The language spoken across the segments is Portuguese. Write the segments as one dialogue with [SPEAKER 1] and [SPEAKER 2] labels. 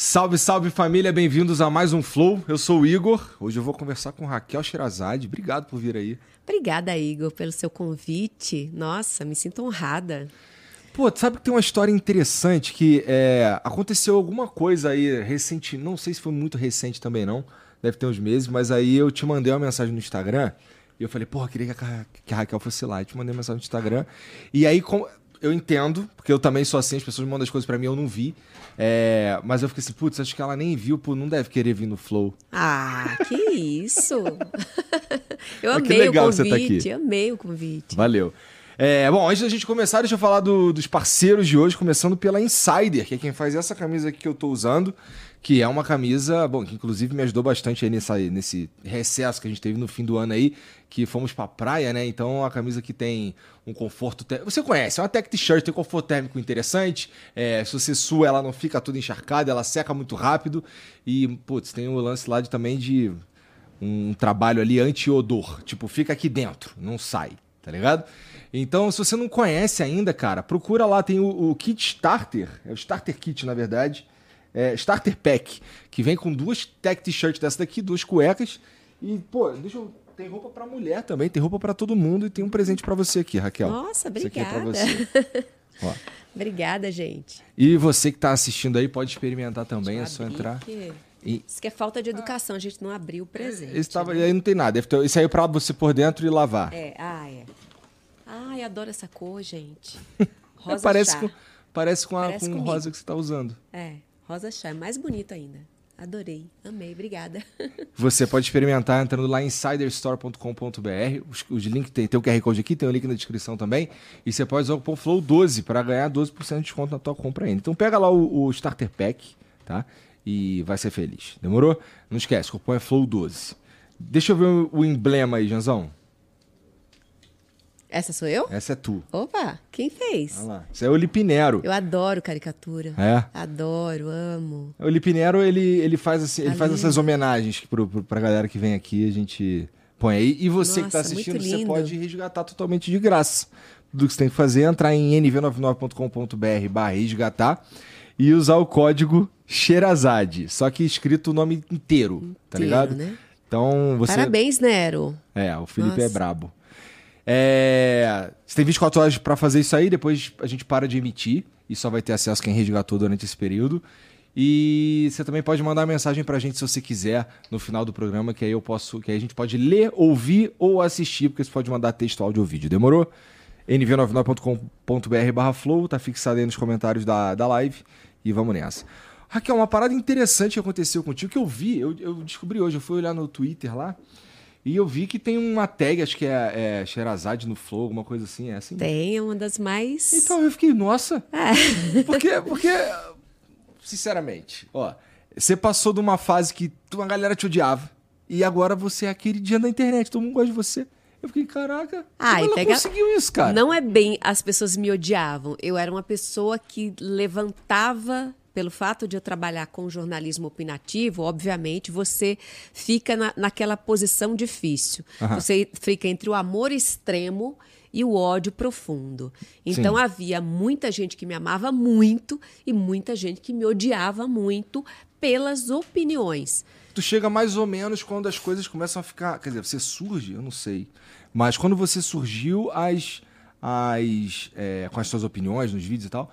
[SPEAKER 1] Salve, salve família, bem-vindos a mais um Flow. Eu sou o Igor. Hoje eu vou conversar com Raquel Shirazade. Obrigado por vir aí.
[SPEAKER 2] Obrigada, Igor, pelo seu convite. Nossa, me sinto honrada.
[SPEAKER 1] Pô, sabe que tem uma história interessante que é, aconteceu alguma coisa aí recente, não sei se foi muito recente também não, deve ter uns meses, mas aí eu te mandei uma mensagem no Instagram e eu falei, porra, queria que a, que a Raquel fosse lá. Eu te mandei uma mensagem no Instagram e aí com, eu entendo, porque eu também sou assim, as pessoas mandam as coisas para mim, eu não vi. É, mas eu fiquei assim, putz, acho que ela nem viu, pô, não deve querer vir no Flow.
[SPEAKER 2] Ah, que isso! eu
[SPEAKER 1] Mas que
[SPEAKER 2] amei o
[SPEAKER 1] tá
[SPEAKER 2] convite,
[SPEAKER 1] aqui.
[SPEAKER 2] amei o convite.
[SPEAKER 1] Valeu. É, bom, antes da gente começar, deixa eu falar do- dos parceiros de hoje, começando pela Insider, que é quem faz essa camisa aqui que eu tô usando, que é uma camisa, bom, que inclusive me ajudou bastante aí nessa, nesse recesso que a gente teve no fim do ano aí, que fomos pra praia, né? Então, uma camisa que tem um conforto térmico. Você conhece, é uma tech t-shirt, tem um conforto térmico interessante. É, se você sua, ela não fica toda encharcada, ela seca muito rápido. E, putz, tem o lance lá de, também de um trabalho ali anti-odor. Tipo, fica aqui dentro, não sai, tá ligado? Então, se você não conhece ainda, cara, procura lá, tem o, o kit starter, é o starter kit, na verdade, é starter pack, que vem com duas tech t-shirts dessa daqui, duas cuecas e, pô, deixa eu... Tem roupa pra mulher também, tem roupa pra todo mundo e tem um presente pra você aqui, Raquel.
[SPEAKER 2] Nossa,
[SPEAKER 1] Isso aqui é pra
[SPEAKER 2] obrigada.
[SPEAKER 1] você. Ó.
[SPEAKER 2] Obrigada, gente.
[SPEAKER 1] E você que tá assistindo aí pode experimentar também, é só entrar.
[SPEAKER 2] que-
[SPEAKER 1] E
[SPEAKER 2] Isso que é falta de educação, a gente não abriu o presente.
[SPEAKER 1] esse tava,
[SPEAKER 2] né?
[SPEAKER 1] aí não tem nada, isso aí é pra você por dentro e lavar.
[SPEAKER 2] É, ah, é. Ai, adoro essa cor, gente.
[SPEAKER 1] É,
[SPEAKER 2] Rosa
[SPEAKER 1] parece,
[SPEAKER 2] chá.
[SPEAKER 1] com, parece com a
[SPEAKER 2] Parece
[SPEAKER 1] com
[SPEAKER 2] comigo.
[SPEAKER 1] rosa que você tá usando.
[SPEAKER 2] É, rosa chá, é mais bonito ainda. Adorei, amei, obrigada.
[SPEAKER 1] Você pode experimentar entrando lá em insiderstore.com.br. Os, os links tem, tem o QR Code aqui, tem o link na descrição também. E você pode usar o cupom FLOW12 para ganhar 12% de desconto na tua compra ainda. Então pega lá o, o Starter Pack, tá? E vai ser feliz. Demorou? Não esquece, o cupom é FLOW12. Deixa eu ver o, o emblema aí, Janzão.
[SPEAKER 2] Essa sou eu?
[SPEAKER 1] Essa é tu.
[SPEAKER 2] Opa, quem fez?
[SPEAKER 1] Olha lá. Isso é o Lipinero.
[SPEAKER 2] Eu adoro caricatura.
[SPEAKER 1] É.
[SPEAKER 2] Adoro, amo.
[SPEAKER 1] O Lipinero, ele, ele faz assim, ele
[SPEAKER 2] Tá
[SPEAKER 1] faz essas homenagens que pro, pro, pra galera que vem aqui, a gente põe aí. E você que tá
[SPEAKER 2] Nossa,
[SPEAKER 1] assistindo, você pode resgatar totalmente de graça. Tudo que você tem que fazer é entrar em nv99.com.br barra resgatar e usar o código Xerazade, só que escrito o nome inteiro, tá
[SPEAKER 2] Inteiro,
[SPEAKER 1] ligado?
[SPEAKER 2] né?
[SPEAKER 1] Então você...
[SPEAKER 2] Parabéns, Nero.
[SPEAKER 1] É, o Felipe é
[SPEAKER 2] Nossa.
[SPEAKER 1] brabo. É, Você tem 24 horas pra fazer isso aí, depois a gente para de emitir e só vai ter acesso quem resgatou durante esse período. E você também pode mandar mensagem pra gente se você quiser no final do programa, que aí eu posso, que aí a gente pode ler, ouvir ou assistir, porque você pode mandar texto, áudio ou vídeo. Demorou? nv99.com.br barra flow, tá fixado aí nos comentários da, da live e vamos nessa. Raquel, uma parada interessante que aconteceu contigo, que eu vi, eu, eu descobri hoje, eu fui olhar no Twitter lá, e eu vi que tem uma tag, acho que é, é Sherazade no Flow, alguma coisa assim, é assim?
[SPEAKER 2] Tem é uma das mais.
[SPEAKER 1] Então eu fiquei, nossa,
[SPEAKER 2] É.
[SPEAKER 1] porque, porque, sinceramente, ó, você passou de uma fase que uma galera te odiava, e agora você é a queridinha da internet, todo mundo gosta de você. Eu fiquei, caraca,
[SPEAKER 2] Ah,
[SPEAKER 1] como ela
[SPEAKER 2] pega-
[SPEAKER 1] conseguiu isso, cara?
[SPEAKER 2] Não é bem as pessoas me odiavam. Eu era uma pessoa que levantava. Pelo fato de eu trabalhar com jornalismo opinativo, obviamente, você fica na, naquela posição difícil.
[SPEAKER 1] Aham.
[SPEAKER 2] Você fica entre o amor extremo e o ódio profundo. Então
[SPEAKER 1] Sim.
[SPEAKER 2] havia muita gente que me amava muito e muita gente que me odiava muito pelas opiniões.
[SPEAKER 1] Tu chega mais ou menos quando as coisas começam a ficar. Quer dizer, você surge, eu não sei. Mas quando você surgiu as. as é, com as suas opiniões nos vídeos e tal,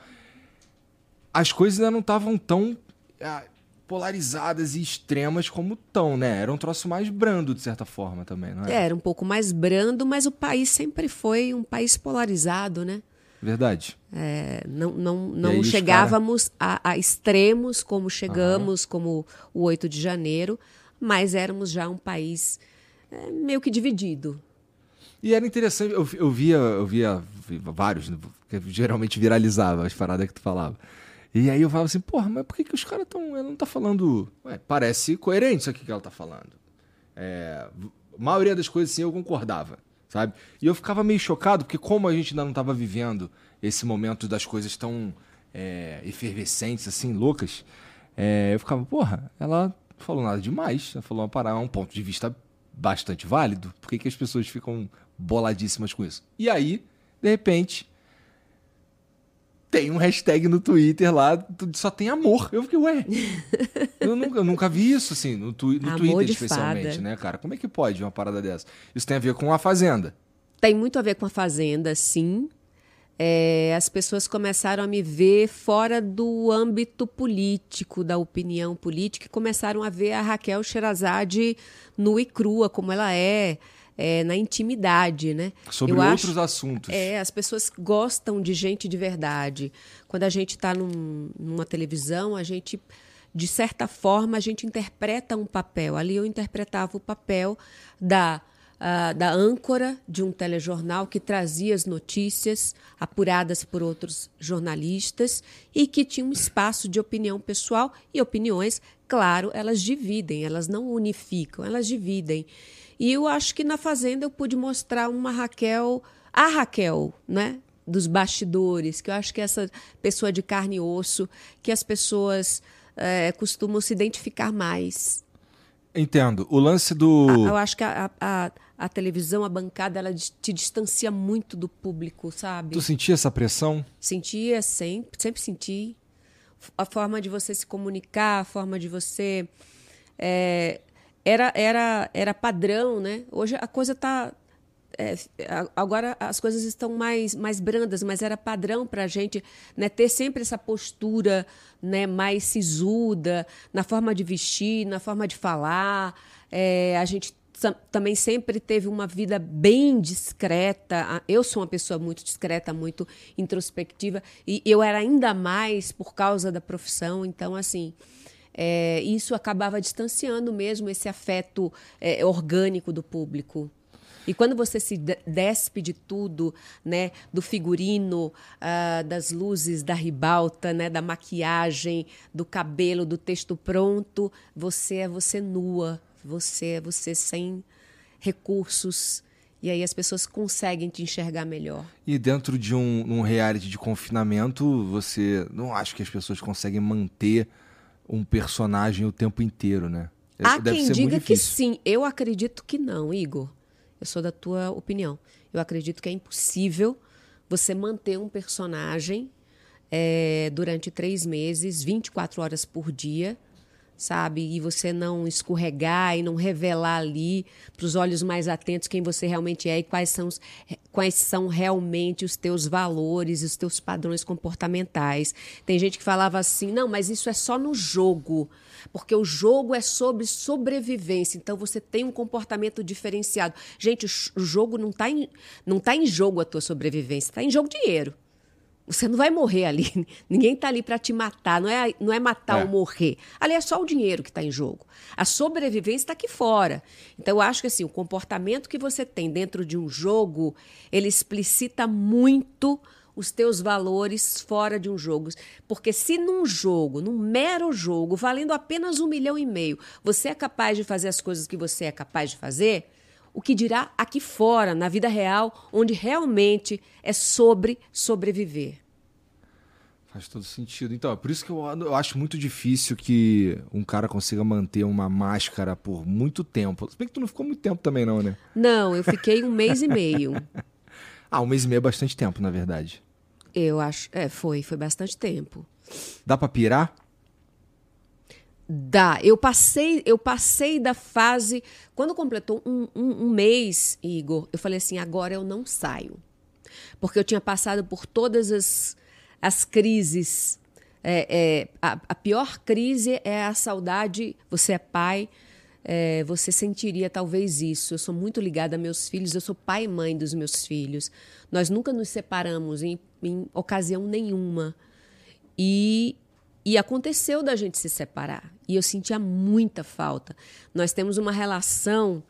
[SPEAKER 1] as coisas ainda não estavam tão ah, polarizadas e extremas como estão, né? Era um troço mais brando, de certa forma, também, não é?
[SPEAKER 2] Era um pouco mais brando, mas o país sempre foi um país polarizado, né?
[SPEAKER 1] Verdade.
[SPEAKER 2] É, não não, não
[SPEAKER 1] os
[SPEAKER 2] chegávamos a, a extremos como chegamos, como o 8 de janeiro, mas éramos já um país é, meio que dividido.
[SPEAKER 1] E era interessante, eu, eu via, eu via vários, geralmente viralizava as paradas que tu falava. E aí eu falava assim, porra, mas por que, que os caras estão. Ela não tá falando. Ué, parece coerente isso aqui que ela tá falando. É, a maioria das coisas sim eu concordava, sabe? E eu ficava meio chocado, porque como a gente ainda não estava vivendo esse momento das coisas tão é, efervescentes, assim, loucas, é, eu ficava, porra, ela falou nada demais. Ela falou uma parada, um ponto de vista bastante válido. Por que, que as pessoas ficam boladíssimas com isso? E aí, de repente, tem um hashtag no Twitter lá, só tem amor. Eu fiquei, ué. eu, nunca, eu nunca vi isso, assim, no, tu, no Twitter especialmente, fada. né, cara? Como é que pode uma parada dessa? Isso tem a ver com a Fazenda.
[SPEAKER 2] Tem muito a ver com a Fazenda, sim. É, as pessoas começaram a me ver fora do âmbito político, da opinião política, e começaram a ver a Raquel Sherazade nua e crua, como ela é é, na intimidade, né?
[SPEAKER 1] Sobre Eu outros acho, assuntos.
[SPEAKER 2] É, as pessoas gostam de gente de verdade. Quando a gente está num, numa televisão, a gente, de certa forma, a gente interpreta um papel. Ali eu interpretava o papel da Uh, da âncora de um telejornal que trazia as notícias apuradas por outros jornalistas e que tinha um espaço de opinião pessoal e opiniões, claro, elas dividem, elas não unificam, elas dividem. E eu acho que na Fazenda eu pude mostrar uma Raquel, a Raquel, né? Dos bastidores, que eu acho que essa pessoa de carne e osso, que as pessoas é, costumam se identificar mais.
[SPEAKER 1] Entendo. O lance do.
[SPEAKER 2] A, eu acho que a, a, a, televisão, a bancada, ela te distancia muito do público, sabe?
[SPEAKER 1] Tu sentia essa pressão?
[SPEAKER 2] Sentia, sempre, sempre senti. A forma de você se comunicar, a forma de você é, era, era, era padrão, né? Hoje a coisa está é, agora as coisas estão mais, mais brandas, mas era padrão para a gente né, ter sempre essa postura né, mais sisuda na forma de vestir, na forma de falar. É, a gente também sempre teve uma vida bem discreta. Eu sou uma pessoa muito discreta, muito introspectiva, e eu era ainda mais por causa da profissão. Então, assim, é, isso acabava distanciando mesmo esse afeto é, orgânico do público. E quando você se despe de tudo, né, do figurino, uh, das luzes, da ribalta, né, da maquiagem, do cabelo, do texto pronto, você é você nua, você é você sem recursos. E aí as pessoas conseguem te enxergar melhor.
[SPEAKER 1] E dentro de um, um reality de confinamento, você não acha que as pessoas conseguem manter um personagem o tempo inteiro, né?
[SPEAKER 2] É, Há Deve quem diga que sim. Eu acredito que não, Igor. Eu sou da tua opinião. Eu acredito que é impossível você manter um personagem é, durante três meses, 24 horas por dia, sabe? E você não escorregar e não revelar ali para os olhos mais atentos quem você realmente é e quais são, os, quais são realmente os teus valores, os teus padrões comportamentais. Tem gente que falava assim: não, mas isso é só no jogo, porque o jogo é sobre sobrevivência, então você tem um comportamento diferenciado. Gente, o jogo não está em, não tá em jogo a tua sobrevivência, está em jogo dinheiro. Você não vai morrer ali. Ninguém está ali para te matar. Não é, não é matar é. ou morrer. Ali é só o dinheiro que está em jogo. A sobrevivência está aqui fora. Então, eu acho que assim, o comportamento que você tem dentro de um jogo, ele explicita muito os teus valores fora de um jogo. Porque se num jogo, num mero jogo, valendo apenas um milhão e meio, você é capaz de fazer as coisas que você é capaz de fazer, o que dirá aqui fora, na vida real, onde realmente é sobre sobreviver.
[SPEAKER 1] Faz todo sentido. Então, é por isso que eu, eu acho muito difícil que um cara consiga manter uma máscara por muito tempo. Se bem que tu não ficou muito tempo também, não, né?
[SPEAKER 2] Não, eu fiquei um mês e meio.
[SPEAKER 1] ah, um mês e meio é bastante tempo, na verdade.
[SPEAKER 2] Eu acho. É, foi, foi bastante tempo.
[SPEAKER 1] Dá pra pirar?
[SPEAKER 2] Dá. Eu passei, eu passei da fase. Quando completou um, um, um, mês, Igor, eu falei assim: agora eu não saio. Porque eu tinha passado por todas as, as crises. É, é, a, a, pior crise é a saudade. Você é pai, é, você sentiria talvez isso. Eu sou muito ligada a meus filhos, eu sou pai e mãe dos meus filhos. Nós nunca nos separamos em, em ocasião nenhuma. E e aconteceu da gente se separar. E eu sentia muita falta. Nós temos uma relação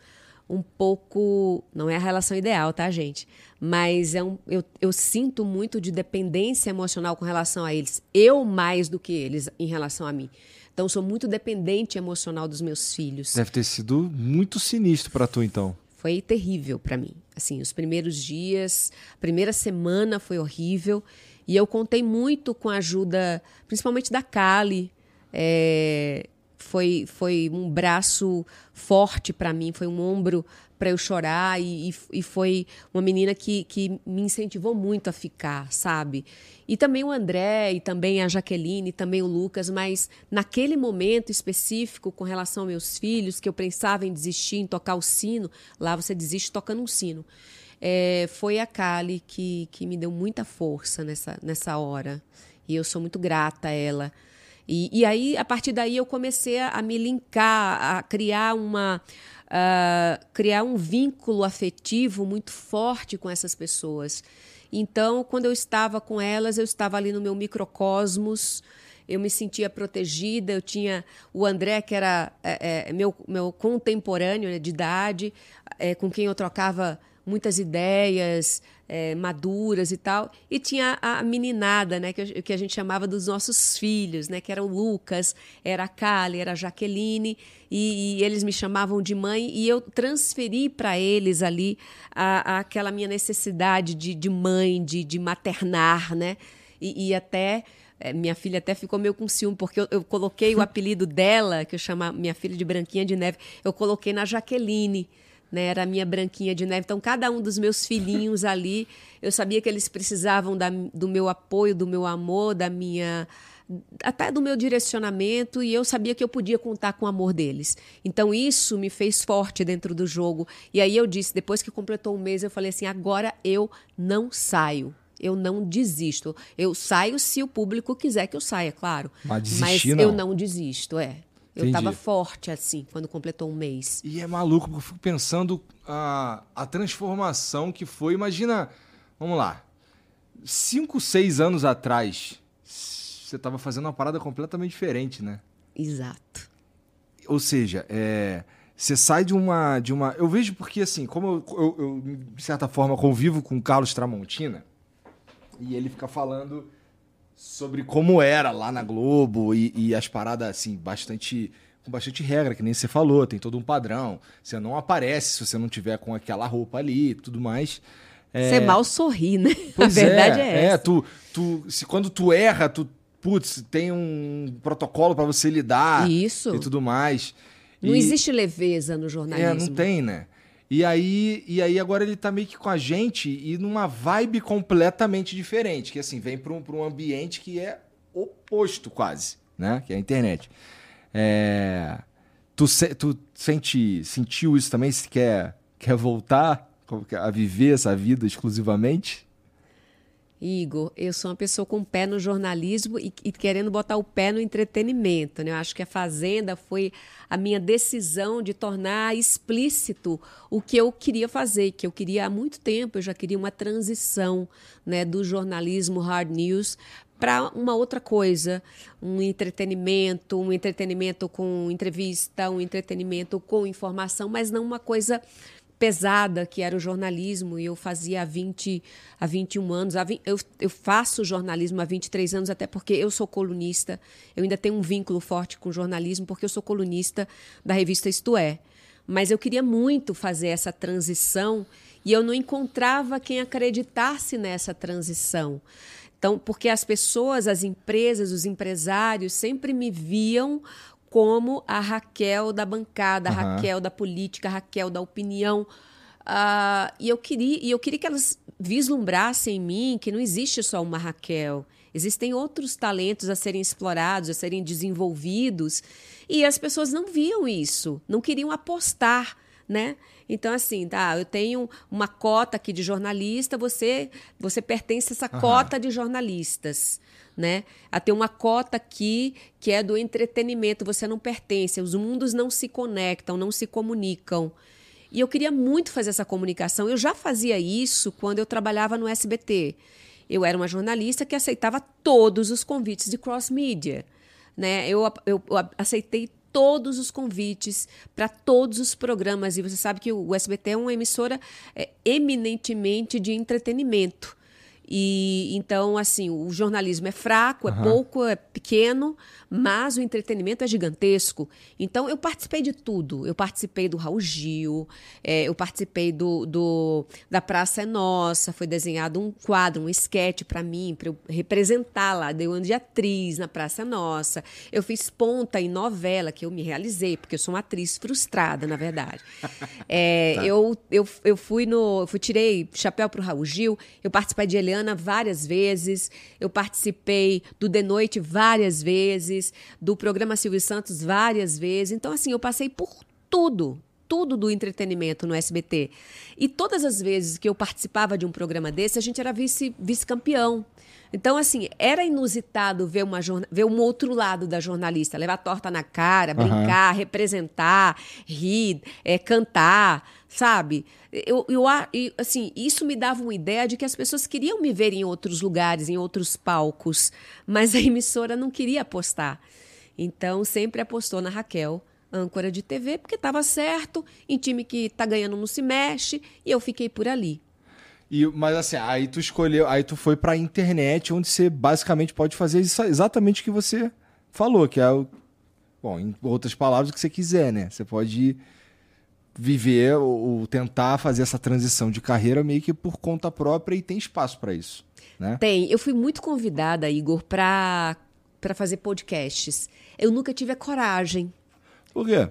[SPEAKER 2] um pouco. Não é a relação ideal, tá, gente? Mas é um, eu, eu sinto muito de dependência emocional com relação a eles. Eu mais do que eles em relação a mim. Então, sou muito dependente emocional dos meus filhos.
[SPEAKER 1] Deve ter sido muito sinistro para tu, então.
[SPEAKER 2] Foi terrível para mim. Assim, os primeiros dias, a primeira semana foi horrível. E eu contei muito com a ajuda, principalmente da Kali. É, foi, foi um braço forte para mim, foi um ombro para eu chorar e, e, foi uma menina que, que me incentivou muito a ficar, sabe? E também o André, e também a Jaqueline, e também o Lucas, mas naquele momento específico com relação aos meus filhos, que eu pensava em desistir, em tocar o sino, lá você desiste tocando um sino. É, foi a Kali que, que me deu muita força nessa, nessa hora. E eu sou muito grata a ela. E, e aí, a partir daí, eu comecei a, a me linkar, a criar uma. Uh, criar um vínculo afetivo muito forte com essas pessoas. Então, quando eu estava com elas, eu estava ali no meu microcosmos, eu me sentia protegida. Eu tinha o André, que era é, é, meu, meu contemporâneo né, de idade, é, com quem eu trocava muitas ideias é, maduras e tal. E tinha a meninada, né, que, que a gente chamava dos nossos filhos, né, que era o Lucas, era a Kali, era a Jaqueline, e, e eles me chamavam de mãe, e eu transferi para eles ali a, a, aquela minha necessidade de, de mãe, de, de maternar, né, e, e até é, minha filha até ficou meio com ciúme, porque eu, eu coloquei o apelido dela, que eu chamo minha filha de Branquinha de Neve, eu coloquei na Jaqueline né? Era a minha branquinha de neve. Então, cada um dos meus filhinhos ali, eu sabia que eles precisavam da, do meu apoio, do meu amor, da minha até do meu direcionamento e eu sabia que eu podia contar com o amor deles. Então isso me fez forte dentro do jogo. E aí eu disse, depois que completou um mês, eu falei assim: agora eu não saio. Eu não desisto. Eu saio se o público quiser que eu saia, claro.
[SPEAKER 1] Mas, desistir,
[SPEAKER 2] Mas
[SPEAKER 1] não.
[SPEAKER 2] eu não desisto, é. Eu estava forte assim quando completou um mês.
[SPEAKER 1] E é maluco, porque eu fico pensando a, a transformação que foi. Imagina, vamos lá, cinco, seis anos atrás, você estava fazendo uma parada completamente diferente, né?
[SPEAKER 2] Exato.
[SPEAKER 1] Ou seja, é, você sai de uma, de uma. Eu vejo porque, assim, como eu, eu, eu, de certa forma, convivo com o Carlos Tramontina, e ele fica falando sobre como era lá na Globo e, e, as paradas, assim, bastante. com bastante regra, que nem você falou, tem todo um padrão. Você não aparece se você não tiver com aquela roupa ali e tudo mais.
[SPEAKER 2] É... Você mal sorri, né?
[SPEAKER 1] Pois
[SPEAKER 2] A verdade é,
[SPEAKER 1] é,
[SPEAKER 2] é essa.
[SPEAKER 1] É, tu, tu, se quando tu erra, tu, putz, tem um protocolo para você lidar.
[SPEAKER 2] Isso.
[SPEAKER 1] E tudo mais.
[SPEAKER 2] Não
[SPEAKER 1] e...
[SPEAKER 2] existe leveza no jornalismo.
[SPEAKER 1] É, não tem, né? E aí, e aí agora ele tá meio que com a gente e numa vibe completamente diferente, que assim, vem para um, pra um ambiente que é oposto quase, né? Que é a internet. É... Tu, se, tu sente, sentiu isso também? Se quer, quer voltar a viver essa vida exclusivamente?
[SPEAKER 2] Igor, eu sou uma pessoa com o pé no jornalismo e, e, querendo botar o pé no entretenimento. Né? Eu acho que a Fazenda foi a minha decisão de tornar explícito o que eu queria fazer, que eu queria há muito tempo, eu já queria uma transição né, do jornalismo hard news para uma outra coisa, um entretenimento, um entretenimento com entrevista, um entretenimento com informação, mas não uma coisa pesada que era o jornalismo e eu fazia há 20 há 21 anos, há 20, eu, eu faço jornalismo há 23 anos até porque eu sou colunista, eu ainda tenho um vínculo forte com o jornalismo porque eu sou colunista da revista Isto É. Mas eu queria muito fazer essa transição e eu não encontrava quem acreditasse nessa transição. Então, porque as pessoas, as empresas, os empresários sempre me viam como a Raquel da bancada, a uhum. Raquel da política, a Raquel da opinião. Uh, e, eu queria, e eu queria que elas vislumbrassem em mim que não existe só uma Raquel. Existem outros talentos a serem explorados, a serem desenvolvidos. E as pessoas não viam isso, não queriam apostar, né? Então, assim, tá, eu tenho uma cota aqui de jornalista, você, você pertence a essa uhum. cota de jornalistas né? A ter uma cota aqui que é do entretenimento, você não pertence, os mundos não se conectam, não se comunicam. E eu queria muito fazer essa comunicação. Eu já fazia isso quando eu trabalhava no SBT. Eu era uma jornalista que aceitava todos os convites de cross-media. Né? Eu, eu, eu aceitei todos os convites para todos os programas. E você sabe que o SBT é uma emissora é, eminentemente de entretenimento. E então, assim, o jornalismo é fraco, é pouco, é pequeno, mas o entretenimento é gigantesco. Então, eu participei de tudo. Eu participei do Raul Gil, é, eu participei do, do, da Praça é Nossa, foi desenhado um quadro, um esquete para mim, para eu representar lá. Deu ano de atriz na Praça é Nossa. Eu fiz ponta em novela, que eu me realizei, porque eu sou uma atriz frustrada, na verdade. É, eu, eu, eu fui no. Eu fui, tirei chapéu pro Raul Gil, eu participei de Várias vezes, eu participei do De Noite várias vezes, do programa Silvio Santos várias vezes. Então, assim, eu passei por tudo, tudo do entretenimento no SBT. E todas as vezes que eu participava de um programa desse, a gente era vice- vice-campeão. então, assim, era inusitado ver, uma, ver um outro lado da jornalista, levar torta na cara, brincar, representar, rir, é, cantar, sabe? Eu, eu, assim, isso me dava uma ideia de que as pessoas queriam me ver em outros lugares, em outros palcos, mas a emissora não queria apostar. Então, sempre apostou na Raquel, âncora de TV, porque estava certo, em time que tá ganhando não se mexe, e eu fiquei por ali.
[SPEAKER 1] E, mas assim, aí tu escolheu, aí tu foi pra internet, onde você basicamente pode fazer isso- exatamente o que você falou, que é o. Bom, em outras palavras, o que você quiser, né? Você pode viver ou, ou tentar fazer essa transição de carreira meio que por conta própria e tem espaço pra isso, né?
[SPEAKER 2] Tem, eu fui muito convidada, Igor, para para fazer podcasts. Eu nunca tive a coragem.
[SPEAKER 1] Por quê?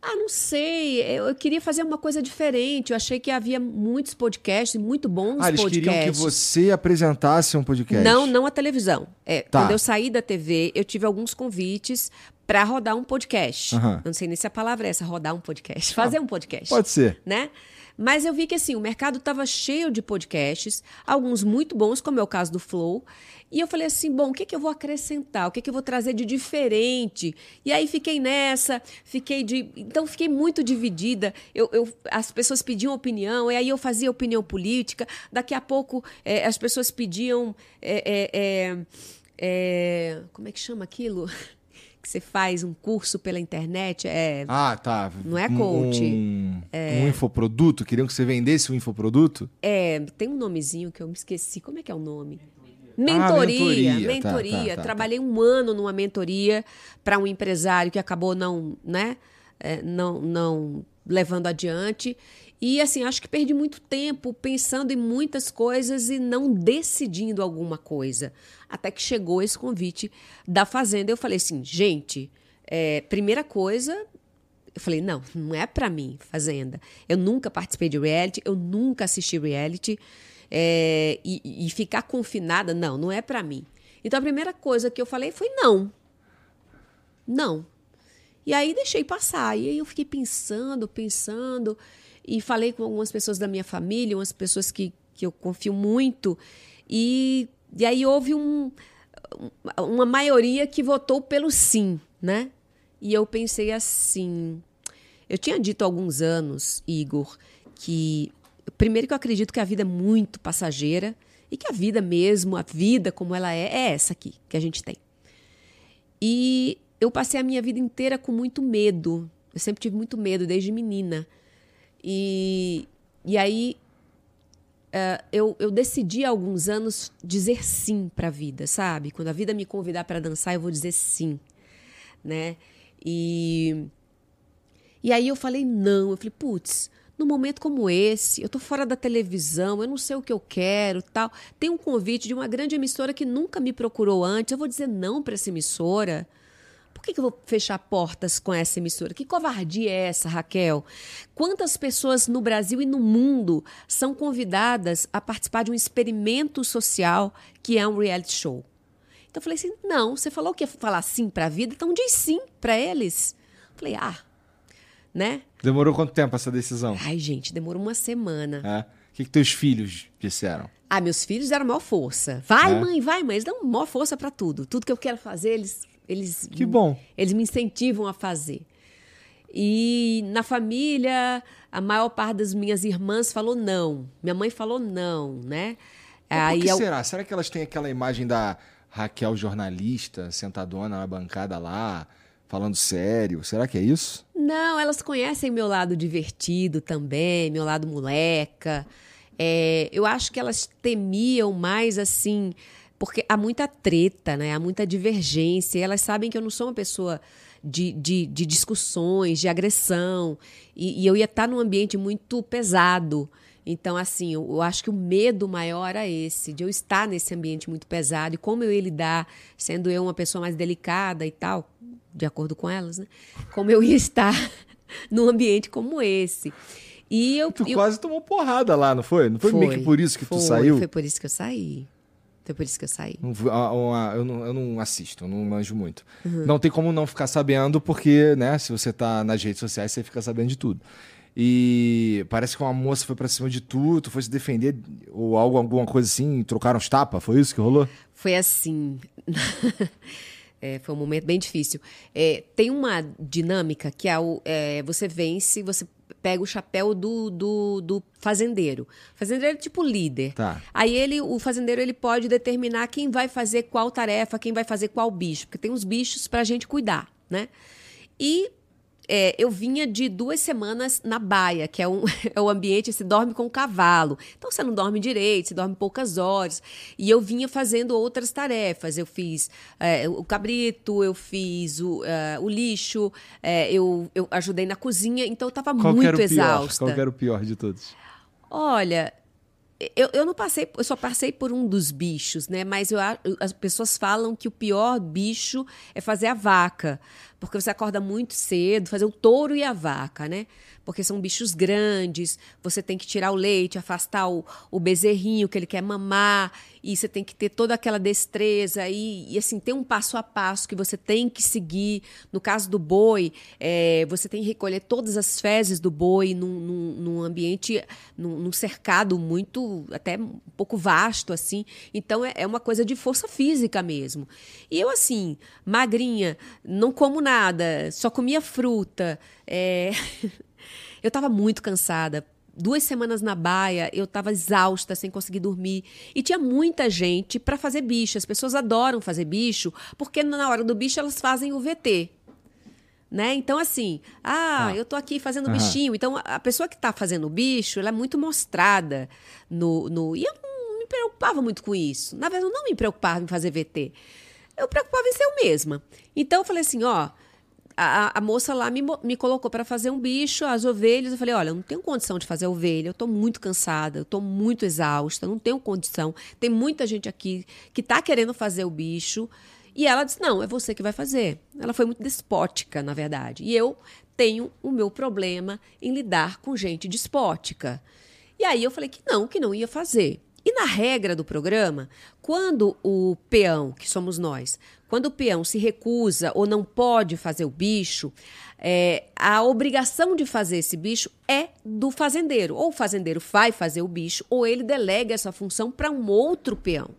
[SPEAKER 2] Ah, não sei. Eu, eu queria fazer uma coisa diferente. Eu achei que havia muitos podcasts, muito bons
[SPEAKER 1] Ah, eles
[SPEAKER 2] podcasts.
[SPEAKER 1] queriam que você apresentasse um podcast.
[SPEAKER 2] Não, não a televisão. É,
[SPEAKER 1] Tá.
[SPEAKER 2] Quando eu saí da TV, eu tive alguns convites para rodar um podcast.
[SPEAKER 1] Aham.
[SPEAKER 2] Eu não sei nem se a palavra é essa, rodar um podcast. Fazer um podcast.
[SPEAKER 1] Pode ser.
[SPEAKER 2] Né? Mas eu vi que assim, o mercado estava cheio de podcasts, alguns muito bons, como é o caso do Flow. E eu falei assim, bom, o que, que eu vou acrescentar? O que, que eu vou trazer de diferente? E aí fiquei nessa, fiquei de. Então fiquei muito dividida. Eu, eu- as pessoas pediam opinião, e aí eu fazia opinião política. Daqui a pouco eh, as pessoas pediam. eh, eh, eh, eh, como é que chama aquilo? Que você faz um curso pela internet. É,
[SPEAKER 1] Ah, tá.
[SPEAKER 2] Não é coach.
[SPEAKER 1] Um, um infoproduto? Queriam que você vendesse um infoproduto?
[SPEAKER 2] É, tem um nomezinho que eu me esqueci. Como é que é o nome? Mentoria,
[SPEAKER 1] mentoria.
[SPEAKER 2] mentoria.
[SPEAKER 1] Tá, tá, tá,
[SPEAKER 2] Trabalhei um ano numa mentoria para um empresário que acabou não, né, é, não, não levando adiante. E assim, acho que perdi muito tempo pensando em muitas coisas e não decidindo alguma coisa. Até que chegou esse convite da Fazenda. Eu falei assim, gente, é, primeira coisa, eu falei, não, não é pra mim, Fazenda. Eu nunca participei de reality, eu nunca assisti reality. é, e, e ficar confinada, não, não é pra mim. Então a primeira coisa que eu falei foi não. Não. E aí deixei passar. E aí eu fiquei pensando, pensando. E falei com algumas pessoas da minha família, umas pessoas que, que eu confio muito. E, e aí houve um, uma maioria que votou pelo sim, né? E eu pensei assim. Eu tinha dito há alguns anos, Igor, que. Primeiro, que eu acredito que a vida é muito passageira e que a vida mesmo, a vida como ela é, é essa aqui que a gente tem. E eu passei a minha vida inteira com muito medo. Eu sempre tive muito medo, desde menina. E, e aí eh, eu, eu decidi há alguns anos dizer sim para a vida, sabe? Quando a vida me convidar para dançar, eu vou dizer sim, né? E, e aí eu falei não. Eu falei, putz, num momento como esse, eu tô fora da televisão, eu não sei o que eu quero, tal. Tem um convite de uma grande emissora que nunca me procurou antes. Eu vou dizer não para essa emissora. Por que, que eu vou fechar portas com essa emissora? Que covardia é essa, Raquel? Quantas pessoas no Brasil e no mundo são convidadas a participar de um experimento social que é um reality show? Então eu falei assim: não, você falou que ia falar sim para a vida, então diz sim para eles. Falei, ah, né?
[SPEAKER 1] Demorou quanto tempo essa decisão?
[SPEAKER 2] Ai, gente, demorou uma semana.
[SPEAKER 1] É. O que, que teus filhos disseram?
[SPEAKER 2] Ah, meus filhos deram maior força. Vai,
[SPEAKER 1] É?
[SPEAKER 2] mãe, vai, mãe. Eles dão maior força para tudo. Tudo que eu quero fazer, eles, eles.
[SPEAKER 1] Que bom.
[SPEAKER 2] Eles me incentivam a fazer. E na família, a maior parte das minhas irmãs falou não. Minha mãe falou não, né?
[SPEAKER 1] Mas por
[SPEAKER 2] eu-
[SPEAKER 1] será? Será que elas têm aquela imagem da Raquel jornalista, sentadona na bancada lá, falando sério. Será que é isso?
[SPEAKER 2] Não, elas conhecem meu lado divertido também, meu lado moleca. É, eu acho que elas temiam mais assim, porque há muita treta, né? Há muita divergência. elas sabem que eu não sou uma pessoa de, de, de discussões, de agressão. E, e, eu ia estar num ambiente muito pesado. Então, assim, eu, eu, acho que o medo maior era esse, de eu estar nesse ambiente muito pesado e como eu ia lidar, sendo eu uma pessoa mais delicada e tal, de acordo com elas, né? Como eu ia estar num ambiente como esse. E eu.
[SPEAKER 1] Tu
[SPEAKER 2] eu...
[SPEAKER 1] quase tomou porrada lá, não foi? Não foi, foi meio que por isso que
[SPEAKER 2] foi,
[SPEAKER 1] tu saiu?
[SPEAKER 2] Foi por isso que eu saí. Foi por isso que eu saí.
[SPEAKER 1] Eu não, eu não assisto, eu não manjo muito. Uhum. Não tem como não ficar sabendo, porque, né, se você tá nas redes sociais, você fica sabendo de tudo. E parece que uma moça foi pra cima de tu, tu foi se defender, ou algo, alguma coisa assim, trocaram os tapas, foi isso que rolou?
[SPEAKER 2] Foi assim. é, foi um momento bem difícil. É, tem uma dinâmica que é, o, é, você vence, você pega o chapéu do, do, do fazendeiro. Fazendeiro é tipo líder.
[SPEAKER 1] Tá.
[SPEAKER 2] Aí ele, o fazendeiro ele pode determinar quem vai fazer qual tarefa, quem vai fazer qual bicho, porque tem uns bichos para a gente cuidar, né? E é, eu vinha de duas semanas na baia, que é, um, é o ambiente, se dorme com o cavalo. Então você não dorme direito, você dorme poucas horas. E eu vinha fazendo outras tarefas. Eu fiz é, o cabrito, eu fiz o, uh, o lixo, é, eu, eu ajudei na cozinha, então eu estava muito exausta.
[SPEAKER 1] Qual era o pior de todos?
[SPEAKER 2] Olha, eu, eu não passei, eu só passei por um dos bichos, né? Mas eu, as pessoas falam que o pior bicho é fazer a vaca, porque você acorda muito cedo, fazer o touro e a vaca, né? Porque são bichos grandes, você tem que tirar o leite, afastar o, o bezerrinho que ele quer mamar, e você tem que ter toda aquela destreza e, e assim, tem um passo a passo que você tem que seguir. No caso do boi, é, você tem que recolher todas as fezes do boi num, num, num ambiente, num, num, cercado muito, até um pouco vasto, assim. Então é, é uma coisa de força física mesmo. E eu, assim, magrinha, não como nada, só comia fruta. É... eu estava muito cansada duas semanas na baia, eu estava exausta, sem conseguir dormir. E tinha muita gente para fazer bicho. As pessoas adoram fazer bicho, porque na hora do bicho elas fazem o VT. Né? Então, assim, ah, ah. eu tô aqui fazendo uhum. bichinho. Então, a pessoa que está fazendo o bicho, ela é muito mostrada no, no. E eu não me preocupava muito com isso. Na verdade, eu não me preocupava em fazer VT. Eu preocupava em ser eu mesma. Então, eu falei assim: ó, a, a, moça lá me, me colocou para fazer um bicho, as ovelhas. Eu falei: olha, eu não tenho condição de fazer ovelha, eu estou muito cansada, eu estou muito exausta, não tenho condição. Tem muita gente aqui que está querendo fazer o bicho. E ela disse: não, é você que vai fazer. Ela foi muito despótica, na verdade. E eu tenho o meu problema em lidar com gente despótica. E aí eu falei que não, que não ia fazer. E na regra do programa, quando o peão, que somos nós, quando o peão se recusa ou não pode fazer o bicho, é, a obrigação de fazer esse bicho é do fazendeiro. Ou o fazendeiro vai fazer o bicho, ou ele delega essa função para um outro peão.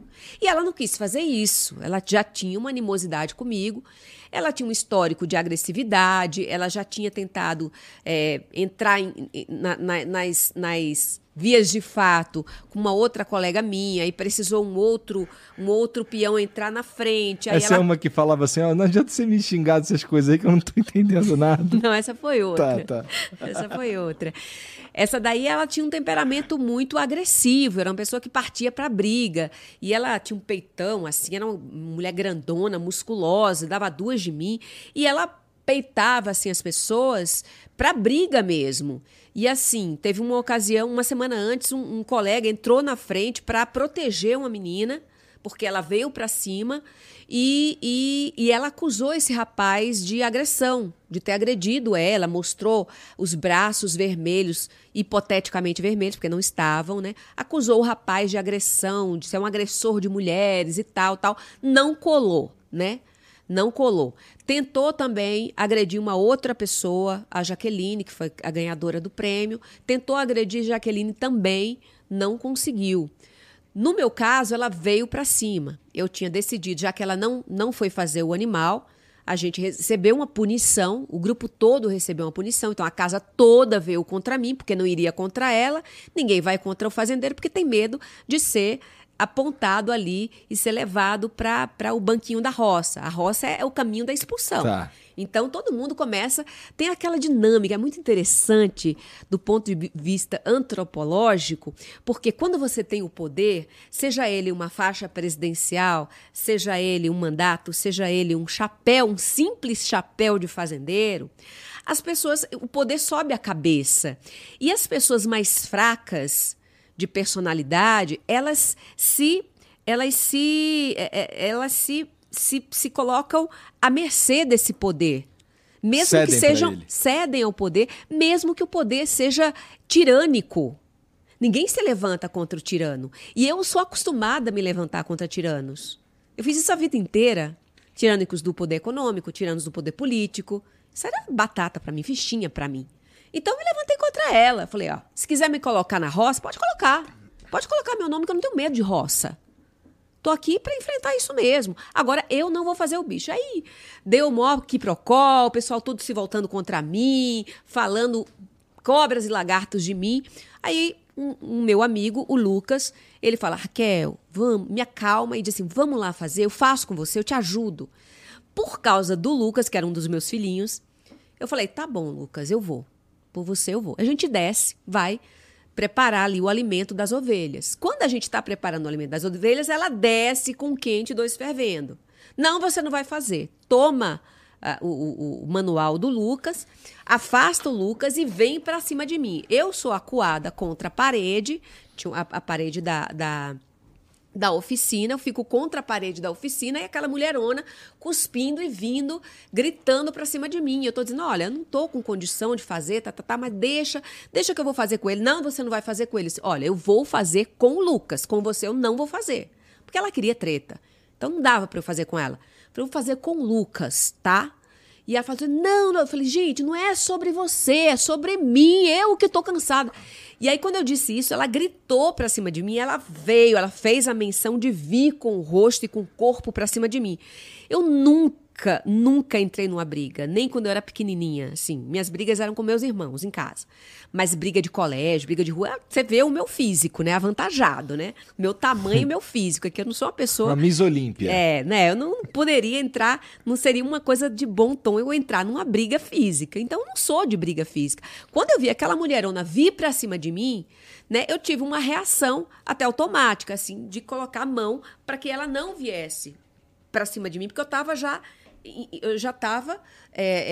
[SPEAKER 2] E ela não quis fazer isso. Ela já tinha uma animosidade comigo, ela tinha um histórico de agressividade, ela já tinha tentado é, entrar em, na, na, nas, nas vias de fato com uma outra colega minha e precisou um outro um outro peão entrar na frente.
[SPEAKER 1] essa ela... é uma que falava assim, ó, não adianta você me xingar dessas coisas aí que eu não tô entendendo nada.
[SPEAKER 2] Não, essa foi outra. Tá, tá. Essa foi outra. Essa daí ela tinha um temperamento muito agressivo, era uma pessoa que partia para briga. E ela tinha um peitão assim, era uma mulher grandona, musculosa, dava duas de mim, e ela peitava assim as pessoas para briga mesmo. E assim, teve uma ocasião, uma semana antes, um, um colega entrou na frente para proteger uma menina, porque ela veio para cima e, e, e, ela acusou esse rapaz de agressão, de ter agredido ela, mostrou os braços vermelhos, hipoteticamente vermelhos, porque não estavam, né? Acusou o rapaz de agressão, de ser um agressor de mulheres e tal, tal. Não colou, né? Não colou. Tentou também agredir uma outra pessoa, a Jaqueline, que foi a ganhadora do prêmio. Tentou agredir Jaqueline também, não conseguiu. No meu caso, ela veio para cima. Eu tinha decidido, já que ela não, não foi fazer o animal, a gente recebeu uma punição, o grupo todo recebeu uma punição, então a casa toda veio contra mim, porque não iria contra ela, ninguém vai contra o fazendeiro, porque tem medo de ser apontado ali e ser levado para o banquinho da roça. A roça é, é o caminho da expulsão.
[SPEAKER 1] Tá.
[SPEAKER 2] Então todo mundo começa, tem aquela dinâmica é muito interessante do ponto de vista antropológico, porque quando você tem o poder, seja ele uma faixa presidencial, seja ele um mandato, seja ele um chapéu, um simples chapéu de fazendeiro, as pessoas, o poder sobe a cabeça. E as pessoas mais fracas de personalidade, elas se elas se é, é, elas se se, se colocam à mercê desse poder. Mesmo
[SPEAKER 1] Cedem
[SPEAKER 2] que sejam. Cedem ao poder, mesmo que o poder seja tirânico. Ninguém se levanta contra o tirano. E eu sou acostumada a me levantar contra tiranos. Eu fiz isso a vida inteira. Tirânicos do poder econômico, tiranos do poder político. Isso era batata para mim, fichinha para mim. Então me levantei contra ela. Falei, ó, se quiser me colocar na roça, pode colocar. Pode colocar meu nome, que eu não tenho medo de roça. Tô aqui para enfrentar isso mesmo. Agora eu não vou fazer o bicho. Aí deu mó quiprocó, o pessoal todo se voltando contra mim, falando cobras e lagartos de mim. Aí um, um meu amigo, o Lucas, ele fala: Raquel, vamos, me acalma e diz assim: vamos lá fazer, eu faço com você, eu te ajudo. Por causa do Lucas, que era um dos meus filhinhos, eu falei: tá bom, Lucas, eu vou. Por você eu vou. A gente desce, vai preparar ali o alimento das ovelhas. Quando a gente está preparando o alimento das ovelhas, ela desce com quente e dois fervendo. Não, você não vai fazer. Toma ah, o, o- manual do Lucas, afasta o Lucas e vem para cima de mim. Eu sou acuada contra a parede, a, a parede da, da, da oficina, eu fico contra a parede da oficina e aquela mulherona cuspindo e vindo, gritando pra cima de mim. Eu tô dizendo, olha, eu não tô com condição de fazer, tá, tá, tá, mas deixa, deixa que eu vou fazer com ele. Não, você não vai fazer com ele. Olha, eu vou fazer com o Lucas, com você eu não vou fazer. Porque ela queria treta. Então não dava pra eu fazer com ela. Pra eu fazer com o Lucas, tá? E ela falou assim, não, não. Eu falei, gente, não é sobre você, é sobre mim, eu que tô cansada. E aí, quando eu disse isso, ela gritou pra cima de mim, ela veio, ela fez a menção de vir com o rosto e com o corpo pra cima de mim. Eu nunca, nunca entrei numa briga, nem quando eu era pequenininha, assim. Minhas brigas eram com meus irmãos em casa. Mas briga de colégio, briga de rua, você vê o meu físico, né? Avantajado, né? Meu tamanho e meu físico, é que eu não sou uma pessoa...
[SPEAKER 1] Uma Miss Olímpia.
[SPEAKER 2] É, né? Eu não poderia entrar, não seria uma coisa de bom tom eu entrar numa briga física. Então, eu não sou de briga física. Quando eu vi aquela mulherona vir pra cima de mim, né? Eu tive uma reação até automática, assim, de colocar a mão para que ela não viesse pra cima de mim, porque eu tava já eu já estava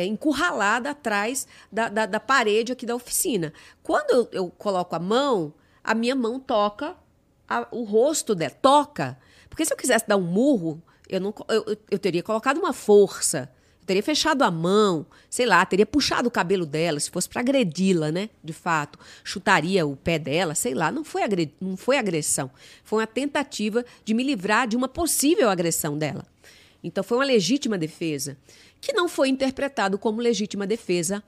[SPEAKER 2] encurralada atrás da, da, da parede aqui da oficina. Quando eu, eu coloco a mão, a minha mão toca a- o rosto dela, toca. Porque se eu quisesse dar um murro, eu, não, eu, eu- teria colocado uma força, eu teria fechado a mão, sei lá, teria puxado o cabelo dela, se fosse para agredi-la, né? De fato, chutaria o pé dela, sei lá. Não foi, não foi agressão, foi uma tentativa de me livrar de uma possível agressão dela. Então foi uma legítima defesa, que não foi interpretado como legítima defesa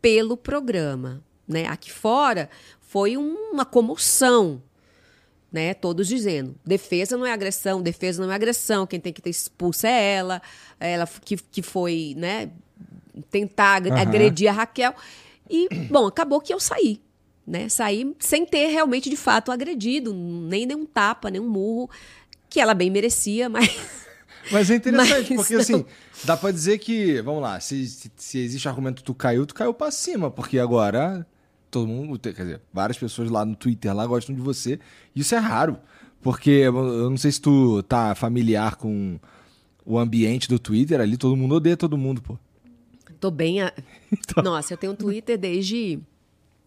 [SPEAKER 2] pelo programa. Né? Aqui fora foi um- uma comoção, né? Todos dizendo: defesa não é agressão, defesa não é agressão, quem tem que ter expulsa é ela, ela que, que foi né, tentar
[SPEAKER 1] Aham.
[SPEAKER 2] agredir a Raquel. E, bom, acabou que eu saí. Né? Saí sem ter realmente, de fato, agredido, nem nenhum tapa, nem um murro, que ela bem merecia, mas.
[SPEAKER 1] Mas é interessante,
[SPEAKER 2] Mas
[SPEAKER 1] porque
[SPEAKER 2] não.
[SPEAKER 1] assim, dá pra dizer que, vamos lá, se, se, se existe argumento tu caiu, tu caiu pra cima, porque agora todo mundo, quer dizer, várias pessoas lá no Twitter lá gostam de você. Isso é raro, porque eu eu não sei se tu tá familiar com o ambiente do Twitter ali, todo mundo odeia todo mundo, pô.
[SPEAKER 2] Tô bem. A...
[SPEAKER 1] Então.
[SPEAKER 2] Nossa, eu tenho um Twitter desde.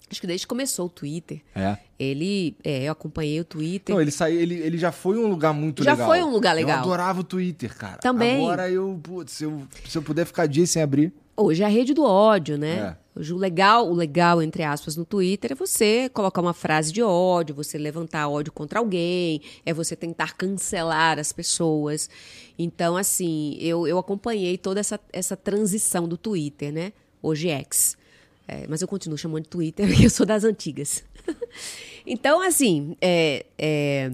[SPEAKER 2] Acho que desde que começou o Twitter.
[SPEAKER 1] É.
[SPEAKER 2] Ele. É, eu acompanhei o Twitter.
[SPEAKER 1] Não, ele saiu, ele, ele já foi um lugar muito
[SPEAKER 2] Já
[SPEAKER 1] legal.
[SPEAKER 2] foi um lugar legal.
[SPEAKER 1] Eu adorava o Twitter, cara.
[SPEAKER 2] Também.
[SPEAKER 1] Agora eu, putz, se eu, se eu puder ficar dias sem abrir.
[SPEAKER 2] Hoje é a rede do ódio, né?
[SPEAKER 1] É.
[SPEAKER 2] Hoje o legal, o legal, entre aspas, no Twitter é você colocar uma frase de ódio, você levantar ódio contra alguém, é você tentar cancelar as pessoas. Então, assim, eu, eu acompanhei toda essa, essa transição do Twitter, né? Hoje X. É, mas eu continuo chamando de Twitter porque eu sou das antigas. então, assim, é, é,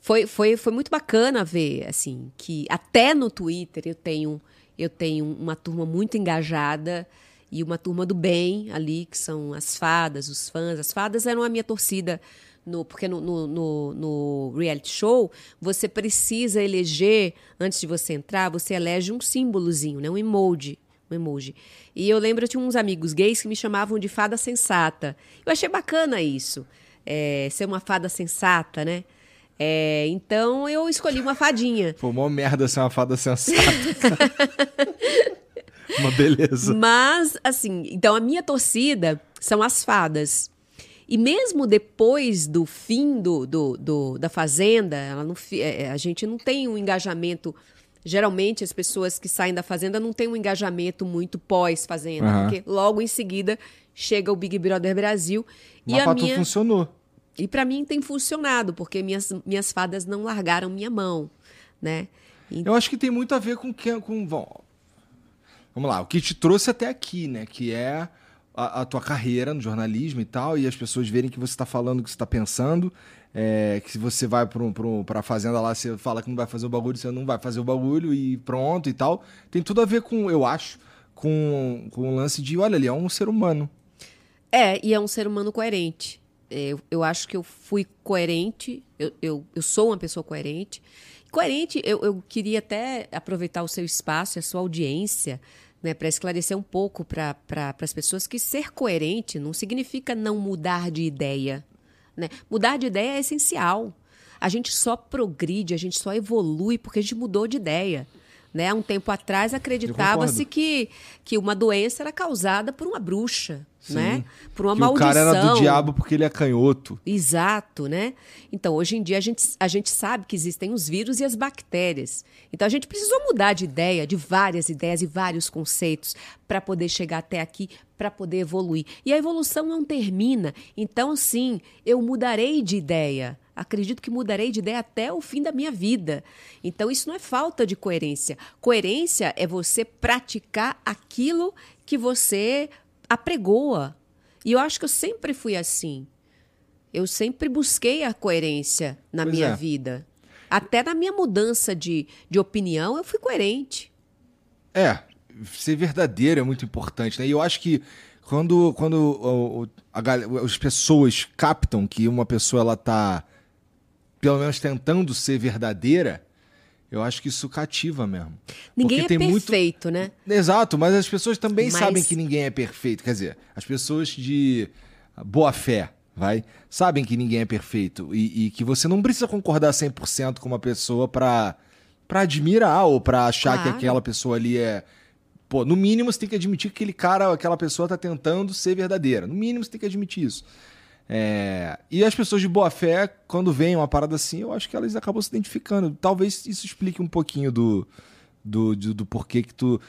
[SPEAKER 2] foi, foi, foi muito bacana ver, assim, que até no Twitter eu tenho, eu tenho uma turma muito engajada e uma turma do bem ali, que são as fadas, os fãs. As fadas eram a minha torcida no, porque no, no, no, no reality show você precisa eleger, antes de você entrar, você elege um símbolozinho, né? um emoji. Um emoji. E eu lembro, eu tinha uns amigos gays que me chamavam de fada sensata. Eu achei bacana isso, é, ser uma fada sensata, né? É, então eu escolhi uma fadinha.
[SPEAKER 1] Pô, mó merda ser uma fada sensata. uma beleza.
[SPEAKER 2] Mas, assim, então a minha torcida são as fadas. E mesmo depois do fim do, do, do da Fazenda, ela não, é, a gente não tem um engajamento. Geralmente, as pessoas que saem da Fazenda não têm um engajamento muito pós-Fazenda, uhum. porque logo em seguida chega o Big Brother Brasil.
[SPEAKER 1] Mas
[SPEAKER 2] e
[SPEAKER 1] a minha... funcionou.
[SPEAKER 2] E para mim tem funcionado, porque minhas, minhas fadas não largaram minha mão, né?
[SPEAKER 1] Eu acho que tem muito a ver com que com bom, vamos lá, o que te trouxe até aqui, né? Que é a, a, tua carreira no jornalismo e tal, e as pessoas verem que você está falando o que você está pensando, é, que se você vai para a fazenda lá, você fala que não vai fazer o bagulho, você não vai fazer o bagulho e pronto e tal. Tem tudo a ver com, eu acho, com, com o lance de, olha, ele é um ser humano.
[SPEAKER 2] É, e é um ser humano coerente. É, eu, eu acho que eu fui coerente, eu, eu, eu sou uma pessoa coerente. Coerente, eu, eu queria até aproveitar o seu espaço a sua audiência né, para esclarecer um pouco para pra, as pessoas que ser coerente não significa não mudar de ideia. Né? Mudar de ideia é essencial. A gente só progride, a gente só evolui porque a gente mudou de ideia. Né? Há um tempo atrás acreditava-se que, que uma doença era causada por uma bruxa, Sim. né? Por uma
[SPEAKER 1] que
[SPEAKER 2] maldição.
[SPEAKER 1] O cara era do diabo porque ele é canhoto.
[SPEAKER 2] Exato, né? Então, hoje em dia a gente, a gente sabe que existem os vírus e as bactérias. Então a gente precisou mudar de ideia, de várias ideias e vários conceitos para poder chegar até aqui, para poder evoluir. E a evolução não termina. Então, sim, eu mudarei de ideia acredito que mudarei de ideia até o fim da minha vida. Então, isso não é falta de coerência. Coerência é você praticar aquilo que você apregoa. E eu acho que eu sempre fui assim. Eu sempre busquei a coerência na pois minha é. vida. Até na minha mudança de, de opinião, eu fui coerente.
[SPEAKER 1] É, ser verdadeiro é muito importante, né? E eu acho que quando, quando o, a, as pessoas captam que uma pessoa ela tá pelo menos tentando ser verdadeira, eu acho que isso cativa mesmo.
[SPEAKER 2] Ninguém
[SPEAKER 1] Porque
[SPEAKER 2] é perfeito,
[SPEAKER 1] muito...
[SPEAKER 2] né?
[SPEAKER 1] Exato, mas as pessoas também mas... sabem que ninguém é perfeito. Quer dizer, as pessoas de boa fé, vai, sabem que ninguém é perfeito e, e que você não precisa concordar 100% com uma pessoa para para admirar ou para achar claro. que aquela pessoa ali é Pô, no mínimo você tem que admitir que aquele cara, aquela pessoa tá tentando ser verdadeira. No mínimo você tem que admitir isso. É, e as pessoas de boa fé, quando veem uma parada assim, eu acho que elas acabam se identificando. Talvez isso explique um pouquinho do, do, do, do porquê que tu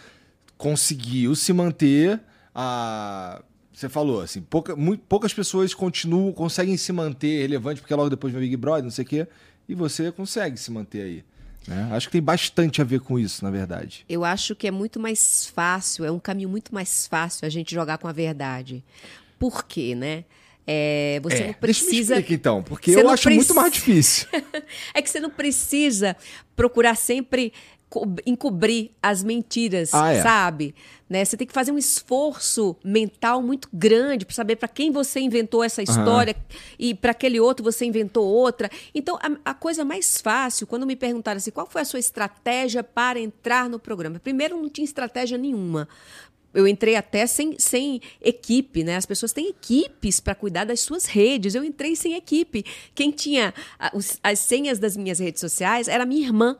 [SPEAKER 1] conseguiu se manter a. Você falou assim, pouca, muito, poucas pessoas continuam, conseguem se manter relevante, porque logo depois vem Big Brother, não sei o quê, e você consegue se manter aí. Né? Acho que tem bastante a ver com isso, na verdade.
[SPEAKER 2] Eu acho que é muito mais fácil, é um caminho muito mais fácil a gente jogar com a verdade. Por quê, né? É, você é, não precisa.
[SPEAKER 1] Explica, então, porque eu acho muito mais difícil.
[SPEAKER 2] é que você não precisa procurar sempre encobrir as mentiras, ah, é. sabe? Né? Você tem que fazer um esforço mental muito grande para saber para quem você inventou essa história uhum. e para aquele outro você inventou outra. Então, a, a, coisa mais fácil, quando me perguntaram assim, qual foi a sua estratégia para entrar no programa? Primeiro, não tinha estratégia nenhuma eu entrei até sem, sem equipe, né? As pessoas têm equipes para cuidar das suas redes. Eu entrei sem equipe. Quem tinha as senhas das minhas redes sociais era minha irmã.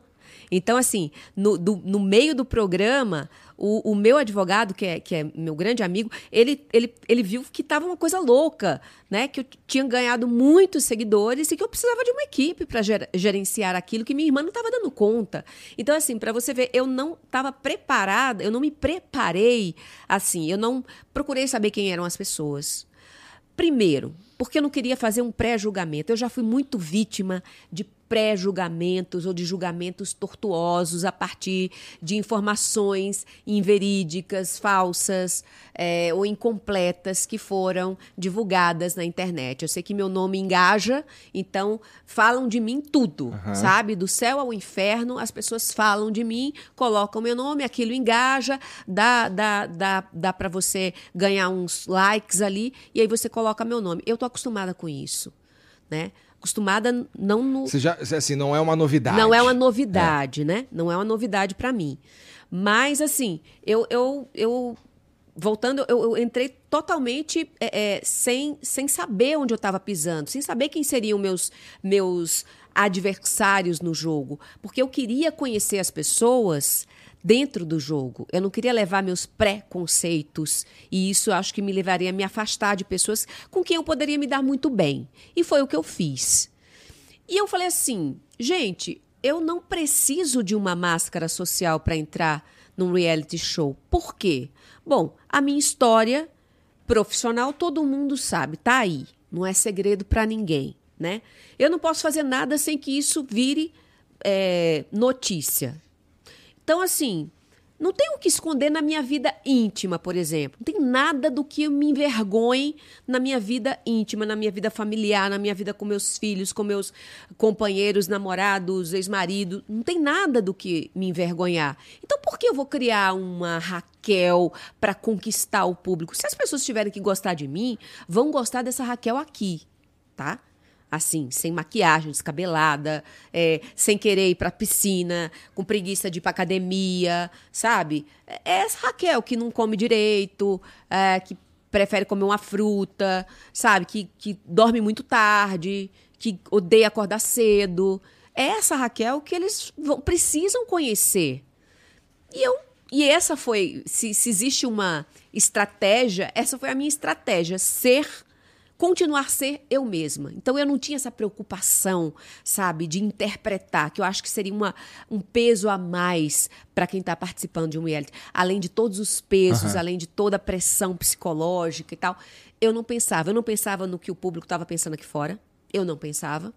[SPEAKER 2] Então, assim, no, do, no meio do programa, o, o, meu advogado, que é, que é meu grande amigo, ele, ele, ele viu que estava uma coisa louca, né? Que eu tinha ganhado muitos seguidores e que eu precisava de uma equipe para ger, gerenciar aquilo que minha irmã não estava dando conta. Então, assim, para você ver, eu não estava preparada, eu não me preparei assim, eu não procurei saber quem eram as pessoas. Primeiro, porque eu não queria fazer um pré-julgamento. Eu já fui muito vítima de pré-julgamentos ou de julgamentos tortuosos a partir de informações inverídicas, falsas é, ou incompletas que foram divulgadas na internet. Eu sei que meu nome engaja, então falam de mim tudo, uhum. sabe? Do céu ao inferno, as pessoas falam de mim, colocam meu nome, aquilo engaja, dá, dá, dá, dá para você ganhar uns likes ali, e aí você coloca meu nome. Eu tô acostumada com isso né? Acostumada não no.
[SPEAKER 1] Você já, assim, não é uma novidade.
[SPEAKER 2] Não é uma novidade, é. né? Não é uma novidade para mim. Mas, assim, eu, eu, eu voltando, eu, eu, entrei totalmente é, é, sem, sem saber onde eu estava pisando, sem saber quem seriam meus, meus adversários no jogo. Porque eu queria conhecer as pessoas dentro do jogo. Eu não queria levar meus preconceitos e isso acho que me levaria a me afastar de pessoas com quem eu poderia me dar muito bem. E foi o que eu fiz. E eu falei assim, gente, eu não preciso de uma máscara social para entrar num reality show. Por quê? Bom, a minha história profissional todo mundo sabe, tá aí. Não é segredo para ninguém, né? Eu não posso fazer nada sem que isso vire é, notícia. Então, assim, não tenho o que esconder na minha vida íntima, por exemplo. Não tem nada do que me envergonhe na minha vida íntima, na minha vida familiar, na minha vida com meus filhos, com meus companheiros, namorados, ex-marido. Não tem nada do que me envergonhar. Então, por que eu vou criar uma Raquel para conquistar o público? Se as pessoas tiverem que gostar de mim, vão gostar dessa Raquel aqui, tá? Assim, sem maquiagem, descabelada, é, sem querer ir pra piscina, com preguiça de ir pra academia, sabe? É, é essa Raquel que não come direito, é, que prefere comer uma fruta, sabe? Que, que dorme muito tarde, que odeia acordar cedo. É essa Raquel que eles vão, precisam conhecer. E eu e essa foi, se, se existe uma estratégia, essa foi a minha estratégia, ser continuar a ser eu mesma. Então eu não tinha essa preocupação, sabe, de interpretar, que eu acho que seria uma, um peso a mais para quem está participando de um reality. Além de todos os pesos, uhum. além de toda a pressão psicológica e tal. Eu não pensava. Eu não pensava no que o público estava pensando aqui fora. Eu não pensava.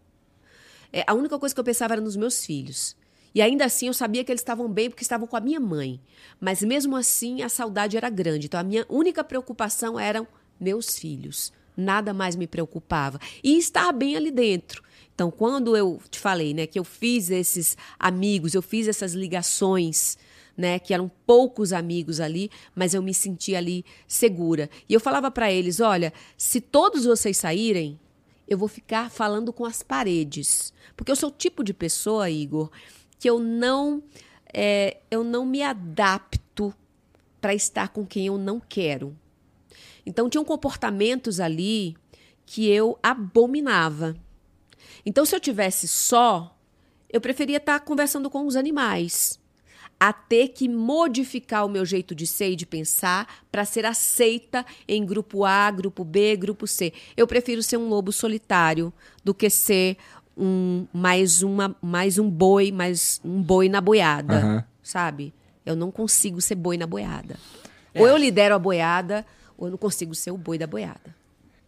[SPEAKER 2] É, a única coisa que eu pensava era nos meus filhos. E ainda assim eu sabia que eles estavam bem porque estavam com a minha mãe. Mas mesmo assim a saudade era grande. Então a minha única preocupação eram meus filhos nada mais me preocupava. E estar bem ali dentro. Então, quando eu te falei, né, que eu fiz esses amigos, eu fiz essas ligações, né, que eram poucos amigos ali, mas eu me sentia ali segura. E eu falava para eles, olha, se todos vocês saírem, eu vou ficar falando com as paredes, porque eu sou o tipo de pessoa, Igor, que eu não é, eu não me adapto para estar com quem eu não quero. Então tinham comportamentos ali que eu abominava. Então se eu tivesse só, eu preferia estar conversando com os animais, a ter que modificar o meu jeito de ser e de pensar para ser aceita em grupo A, grupo B, grupo C. Eu prefiro ser um lobo solitário do que ser um mais uma mais um boi, mais um boi na boiada, uhum. sabe? Eu não consigo ser boi na boiada. É. Ou eu lidero a boiada, ou eu não consigo ser o boi da boiada.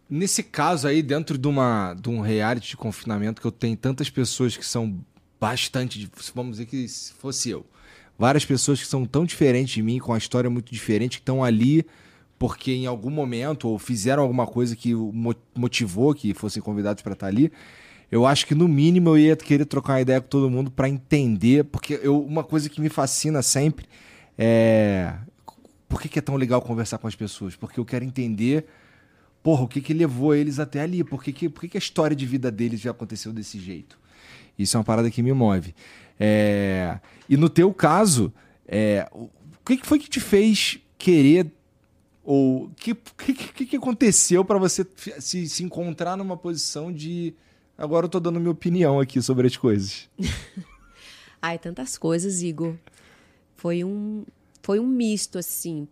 [SPEAKER 1] Nesse caso aí, dentro de, uma, de um reality de confinamento, que eu tenho tantas pessoas que são bastante. Vamos dizer que se fosse eu. Várias pessoas que são tão diferentes de mim, com uma história muito diferente, que estão ali porque em algum momento ou fizeram alguma coisa que motivou que fossem convidados para estar ali. Eu acho que no mínimo eu ia querer trocar uma ideia com todo mundo para entender, porque eu, uma coisa que me fascina sempre é por que, que, é tão legal conversar com as pessoas? Porque eu quero entender, porra, o que, que levou eles até ali? Por que, que, por que, que a história de vida deles já aconteceu desse jeito? Isso é uma parada que me move. É... E no teu caso, é... o que, que foi que te fez querer ou o que, que, que, aconteceu para você se, se encontrar numa posição de agora eu tô dando minha opinião aqui sobre as coisas?
[SPEAKER 2] Ai, tantas coisas, Igor. Foi um, foi um misto, assim.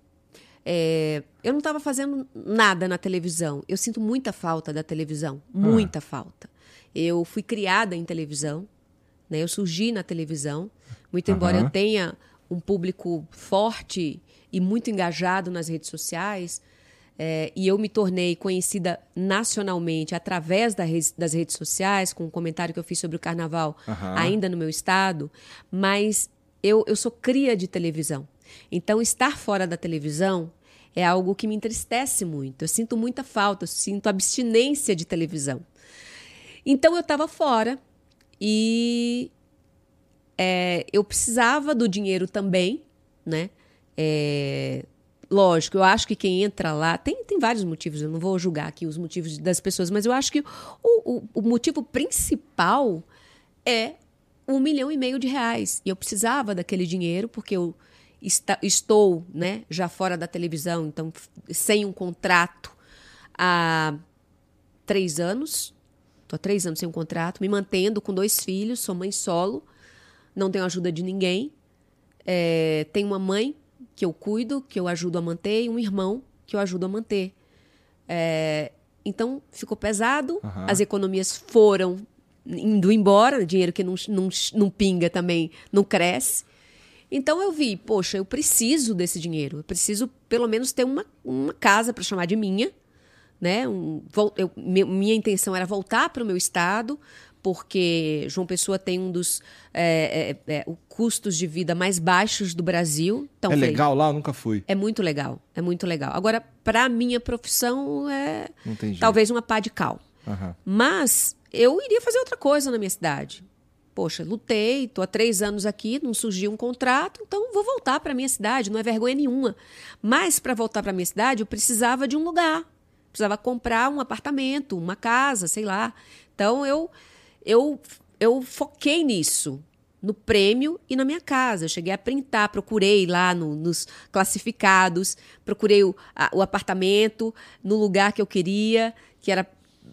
[SPEAKER 2] É, eu não estava fazendo nada na televisão. Eu sinto muita falta da televisão, muita ah. falta. Eu fui criada em televisão, né? Eu surgi na televisão, muito embora eu tenha um público forte e muito engajado nas redes sociais. É, e eu me tornei conhecida nacionalmente através da das redes sociais, com um comentário que eu fiz sobre o carnaval, ainda no meu estado. Mas eu, eu sou cria de televisão. Então, estar fora da televisão é algo que me entristece muito. Eu sinto muita falta, eu sinto abstinência de televisão. Então, eu estava fora e é, eu precisava do dinheiro também, né? É, lógico, eu acho que quem entra lá. Tem, tem vários motivos, eu não vou julgar aqui os motivos das pessoas, mas eu acho que o, o, o motivo principal é um milhão e meio de reais. E eu precisava daquele dinheiro, porque eu está, estou né, já fora da televisão, então sem um contrato há três anos. Estou há três anos sem um contrato, me mantendo com dois filhos, sou mãe solo, não tenho ajuda de ninguém. É, tenho uma mãe que eu cuido, que eu ajudo a manter, e um irmão que eu ajudo a manter. É, então ficou pesado,
[SPEAKER 1] Aham.
[SPEAKER 2] as economias foram indo embora, dinheiro que não, não, não pinga também não cresce. Então eu vi, poxa, eu preciso desse dinheiro, eu preciso pelo menos ter uma, uma casa para chamar de minha, né? Um, eu- mi- minha intenção era voltar para o meu estado, porque João Pessoa tem um dos é, é, é, o custos de vida mais baixos do Brasil. Então,
[SPEAKER 1] é
[SPEAKER 2] falei,
[SPEAKER 1] legal lá? Eu nunca fui.
[SPEAKER 2] É muito legal, é muito legal. Agora, para minha profissão, é talvez uma pá de cal.
[SPEAKER 1] Aham.
[SPEAKER 2] Mas eu iria fazer outra coisa na minha cidade. Poxa, lutei, tô há três anos aqui, não surgiu um contrato, então vou voltar para minha cidade, não é vergonha nenhuma. Mas para voltar para minha cidade, eu precisava de um lugar, precisava comprar um apartamento, uma casa, sei lá. Então eu eu eu foquei nisso, no prêmio e na minha casa. Eu cheguei a printar, procurei lá no- nos classificados, procurei o, a- o apartamento no lugar que eu queria, que era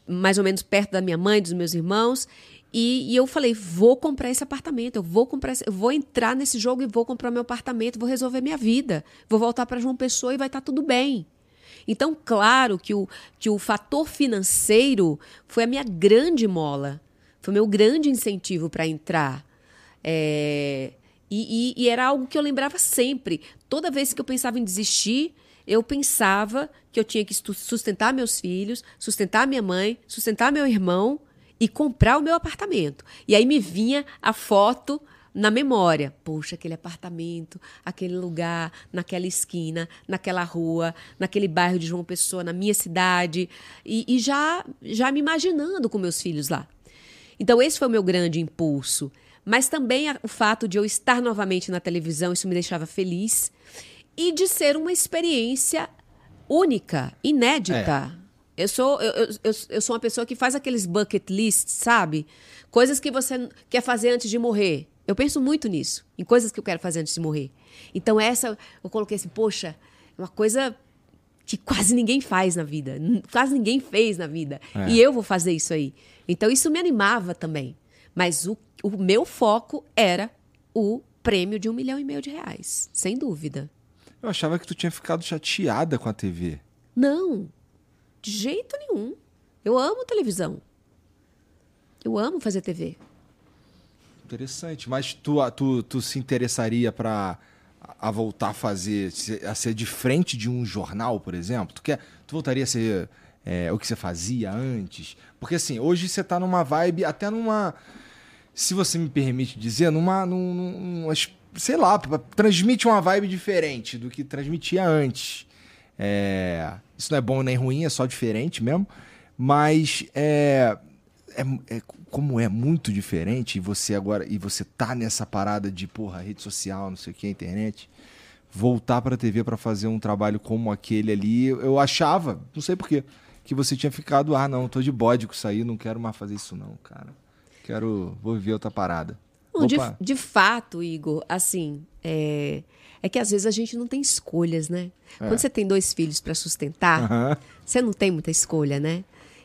[SPEAKER 2] mais ou menos perto da minha mãe, dos meus irmãos. E, e eu falei, vou comprar esse apartamento, eu vou comprar, esse- eu vou entrar nesse jogo e vou comprar meu apartamento, vou resolver minha vida, vou voltar para João Pessoa e vai estar tudo bem. Então, claro que o, que o fator financeiro foi a minha grande mola, foi o meu grande incentivo para entrar. É, e, e- e era algo que eu lembrava sempre. Toda vez que eu pensava em desistir, eu pensava que eu tinha que sustentar meus filhos, sustentar minha mãe, sustentar meu irmão e comprar o meu apartamento. E aí me vinha a foto na memória. Poxa, aquele apartamento, aquele lugar, naquela esquina, naquela rua, naquele bairro de João Pessoa, na minha cidade. E, e já, já me imaginando com meus filhos lá. Então, esse foi o meu grande impulso. Mas também o fato de eu estar novamente na televisão, isso me deixava feliz. E de ser uma experiência única, inédita. Eu, sou, eu, eu, eu- sou uma pessoa que faz aqueles bucket lists, sabe? Coisas que você quer fazer antes de morrer. Eu penso muito nisso, em coisas que eu quero fazer antes de morrer. Então, essa, eu coloquei assim, poxa, é uma coisa que quase ninguém faz na vida, quase ninguém fez na vida.
[SPEAKER 1] É.
[SPEAKER 2] E eu vou fazer isso aí. Então isso me animava também. Mas o, o meu foco era o prêmio de um milhão e meio de reais, sem dúvida.
[SPEAKER 1] Eu achava que tu tinha ficado chateada com a TV.
[SPEAKER 2] Não, de jeito nenhum. Eu amo televisão. Eu amo fazer TV.
[SPEAKER 1] Interessante. Mas tu, tu, tu se interessaria pra a voltar a fazer, a ser de frente de um jornal, por exemplo? Tu, quer, tu voltaria a ser é, o que você fazia antes? Porque assim, hoje você tá numa vibe, até numa. Se você me permite dizer, numa. num- num- numa es- sei lá, transmite uma vibe diferente do que transmitia antes. É, isso não é bom nem ruim, é só diferente mesmo. Mas é, é, é- como é muito diferente e você agora e você tá nessa parada de porra rede social não sei o que internet voltar pra TV pra fazer um trabalho como aquele ali eu achava não sei porquê que você tinha ficado ah não tô de bode com isso aí não quero mais fazer isso não cara. Quero vou viver outra parada.
[SPEAKER 2] Não, de, de fato, Igor, assim, é, é que às vezes a gente não tem escolhas, né? Quando você tem dois filhos para sustentar, você não tem muita escolha, né?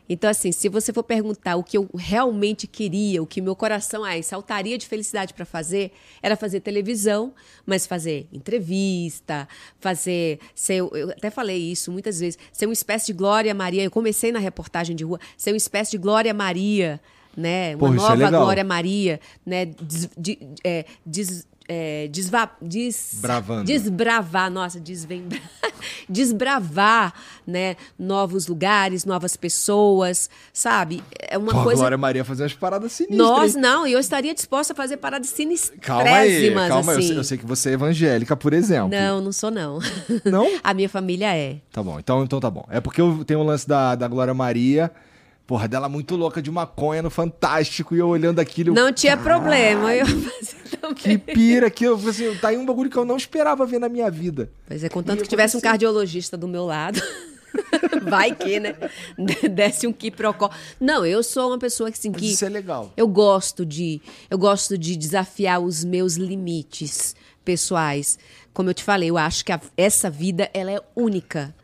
[SPEAKER 2] Então, assim, se você for perguntar o que eu realmente queria, o que meu coração ai, saltaria de felicidade para fazer, era fazer televisão, mas fazer entrevista, fazer. Ser, eu até falei isso muitas vezes, ser uma espécie de Glória Maria. Eu comecei na reportagem de rua, ser uma espécie de Glória Maria, né? Uma
[SPEAKER 1] Porra, é
[SPEAKER 2] nova
[SPEAKER 1] legal.
[SPEAKER 2] Glória Maria, né? Des, de- é, des- é, desva, des, desbravar, nossa, desvembrar, desbravar, né, novos lugares, novas pessoas, sabe? É uma
[SPEAKER 1] Pô, a
[SPEAKER 2] coisa.
[SPEAKER 1] Glória Maria fazer umas paradas sinistras
[SPEAKER 2] Nós não, e eu estaria disposta a fazer paradas
[SPEAKER 1] calma aí
[SPEAKER 2] sinistrésimas,
[SPEAKER 1] calma aí. Eu
[SPEAKER 2] assim.
[SPEAKER 1] sei, eu sei que você é evangélica por exemplo
[SPEAKER 2] Não, não sou não.
[SPEAKER 1] Não?
[SPEAKER 2] A minha família é.
[SPEAKER 1] Tá bom, então, então tá bom. É porque eu tenho o lance da, da Glória Maria, porra, dela muito louca de maconha no Fantástico, e eu olhando aquilo. eu-
[SPEAKER 2] Não tinha problema eu fazendo
[SPEAKER 1] Que pira, que eu, assim, tá aí um bagulho que eu não esperava ver na minha vida.
[SPEAKER 2] Pois é, contanto
[SPEAKER 1] E
[SPEAKER 2] que tivesse um
[SPEAKER 1] aconteceu.
[SPEAKER 2] cardiologista do meu lado. Vai que, né? Desce um quiprocó. Não, eu sou uma pessoa que, assim, que
[SPEAKER 1] isso é legal.
[SPEAKER 2] eu gosto de eu gosto de desafiar os meus limites pessoais. Como eu te falei, eu acho que a- essa vida ela é única.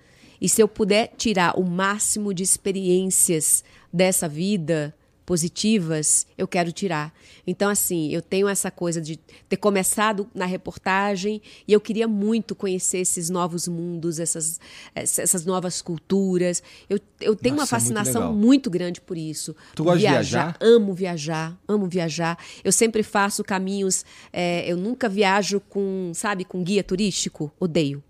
[SPEAKER 2] E se eu puder tirar o máximo de experiências dessa vida positivas, eu quero tirar. Então, assim, eu tenho essa coisa de ter começado na reportagem e eu queria muito conhecer esses novos mundos, essas, essas novas culturas. Eu, eu tenho
[SPEAKER 1] Nossa,
[SPEAKER 2] uma
[SPEAKER 1] é muito
[SPEAKER 2] fascinação
[SPEAKER 1] legal.
[SPEAKER 2] muito grande por isso.
[SPEAKER 1] Tu gosta de
[SPEAKER 2] viajar?
[SPEAKER 1] viajar?
[SPEAKER 2] Amo viajar, amo viajar. Eu sempre faço caminhos. é, eu nunca viajo com, sabe, com guia turístico. Odeio.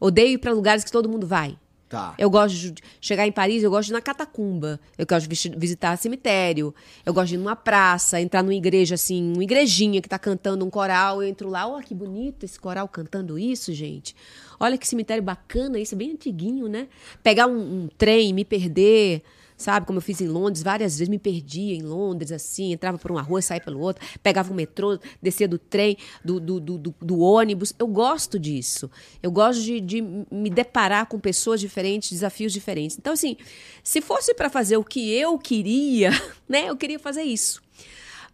[SPEAKER 2] Odeio ir para lugares que todo mundo vai.
[SPEAKER 1] Tá.
[SPEAKER 2] Eu gosto de chegar em Paris, eu gosto de ir na catacumba. Eu gosto de visi- visitar cemitério. Eu gosto de ir numa praça, entrar numa igreja assim, uma igrejinha que tá cantando um coral. Eu entro lá, olha que bonito esse coral cantando isso, gente. Olha que cemitério bacana, isso é bem antiguinho, né? Pegar um, um trem, me perder, sabe? Como eu fiz em Londres, várias vezes me perdia em Londres, assim, entrava por uma rua, saía pelo outro, pegava o metrô, descia do trem, do, do, do, do- ônibus. Eu gosto disso. Eu gosto de, de me deparar com pessoas diferentes, desafios diferentes. Então, assim, se fosse para fazer o que eu queria, né? Eu queria fazer isso.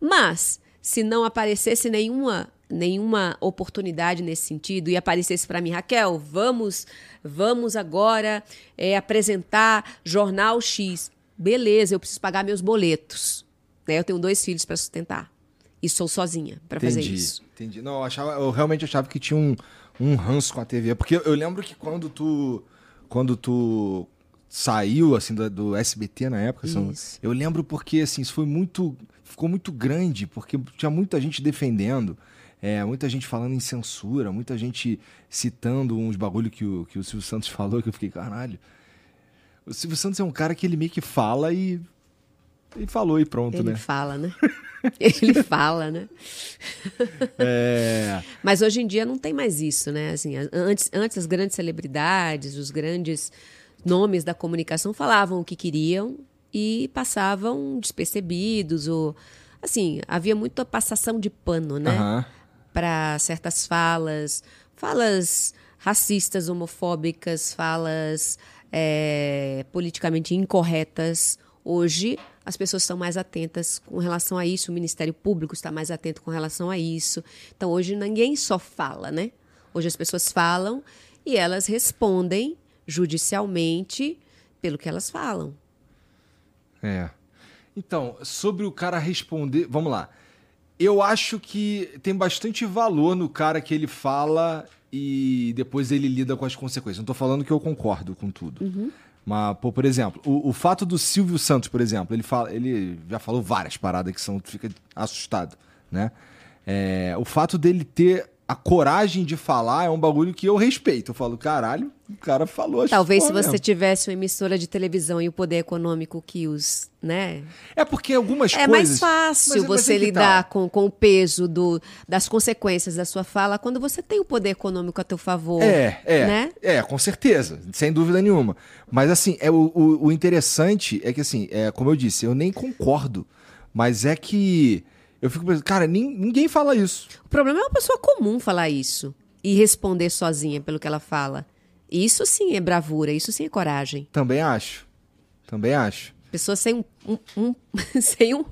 [SPEAKER 2] Mas, se não aparecesse nenhuma nenhuma oportunidade nesse sentido e aparecesse para mim, Raquel, vamos, vamos agora é, apresentar Jornal X. Beleza, eu preciso pagar meus boletos. Né? Eu tenho dois filhos para sustentar e sou sozinha para fazer isso.
[SPEAKER 1] entendi. Não, eu, achava, eu realmente achava que tinha um, um ranço com a TV. Porque eu lembro que quando tu. Quando tu saiu, assim, do, do SBT na época, assim, eu lembro porque, assim, isso foi muito. Ficou muito grande, porque tinha muita gente defendendo. É, muita gente falando em censura, muita gente citando uns bagulho que o, que o Silvio Santos falou, que eu fiquei, caralho. O Silvio Santos é um cara que ele meio que fala e. E falou e pronto,
[SPEAKER 2] Ele
[SPEAKER 1] né?
[SPEAKER 2] fala, né? Ele fala, né?
[SPEAKER 1] É.
[SPEAKER 2] Mas hoje em dia não tem mais isso, né? Assim, antes, antes as grandes celebridades, os grandes nomes da comunicação falavam o que queriam e passavam despercebidos ou assim, havia muita passação de pano, né?
[SPEAKER 1] Aham.
[SPEAKER 2] Para certas falas, falas racistas, homofóbicas, falas é, politicamente incorretas. Hoje as pessoas estão mais atentas com relação a isso, o Ministério Público está mais atento com relação a isso. Então hoje ninguém só fala, né? Hoje as pessoas falam e elas respondem judicialmente pelo que elas falam.
[SPEAKER 1] É. Então, sobre o cara responder. Vamos lá. Eu acho que tem bastante valor no cara que ele fala e depois ele lida com as consequências. Não tô falando que eu concordo com tudo. Mas, pô, por exemplo, o, o fato do Silvio Santos, por exemplo, ele, fala, ele já falou várias paradas que são, tu fica assustado, né? É, o fato dele ter a coragem de falar é um bagulho que eu respeito. Eu falo, caralho, o cara falou
[SPEAKER 2] Talvez se você
[SPEAKER 1] mesmo.
[SPEAKER 2] tivesse uma emissora de televisão e o poder econômico que os, né?
[SPEAKER 1] É porque algumas
[SPEAKER 2] É
[SPEAKER 1] coisas...
[SPEAKER 2] mais fácil
[SPEAKER 1] Mas- mas
[SPEAKER 2] você
[SPEAKER 1] é que
[SPEAKER 2] lidar
[SPEAKER 1] tá.
[SPEAKER 2] com, com o peso do, das consequências da sua fala quando você tem o poder econômico a teu favor.
[SPEAKER 1] É, é.
[SPEAKER 2] Né?
[SPEAKER 1] É, com certeza, sem dúvida nenhuma. Mas assim, é, o, o, o interessante é que assim, é, como eu disse, eu nem concordo. Mas é que eu fico pensando, cara, nin- ninguém fala isso.
[SPEAKER 2] O problema é uma pessoa comum falar isso e responder sozinha pelo que ela fala. Isso sim é bravura, isso sim é coragem.
[SPEAKER 1] Também acho. Também acho.
[SPEAKER 2] Pessoa sem um, um- um- sem um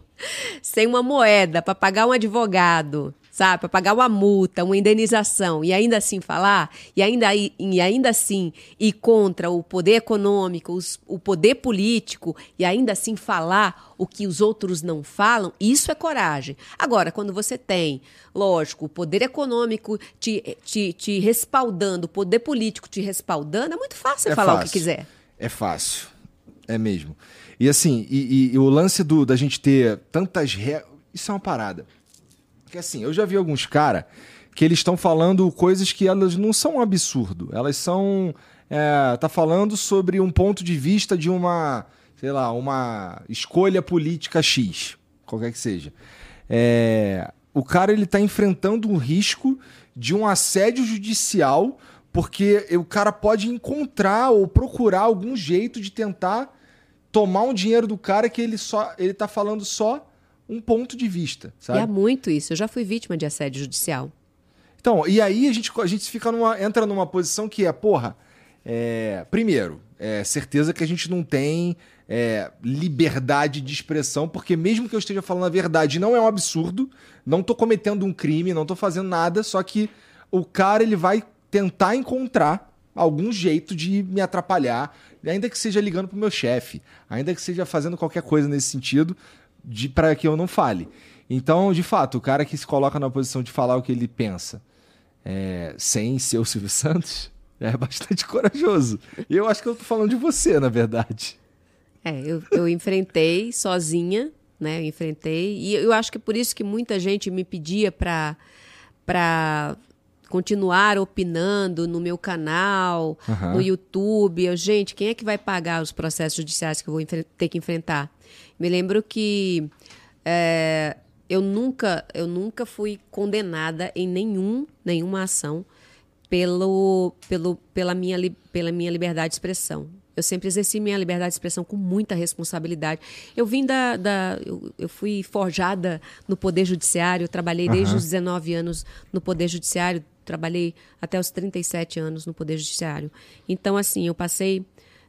[SPEAKER 2] sem uma moeda para pagar um advogado, sabe, para pagar uma multa, uma indenização e ainda assim falar e ainda e ainda assim ir contra o poder econômico, os- o poder político e ainda assim falar o que os outros não falam, isso é coragem. Agora, quando você tem, lógico, o poder econômico te, te, te respaldando, o poder político te respaldando, é muito fácil
[SPEAKER 1] é
[SPEAKER 2] falar o que
[SPEAKER 1] fácil.
[SPEAKER 2] quiser.
[SPEAKER 1] É fácil. É mesmo. E assim, e, e- e o lance do, da gente ter tantas regras. Isso é uma parada. Porque assim, eu já vi alguns caras que eles estão falando coisas que elas não são um absurdo. Elas são. É, tá falando sobre um ponto de vista de uma, sei lá, uma escolha política X, qualquer que seja. É, o cara ele tá enfrentando um risco de um assédio judicial porque o cara pode encontrar ou procurar algum jeito de tentar tomar um dinheiro do cara que ele só ele tá falando só um ponto de vista,
[SPEAKER 2] E
[SPEAKER 1] sabe?
[SPEAKER 2] há muito isso. Eu já fui vítima de assédio judicial.
[SPEAKER 1] Então, e aí a gente, a gente fica numa, entra numa posição que é, porra, é, primeiro, é certeza que a gente não tem é, liberdade de expressão, porque mesmo que eu esteja falando a verdade, não é um absurdo, não tô cometendo um crime, não tô fazendo nada, só que o cara ele vai tentar encontrar algum jeito de me atrapalhar, ainda que seja ligando pro meu chefe, ainda que seja fazendo qualquer coisa nesse sentido, para que eu não fale. Então, de fato, o cara que se coloca na posição de falar o que ele pensa, é, sem ser o Silvio Santos, é bastante corajoso. E eu acho que eu tô falando de você, na verdade.
[SPEAKER 2] É, eu, eu enfrentei sozinha, né? Eu enfrentei. E eu acho que é por isso que muita gente me pedia para para continuar opinando no meu canal,
[SPEAKER 1] Aham.
[SPEAKER 2] no YouTube. Eu, gente, quem é que vai pagar os processos judiciais que eu vou ter que enfrentar? Me lembro que é, eu nunca eu nunca fui condenada em nenhum nenhuma ação pelo, pelo pela minha pela minha liberdade de expressão. Eu sempre exerci minha liberdade de expressão com muita responsabilidade. Eu vim da. da eu, eu fui forjada no Poder Judiciário, eu trabalhei desde os 19 anos no Poder Judiciário, trabalhei até os 37 anos no Poder Judiciário. Então, assim, eu passei.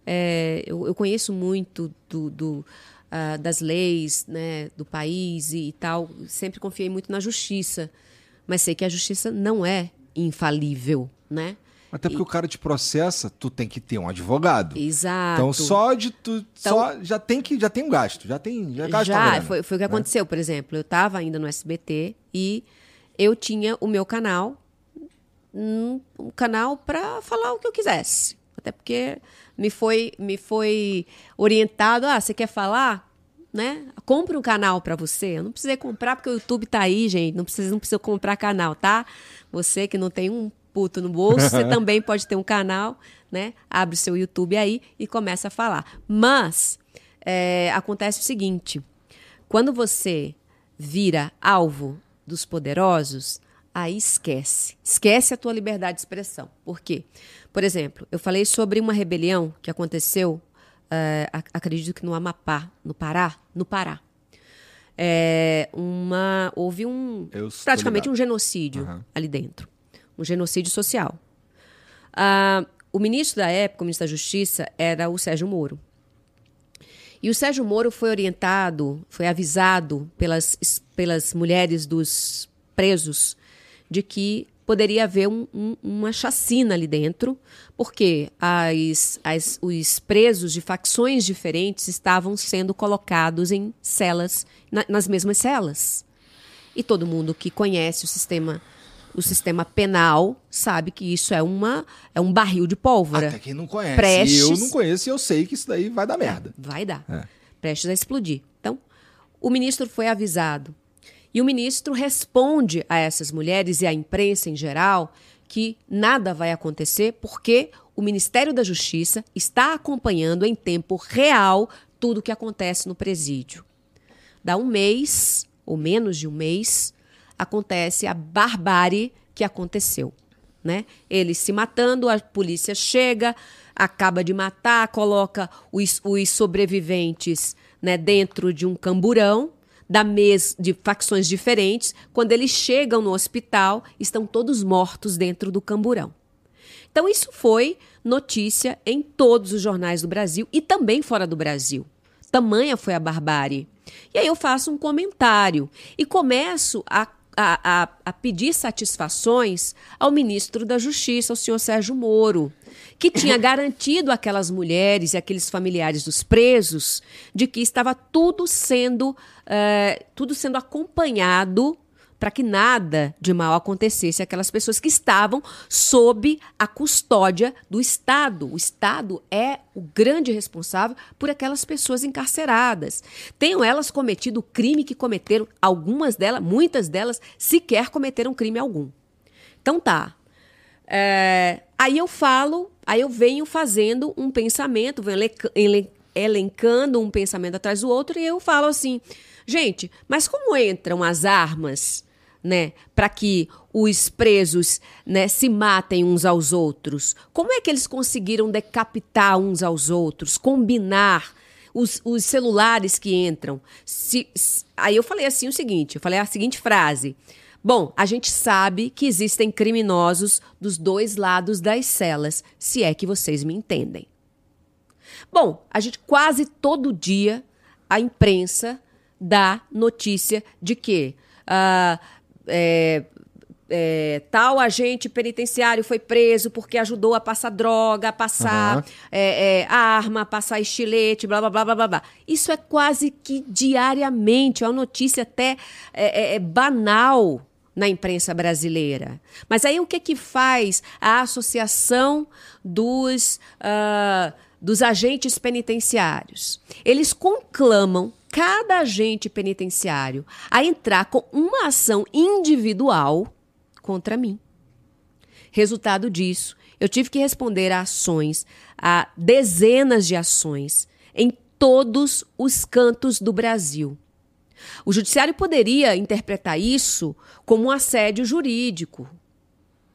[SPEAKER 2] é, eu, eu conheço muito do, do, ah, das leis né, do país e, tal. Sempre confiei muito na justiça. Mas sei que a justiça não é infalível, né?
[SPEAKER 1] Até porque o cara te processa, tu tem que ter um advogado.
[SPEAKER 2] Exato.
[SPEAKER 1] Então só de tu só já tem que já tem um gasto, já tem já gasta uma
[SPEAKER 2] Já,
[SPEAKER 1] grana,
[SPEAKER 2] foi, foi o que
[SPEAKER 1] né?
[SPEAKER 2] aconteceu. Por exemplo, eu estava ainda no SBT e eu tinha o meu canal, um, um canal para falar o que eu quisesse. Até porque me foi, me foi orientado, ah, você quer falar? Né? Compre um canal para você. Eu não precisei comprar porque o YouTube tá aí, gente. Não precisa, não precisa comprar canal, tá? Você que não tem um puto no bolso, você também pode ter um canal, né? Abre o seu YouTube aí e começa a falar. Mas é, acontece o seguinte: quando você vira alvo dos poderosos, aí esquece. Esquece a tua liberdade de expressão. Por quê? Por exemplo, eu falei sobre uma rebelião que aconteceu, ac- acredito que no Amapá, no Pará, no Pará. É, uma, houve um
[SPEAKER 1] Eu
[SPEAKER 2] praticamente um genocídio ali dentro, um genocídio social. Ah, o ministro da época, o ministro da Justiça, era o Sérgio Moro. E o Sérgio Moro foi orientado, foi avisado pelas, pelas mulheres dos presos de que poderia haver um- um- uma chacina ali dentro, porque as, as- os presos de facções diferentes estavam sendo colocados em celas, na- nas mesmas celas. E todo mundo que conhece o sistema, o sistema penal sabe que isso é, uma, é um barril de pólvora.
[SPEAKER 1] Até quem não conhece.
[SPEAKER 2] Prestes-
[SPEAKER 1] Eu não conheço e eu sei que isso daí vai dar merda.
[SPEAKER 2] Vai dar.
[SPEAKER 1] É.
[SPEAKER 2] Prestes a explodir. Então, o ministro foi avisado. E o ministro responde a essas mulheres e à imprensa em geral que nada vai acontecer porque o Ministério da Justiça está acompanhando em tempo real tudo o que acontece no presídio. Dá um mês, ou menos de um mês, acontece a barbárie que aconteceu. Né? Eles se matando, a polícia chega, acaba de matar, coloca os, os sobreviventes né, dentro de um camburão da mes de facções diferentes. Quando eles chegam no hospital, estão todos mortos dentro do camburão. Então, isso foi notícia em todos os jornais do Brasil e também fora do Brasil. Tamanha foi a barbárie. E aí eu faço um comentário e começo a, a, a, a pedir satisfações ao ministro da Justiça, ao senhor Sérgio Moro, que tinha garantido aquelas mulheres e aqueles familiares dos presos de que estava tudo sendo, eh, tudo sendo acompanhado para que nada de mal acontecesse àquelas pessoas que estavam sob a custódia do Estado. O Estado é o grande responsável por aquelas pessoas encarceradas. Tenham elas cometido o crime que cometeram, algumas delas, muitas delas, sequer cometeram crime algum. Então tá. É, aí eu falo, aí eu venho fazendo um pensamento, venho elenca- elen- elencando um pensamento atrás do outro, e eu falo assim, gente, mas como entram as armas, né, para que os presos, né, se matem uns aos outros? Como é que eles conseguiram decapitar uns aos outros, combinar os, os celulares que entram. Se, se- aí eu falei assim o seguinte, eu falei a seguinte frase. Bom, a gente sabe que existem criminosos dos dois lados das celas, se é que vocês me entendem. Bom, a gente quase todo dia a imprensa dá notícia de que ah, é, é, tal agente penitenciário foi preso porque ajudou a passar droga, a passar
[SPEAKER 1] Aham.
[SPEAKER 2] é, é, arma, a passar estilete, blá blá blá blá blá. Isso é quase que diariamente, é uma notícia até é, é, é banal na imprensa brasileira. Mas aí o que que faz a associação dos, ah, dos agentes penitenciários? Eles conclamam cada agente penitenciário a entrar com uma ação individual contra mim. Resultado disso, eu tive que responder a ações, a dezenas de ações, em todos os cantos do Brasil. O judiciário poderia interpretar isso como um assédio jurídico,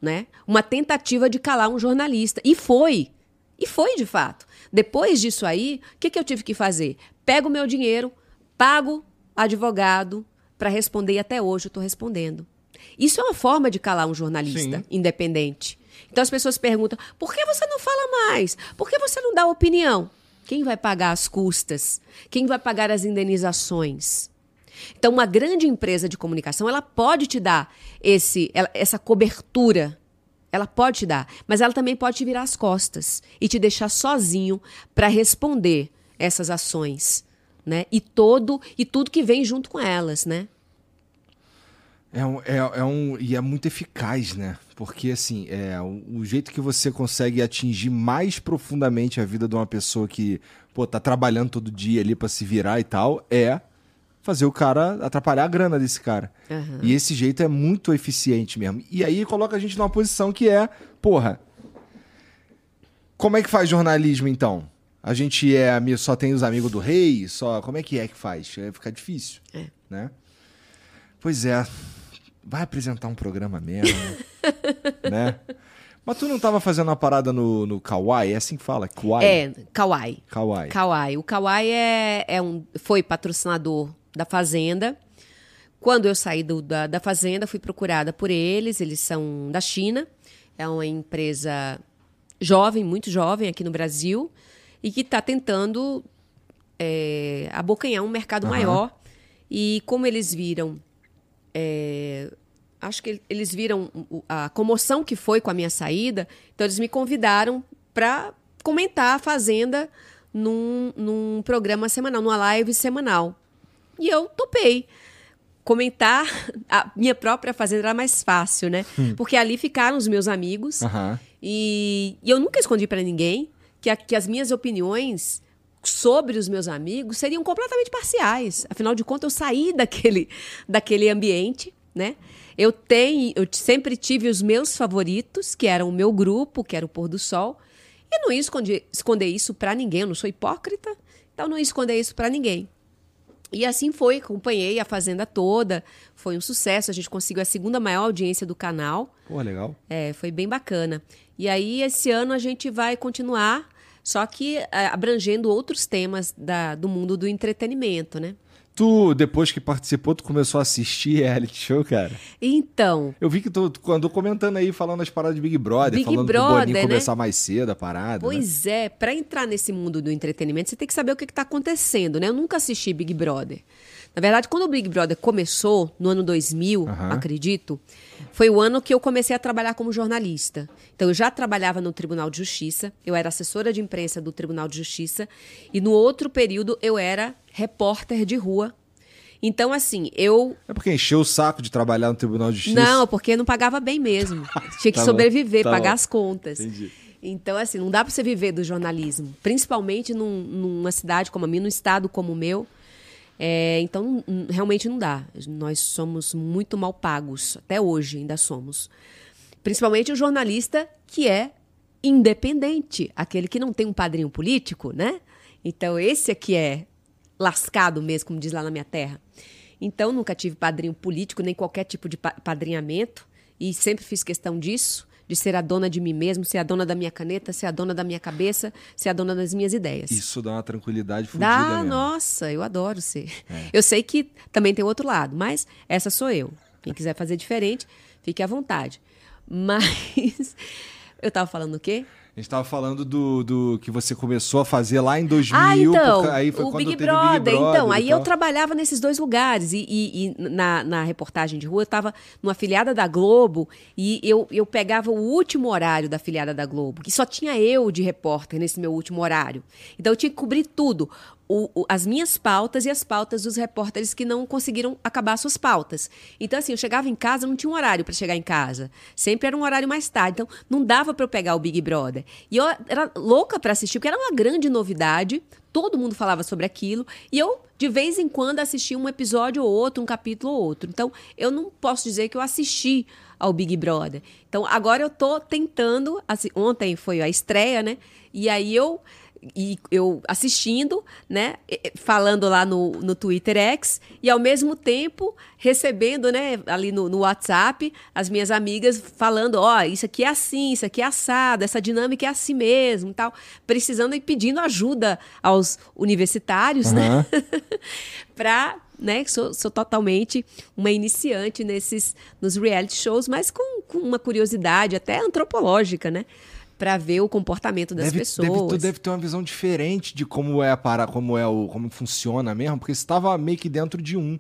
[SPEAKER 2] né? Uma tentativa de calar um jornalista. E foi. E foi, de fato. Depois disso aí, o que, que eu tive que fazer? Pego o meu dinheiro, pago advogado para responder e até hoje eu estou respondendo. Isso é uma forma de calar um jornalista
[SPEAKER 1] Sim.
[SPEAKER 2] independente. Então as pessoas perguntam: por que você não fala mais? Por que você não dá opinião? Quem vai pagar as custas? Quem vai pagar as indenizações? Então, uma grande empresa de comunicação, ela pode te dar esse, essa cobertura. Ela pode te dar, mas ela também pode te virar as costas e te deixar sozinho para responder essas ações, né? E todo e tudo que vem junto com elas, né?
[SPEAKER 1] É um, é, é um. E é muito eficaz, né? Porque, assim, é o, o jeito que você consegue atingir mais profundamente a vida de uma pessoa que, pô, tá trabalhando todo dia ali pra se virar e tal, é fazer o cara atrapalhar a grana desse cara.
[SPEAKER 2] Aham.
[SPEAKER 1] E esse jeito é muito eficiente mesmo. E aí coloca a gente numa posição que é, porra. Como é que faz jornalismo então? A gente é ami- só tem os amigos do rei, só como é que é que faz? É, fica difícil,
[SPEAKER 2] É.
[SPEAKER 1] né? Pois é. Vai apresentar um programa mesmo, né? Mas tu não tava fazendo uma parada no, no Kawaii? É assim que fala? Kawaii?
[SPEAKER 2] É, Kawaii.
[SPEAKER 1] Kawaii.
[SPEAKER 2] Kawaii. O Kawaii é, é um, foi patrocinador da Fazenda. Quando eu saí do- da, da Fazenda, fui procurada por eles. Eles são da China. É uma empresa jovem, muito jovem aqui no Brasil. E que está tentando é, abocanhar um mercado
[SPEAKER 1] Aham.
[SPEAKER 2] maior. E como eles viram é, acho que eles viram a comoção que foi com a minha saída, então eles me convidaram para comentar a Fazenda num, num programa semanal, numa live semanal. E eu topei. Comentar a minha própria Fazenda era mais fácil, né? Porque ali ficaram os meus amigos. E, e eu nunca escondi para ninguém que, a- que as minhas opiniões sobre os meus amigos seriam completamente parciais. Afinal de contas, eu saí daquele, daquele ambiente, né? Eu tenho, eu sempre tive os meus favoritos, que eram o meu grupo, que era o Pôr do Sol, e não ia esconder, esconder isso para ninguém. Eu não sou hipócrita, então não ia esconder isso para ninguém. E assim foi, acompanhei a Fazenda toda, foi um sucesso. A gente conseguiu a segunda maior audiência do canal.
[SPEAKER 1] Pô, legal.
[SPEAKER 2] É, foi bem bacana. E aí, esse ano a gente vai continuar, só que é, abrangendo outros temas da- do mundo do entretenimento, né?
[SPEAKER 1] Tu, depois que participou, tu começou a assistir reality show, cara?
[SPEAKER 2] Então,
[SPEAKER 1] Eu vi que tu, tu andou comentando aí, falando as paradas de Big Brother,
[SPEAKER 2] Big
[SPEAKER 1] falando
[SPEAKER 2] Brother,
[SPEAKER 1] pro Boninho
[SPEAKER 2] né?
[SPEAKER 1] começar mais cedo a parada. né?
[SPEAKER 2] pois é, para entrar nesse mundo do entretenimento, você tem que saber o que está acontecendo, né? Eu nunca assisti Big Brother. Na verdade, quando o Big Brother começou, no ano 2000,
[SPEAKER 1] Aham.
[SPEAKER 2] acredito, foi o ano que eu comecei a trabalhar como jornalista. Então, eu já trabalhava no Tribunal de Justiça, eu era assessora de imprensa do Tribunal de Justiça, e no outro período eu era repórter de rua. Então, assim, eu
[SPEAKER 1] É porque encheu o saco de trabalhar no Tribunal de Justiça.
[SPEAKER 2] não, porque não pagava bem mesmo. Tinha que
[SPEAKER 1] Tá
[SPEAKER 2] sobreviver,
[SPEAKER 1] tá
[SPEAKER 2] pagar
[SPEAKER 1] bom.
[SPEAKER 2] as contas.
[SPEAKER 1] Entendi.
[SPEAKER 2] Então, assim, não dá para você viver do jornalismo. Principalmente num- numa cidade como a minha, num estado como o meu. É, então, realmente não dá. Nós somos muito mal pagos. Até hoje ainda somos. Principalmente o jornalista que é independente. Aquele que não tem um padrinho político, né? Então, esse aqui é lascado mesmo, como diz lá na minha terra. Então, nunca tive padrinho político, nem qualquer tipo de pa- padrinhamento. E sempre fiz questão disso, de ser a dona de mim mesmo, ser a dona da minha caneta, ser a dona da minha cabeça, ser a dona das minhas ideias.
[SPEAKER 1] Isso dá uma tranquilidade fodida
[SPEAKER 2] Dá,
[SPEAKER 1] mesmo. É.
[SPEAKER 2] nossa, eu adoro ser. Eu sei que também tem outro lado, mas essa sou eu. Quem quiser fazer diferente, fique à vontade. Mas eu tava falando o quê?
[SPEAKER 1] A gente tava falando do, do que você começou a fazer lá em 2000.
[SPEAKER 2] Ah, então,
[SPEAKER 1] porque aí foi
[SPEAKER 2] o
[SPEAKER 1] quando
[SPEAKER 2] Big, Brother.
[SPEAKER 1] o Big Brother.
[SPEAKER 2] Então, aí eu trabalhava nesses dois lugares. E, e- e na, na reportagem de rua, eu estava numa filiada da Globo e eu, eu pegava o último horário da filiada da Globo, que só tinha eu de repórter nesse meu último horário. Então, eu tinha que cobrir tudo. O- o- as minhas pautas e as pautas dos repórteres que não conseguiram acabar suas pautas. Então, assim, eu chegava em casa, não tinha um horário para chegar em casa. Sempre era um horário mais tarde. Então, não dava para eu pegar o Big Brother. E eu era louca para assistir, porque era uma grande novidade. Todo mundo falava sobre aquilo. E eu, de vez em quando, assistia um episódio ou outro, um capítulo ou outro. Então, eu não posso dizer que eu assisti ao Big Brother. Então, agora eu tô tentando. assi- Ontem foi a estreia, né? E aí eu e eu assistindo, né, falando lá no, no Twitter X, e ao mesmo tempo recebendo, né, ali no, no WhatsApp, as minhas amigas falando, ó, isso aqui é assim, isso aqui é assado, essa dinâmica é assim mesmo, e tal, precisando e pedindo ajuda aos universitários, né, para né, sou, sou totalmente uma iniciante nesses nos reality shows, mas com, com uma curiosidade até antropológica, né, para ver o comportamento das
[SPEAKER 1] deve,
[SPEAKER 2] pessoas.
[SPEAKER 1] Deve, tu deve ter uma visão diferente de como é a para, como é o, como funciona mesmo, porque você estava meio que dentro de um,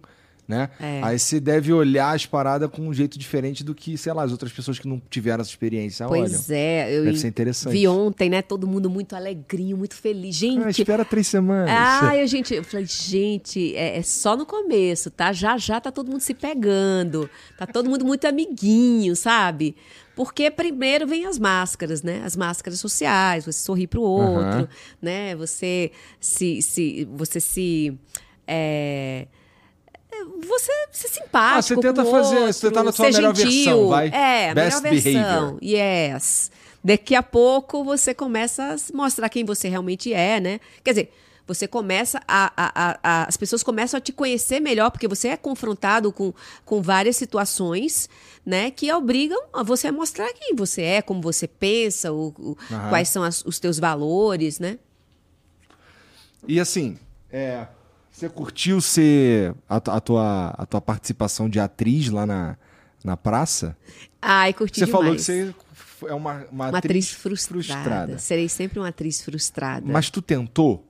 [SPEAKER 1] né?
[SPEAKER 2] É.
[SPEAKER 1] Aí você deve olhar as paradas com um jeito diferente do que, sei lá, as outras pessoas que não tiveram essa experiência olham.
[SPEAKER 2] Pois é, eu
[SPEAKER 1] Deve ser interessante.
[SPEAKER 2] vi ontem, né? Todo mundo muito alegrinho, muito feliz.
[SPEAKER 1] Ah,
[SPEAKER 2] Gente,
[SPEAKER 1] espera três semanas.
[SPEAKER 2] ah, eu, gente, eu falei, gente, é, é só no começo, tá? Já já tá todo mundo se pegando, tá todo mundo muito amiguinho, sabe? Porque primeiro vem as máscaras, né? As máscaras sociais, você sorrir pro outro,
[SPEAKER 1] Aham.
[SPEAKER 2] né? Você se, se você se é, você ser simpático.
[SPEAKER 1] Ah, você tenta fazer-
[SPEAKER 2] outro,
[SPEAKER 1] você tá na sua melhor
[SPEAKER 2] gentil.
[SPEAKER 1] versão, vai.
[SPEAKER 2] É, a
[SPEAKER 1] Best
[SPEAKER 2] melhor versão.
[SPEAKER 1] behavior.
[SPEAKER 2] Yes. Daqui a pouco você começa a mostrar quem você realmente é, né? Quer dizer, você começa a, a- a- As pessoas começam a te conhecer melhor, porque você é confrontado com, com várias situações, né? Que obrigam a você a mostrar quem você é, como você pensa, o, o- quais são as- os teus valores, né?
[SPEAKER 1] E assim, é, você curtiu ser a, a tua, a tua participação de atriz lá na, na praça?
[SPEAKER 2] Ai, curti
[SPEAKER 1] Você
[SPEAKER 2] demais.
[SPEAKER 1] falou que você é uma, uma,
[SPEAKER 2] Uma
[SPEAKER 1] atriz,
[SPEAKER 2] atriz frustrada. Serei sempre uma atriz frustrada.
[SPEAKER 1] Mas tu tentou?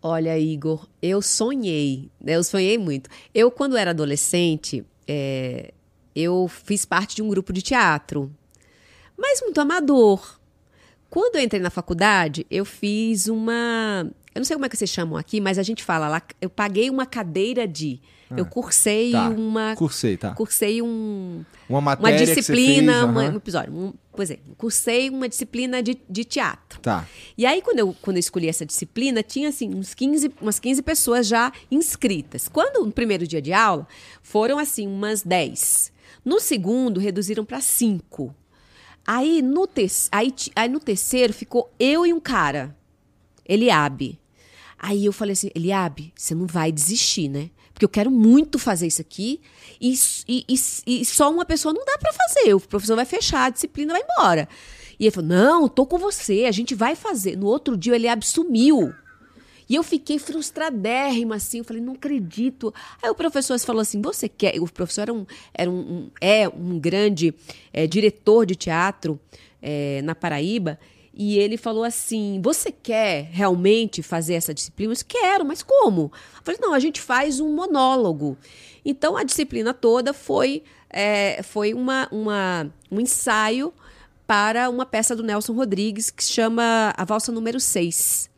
[SPEAKER 2] Olha, Igor, eu sonhei, né? eu sonhei muito. Eu, quando era adolescente, é, eu fiz parte de um grupo de teatro, mas muito amador. Quando eu entrei na faculdade, eu fiz uma. Eu não sei como é que vocês chamam aqui, mas a gente fala lá. Eu paguei uma cadeira de. eu cursei
[SPEAKER 1] tá.
[SPEAKER 2] uma.
[SPEAKER 1] Cursei, tá.
[SPEAKER 2] Cursei um,
[SPEAKER 1] Uma
[SPEAKER 2] uma
[SPEAKER 1] matéria você
[SPEAKER 2] disciplina,
[SPEAKER 1] fez,
[SPEAKER 2] uma-
[SPEAKER 1] aham.
[SPEAKER 2] um episódio. Um, pois é, cursei uma disciplina de, de teatro.
[SPEAKER 1] Tá.
[SPEAKER 2] E aí, quando eu, quando eu escolhi essa disciplina, tinha assim, uns 15, umas 15 pessoas já inscritas. Quando, no primeiro dia de aula, foram assim, umas 10. No segundo, reduziram para 5. Aí no, te aí, aí no terceiro ficou eu e um cara, Eliabe. Aí eu falei assim, Eliabe, você não vai desistir, né? Porque eu quero muito fazer isso aqui e, e- e- e só uma pessoa não dá pra fazer. O professor vai fechar, a disciplina vai embora. E ele falou, não, tô com você, a gente vai fazer. No outro dia Eliabe sumiu. E eu fiquei frustradérrima, assim. Eu falei, não acredito. Aí o professor falou assim: você quer. O professor era um, era um, um- é um grande é, diretor de teatro é, na Paraíba. E ele falou assim: Você quer realmente fazer essa disciplina? Eu disse, quero, mas como? Eu falei: Não, a gente faz um monólogo. Então a disciplina toda foi, é, foi uma, uma, um ensaio para uma peça do Nelson Rodrigues que chama A Valsa Número 6.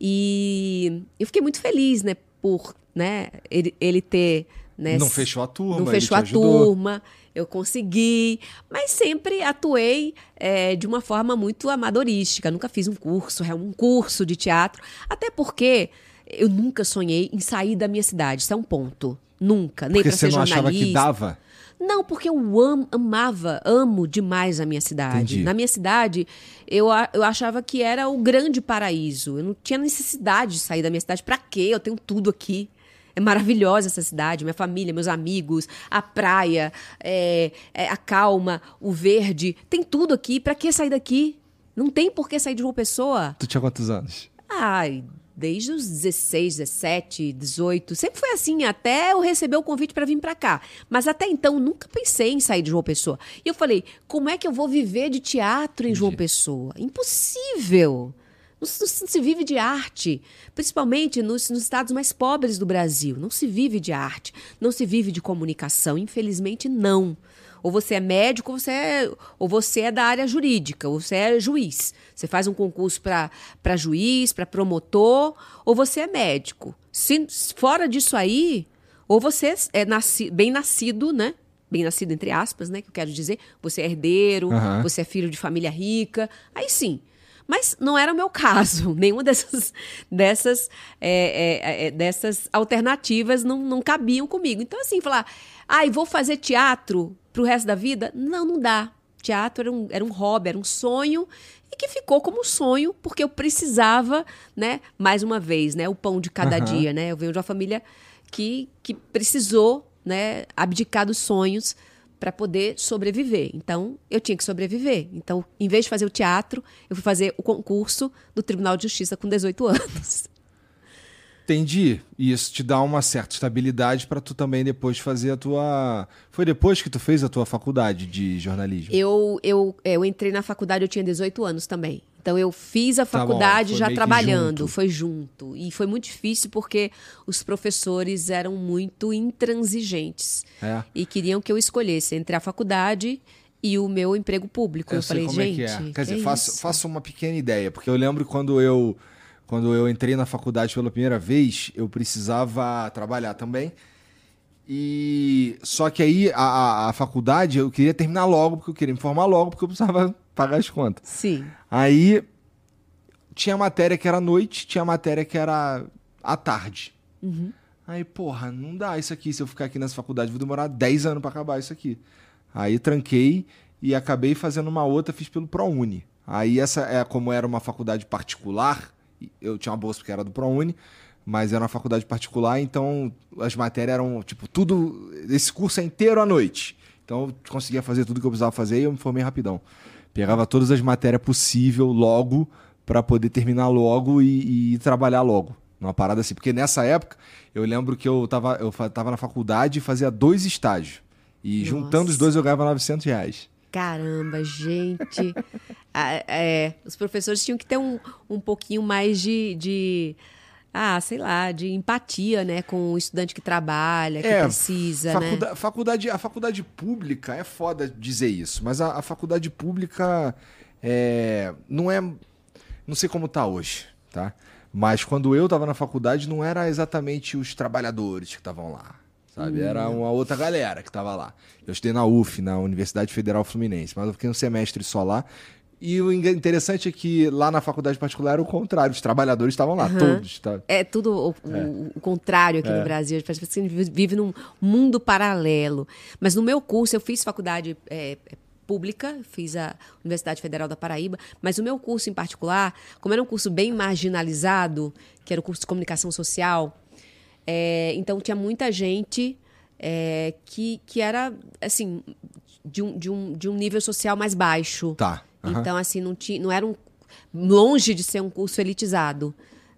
[SPEAKER 2] E eu fiquei muito feliz, né, por né, ele, ele ter. Né,
[SPEAKER 1] Não fechou a turma,
[SPEAKER 2] Não fechou a
[SPEAKER 1] ajudou.
[SPEAKER 2] turma, eu consegui, mas sempre atuei é, de uma forma muito amadorística. Nunca fiz um curso, é, um curso de teatro, até porque eu nunca sonhei em sair da minha cidade. Isso é um ponto. Nunca, nem
[SPEAKER 1] Porque
[SPEAKER 2] para
[SPEAKER 1] você
[SPEAKER 2] ser
[SPEAKER 1] não achava
[SPEAKER 2] jornalista.
[SPEAKER 1] que dava?
[SPEAKER 2] Não, porque eu am- amava, amo demais a minha cidade.
[SPEAKER 1] Entendi.
[SPEAKER 2] Na minha cidade, eu, eu achava que era o grande paraíso. Eu não tinha necessidade de sair da minha cidade. Pra quê? Eu tenho tudo aqui. É maravilhosa essa cidade, minha família, meus amigos, a praia, é, é, a calma, o verde. Tem tudo aqui. Pra que sair daqui? Não tem por que sair de uma pessoa.
[SPEAKER 1] Tu tinha quantos anos?
[SPEAKER 2] Ai, desde os 16, 17, 18. Sempre foi assim, até eu receber o convite para vir para cá. Mas até então, nunca pensei em sair de João Pessoa. E eu falei, como é que eu vou viver de teatro em João Pessoa? Impossível! Não se, vive de arte, principalmente nos, nos, estados mais pobres do Brasil. Não se vive de arte, não se vive de comunicação. Infelizmente, não. Ou você é médico, ou você é, ou você é da área jurídica, ou você é juiz. Você faz um concurso para juiz, para promotor, ou você é médico. Se, fora disso aí, ou você é nasci, bem nascido, né? Bem nascido, entre aspas, né? Que eu quero dizer. Você é herdeiro, uhum. você é filho de família rica. Aí sim. Mas não era o meu caso. Nenhuma dessas, dessas, é, é, é, dessas alternativas não, não cabiam comigo. Então, assim, falar, ai, ah, vou fazer teatro para o resto da vida? Não, não dá. Teatro era um, era um hobby, era um sonho e que ficou como sonho porque eu precisava, né? Mais uma vez, né? O pão de cada uhum. dia, né? Eu venho de uma família que, que precisou, né? Abdicar dos sonhos para poder sobreviver. Então, eu tinha que sobreviver. Então, em vez de fazer o teatro, eu fui fazer o concurso do Tribunal de Justiça com 18 anos.
[SPEAKER 1] Entendi. E isso te dá uma certa estabilidade para tu também depois fazer a tua. Foi depois que tu fez a tua faculdade de jornalismo?
[SPEAKER 2] Eu, eu, é, eu entrei na faculdade, eu tinha 18 anos também. Então eu fiz a faculdade tá já trabalhando, junto. foi junto. E foi muito difícil porque os professores eram muito intransigentes. É. E queriam que eu escolhesse entre a faculdade e o meu emprego público. Eu, eu falei, gente. É que é.
[SPEAKER 1] Quer dizer, faça, faça uma pequena ideia, porque eu lembro quando eu quando eu entrei na faculdade pela primeira vez, eu precisava trabalhar também. E só que aí a, a, faculdade eu queria terminar logo, porque eu queria me formar logo, porque eu precisava pagar as contas.
[SPEAKER 2] Sim.
[SPEAKER 1] Aí tinha matéria que era noite, tinha matéria que era à tarde. Uhum. Aí, porra, não dá isso aqui. Se eu ficar aqui nessa faculdade, vou demorar 10 anos para acabar isso aqui. Aí tranquei e acabei fazendo uma outra, fiz pelo ProUni. Aí essa é como era uma faculdade particular, eu tinha uma bolsa porque era do ProUni, mas era uma faculdade particular, então as matérias eram, tipo, tudo. Esse curso é inteiro à noite. Então eu conseguia fazer tudo que eu precisava fazer e eu me formei rapidão. Pegava todas as matérias possível logo para poder terminar logo e, e, trabalhar logo. Numa parada assim. Porque nessa época, eu lembro que eu tava, eu tava na faculdade e fazia dois estágios. E Nossa. juntando os dois eu ganhava 900 reais.
[SPEAKER 2] Caramba, gente. ah, é, os professores tinham que ter um, um pouquinho mais de, de. Ah, sei lá, de empatia, né, com o estudante que trabalha, que é, precisa,
[SPEAKER 1] faculda
[SPEAKER 2] né?
[SPEAKER 1] Faculdade, a faculdade pública é foda dizer isso, mas a, a faculdade pública é, não é, não sei como tá hoje, tá? Mas quando eu estava na faculdade não era exatamente os trabalhadores que estavam lá sabe? Era hum. uma outra galera que tava lá. Eu estudei na UF, na Universidade Federal Fluminense, mas eu fiquei um semestre só lá. E o interessante é que lá na faculdade particular era o contrário, os trabalhadores estavam lá, uhum. todos. Tá?
[SPEAKER 2] É tudo o, é. o, contrário aqui é. no Brasil. Parece que a gente vive num mundo paralelo. Mas no meu curso, eu fiz faculdade é, é, pública, fiz a Universidade Federal da Paraíba, mas o meu curso em particular, como era um curso bem marginalizado, que era o curso de comunicação social, é, então tinha muita gente é, que, que era assim de um, de, um, de um nível social mais baixo.
[SPEAKER 1] Tá.
[SPEAKER 2] Uhum. Então, assim, não, tinha, não era um, longe de ser um curso elitizado.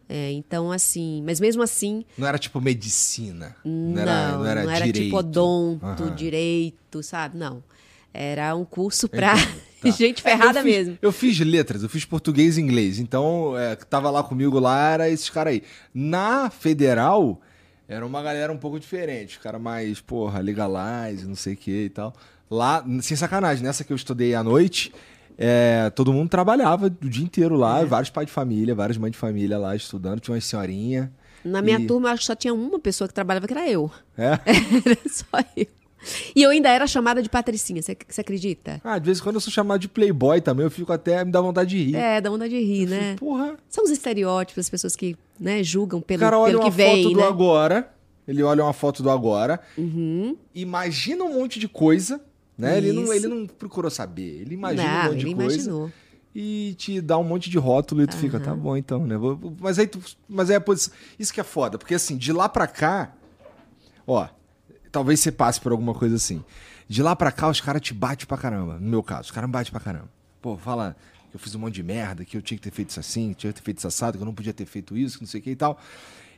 [SPEAKER 2] É, então, assim, mas mesmo assim.
[SPEAKER 1] Não era tipo medicina.
[SPEAKER 2] Não, não era, não era, não era tipo odonto, uhum. direito, sabe? Não. Era um curso para tá. gente ferrada
[SPEAKER 1] eu fiz,
[SPEAKER 2] mesmo.
[SPEAKER 1] Eu fiz letras, eu fiz português e inglês. Então, é, tava lá comigo lá, era esses caras aí. Na federal, era uma galera um pouco diferente. Os caras mais, porra, legalize, não sei o que e tal. Lá, sem sacanagem, nessa que eu estudei à noite, é, todo mundo trabalhava o dia inteiro lá, é. vários pais de família, várias mães de família lá estudando, tinha uma senhorinha.
[SPEAKER 2] Na minha e... turma, acho que só tinha uma pessoa que trabalhava, que era eu.
[SPEAKER 1] É?
[SPEAKER 2] Era só eu. E eu ainda era chamada de Patricinha, você acredita?
[SPEAKER 1] Ah, de vez em quando eu sou chamado de Playboy também, eu fico até, me dá vontade de rir.
[SPEAKER 2] É, dá vontade de rir, eu né?
[SPEAKER 1] Fico, porra.
[SPEAKER 2] São os estereótipos, as pessoas que né, julgam pelo, o cara olha pelo que vem,
[SPEAKER 1] foto
[SPEAKER 2] né?
[SPEAKER 1] do agora, ele olha uma foto do agora, uhum. imagina um monte de coisa, né? Ele não, ele não procurou saber, ele imagina não, um monte de coisa. Imaginou. E te dá um monte de rótulo e tu uhum. fica, tá bom então, né? Mas aí, tu, mas aí isso que é foda, porque assim, de lá pra cá Ó, talvez você passe por alguma coisa assim. De lá pra cá, os caras te batem pra caramba. No meu caso, os caras me batem pra caramba. Pô, fala que eu fiz um monte de merda, que eu tinha que ter feito isso assim, que tinha que ter feito isso assado, que eu não podia ter feito isso, que não sei o que e tal.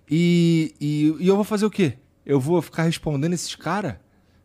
[SPEAKER 1] E, e, e eu vou fazer o quê? Eu vou ficar respondendo esses caras?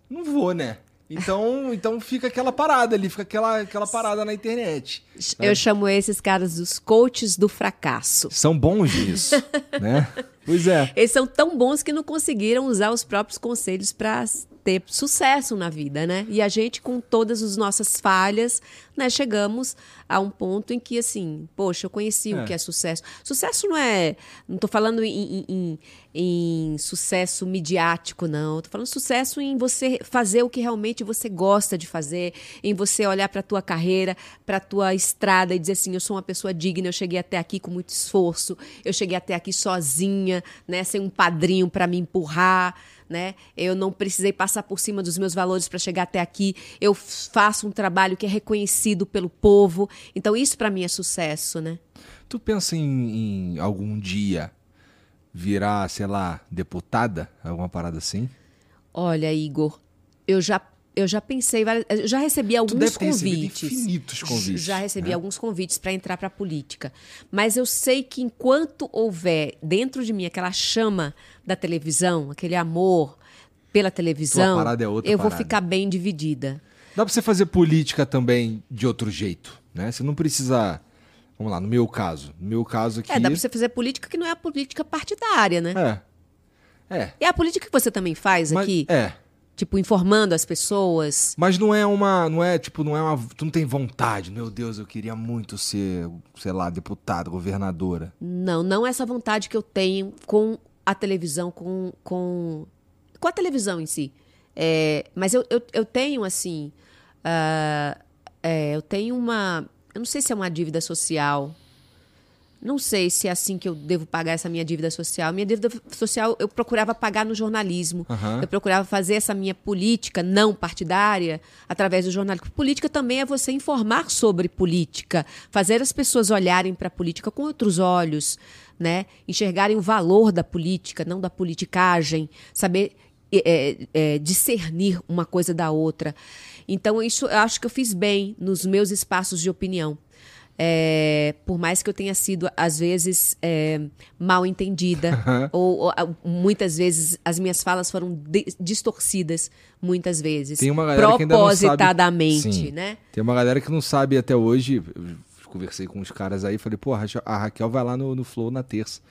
[SPEAKER 1] Não vou, né? Então, então fica aquela parada ali, fica aquela, aquela parada na internet.
[SPEAKER 2] Eu chamo esses caras dos coaches do fracasso.
[SPEAKER 1] São bons nisso, né? Pois é.
[SPEAKER 2] Eles são tão bons que não conseguiram usar os próprios conselhos para ter sucesso na vida, né? E a gente, com todas as nossas falhas, né, chegamos a um ponto em que, assim, poxa, eu conheci
[SPEAKER 1] É.
[SPEAKER 2] o que é sucesso. Sucesso não é. Não tô falando em, em- em- em sucesso midiático, não. Tô falando sucesso em você fazer o que realmente você gosta de fazer, em você olhar para tua carreira, para tua estrada e dizer assim, eu sou uma pessoa digna, eu cheguei até aqui com muito esforço, eu cheguei até aqui sozinha, né, sem um padrinho para me empurrar, né? Eu não precisei passar por cima dos meus valores para chegar até aqui. Eu faço um trabalho que é reconhecido pelo povo. Então isso para mim é sucesso, né?
[SPEAKER 1] Tu pensa em, em algum dia virar, sei lá, deputada? Alguma parada assim?
[SPEAKER 2] Olha, Igor, eu já eu já pensei, eu já recebi alguns convites.
[SPEAKER 1] infinitos convites,
[SPEAKER 2] Já recebi
[SPEAKER 1] né?
[SPEAKER 2] alguns convites para entrar para a política. Mas eu sei que enquanto houver dentro de mim aquela chama da televisão, aquele amor pela televisão,
[SPEAKER 1] parada é outra
[SPEAKER 2] eu vou
[SPEAKER 1] parada.
[SPEAKER 2] ficar bem dividida.
[SPEAKER 1] Dá pra você fazer política também de outro jeito, né? Você não precisa. Vamos lá, no meu caso. No meu caso aqui.
[SPEAKER 2] É, dá para você fazer política que não é a política partidária, né?
[SPEAKER 1] É. É.
[SPEAKER 2] É a política que você também faz
[SPEAKER 1] Mas,
[SPEAKER 2] aqui,
[SPEAKER 1] é.
[SPEAKER 2] tipo informando as pessoas.
[SPEAKER 1] Mas não é uma. Não é, tipo, não é uma. Tu não tem vontade. Meu Deus, eu queria muito ser, sei lá, deputada, governadora.
[SPEAKER 2] Não, não essa vontade que eu tenho com a televisão, com, com, com a televisão em si. É, mas eu, eu, eu tenho, assim. ah, é, eu tenho uma. Eu não sei se é uma dívida social. Não sei se é assim que eu devo pagar essa minha dívida social. Minha dívida social eu procurava pagar no jornalismo.
[SPEAKER 1] Aham.
[SPEAKER 2] Eu procurava fazer essa minha política não partidária através do jornalismo. Política também é você informar sobre política, fazer as pessoas olharem para a política com outros olhos, né? Enxergarem o valor da política, não da politicagem, saber é, é, discernir uma coisa da outra. Então, isso eu acho que eu fiz bem nos meus espaços de opinião. É, por mais que eu tenha sido, às vezes, é, mal entendida, ou, ou, muitas vezes as minhas falas foram distorcidas, muitas vezes.
[SPEAKER 1] Tem uma galera que ainda não sabe-
[SPEAKER 2] propositadamente, né?
[SPEAKER 1] Tem uma galera que não sabe até hoje. Conversei com os caras aí falei, pô, a Raquel- vai lá no, no Flow na terça.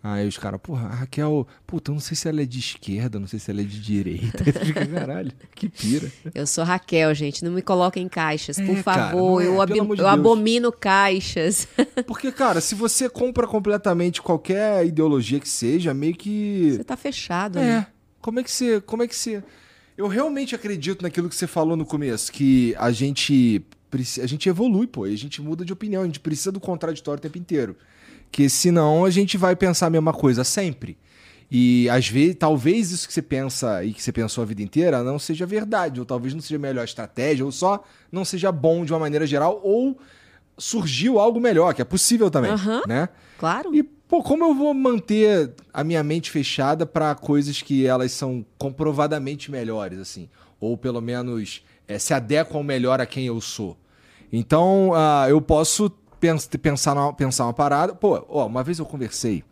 [SPEAKER 1] Aí os caras, porra, a Raquel, puta, eu não sei se ela é de esquerda, não sei se ela é de direita. Fica, caralho, que pira.
[SPEAKER 2] Eu sou Raquel, gente. Não me coloquem em caixas, por
[SPEAKER 1] É, cara,
[SPEAKER 2] favor.
[SPEAKER 1] não é,
[SPEAKER 2] eu
[SPEAKER 1] de
[SPEAKER 2] eu abomino caixas.
[SPEAKER 1] Porque, cara, se você compra completamente qualquer ideologia que seja, meio que.
[SPEAKER 2] Você tá fechado,
[SPEAKER 1] É.
[SPEAKER 2] né?
[SPEAKER 1] Como é que você. Como é que você. Eu realmente acredito naquilo que você falou no começo, que a gente. A gente evolui, pô, e a gente muda de opinião, a gente precisa do contraditório o tempo inteiro. Que senão a gente vai pensar a mesma coisa sempre. E às vezes, talvez isso que você pensa e que você pensou a vida inteira não seja verdade, ou talvez não seja a melhor estratégia, ou só não seja bom de uma maneira geral, ou surgiu algo melhor, que é possível também,
[SPEAKER 2] Aham.
[SPEAKER 1] né?
[SPEAKER 2] Claro.
[SPEAKER 1] E, pô, como eu vou manter a minha mente fechada pra coisas que elas são comprovadamente melhores, assim? Ou pelo menos eh, se adequam melhor a quem eu sou. Então, ah, eu posso pens- pensar, pensar uma parada. Pô, ó, uma vez eu conversei,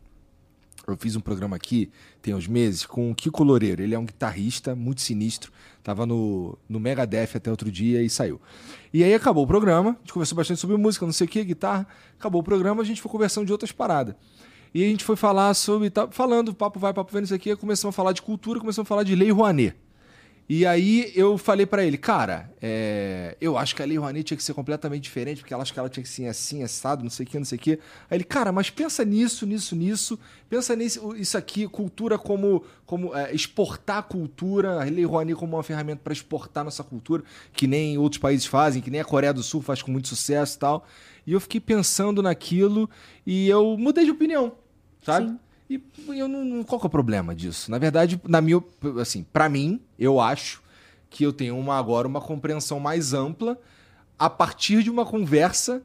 [SPEAKER 1] eu fiz um programa aqui, tem uns meses, com o Kiko Loureiro. Ele é um guitarrista muito sinistro. Tava no, no Megadeth até outro dia e saiu. E aí acabou o programa, a gente conversou bastante sobre música, não sei o que, guitarra. Acabou o programa, a gente foi conversando de outras paradas. E a gente foi falar sobre. Tá, falando, papo vai, papo vem, não sei o que, começamos a falar de cultura, começamos a falar de Lei Rouanet. E aí eu falei pra ele, cara, é, eu acho que a Lei Rouanet tinha que ser completamente diferente, porque ela acho que ela tinha que ser assim, assado, não sei o que, não sei o que. Aí ele, cara, mas pensa nisso, nisso, nisso, pensa nisso, isso aqui, cultura como, como é, exportar cultura, a Lei Rouanet como uma ferramenta pra exportar nossa cultura, que nem outros países fazem, que nem a Coreia do Sul faz com muito sucesso e tal. E eu fiquei pensando naquilo e eu mudei de opinião, sabe?
[SPEAKER 2] Sim.
[SPEAKER 1] E eu não, qual que é o problema disso? Na verdade, na minha, assim, para mim, eu acho que eu tenho uma agora uma compreensão mais ampla a partir de uma conversa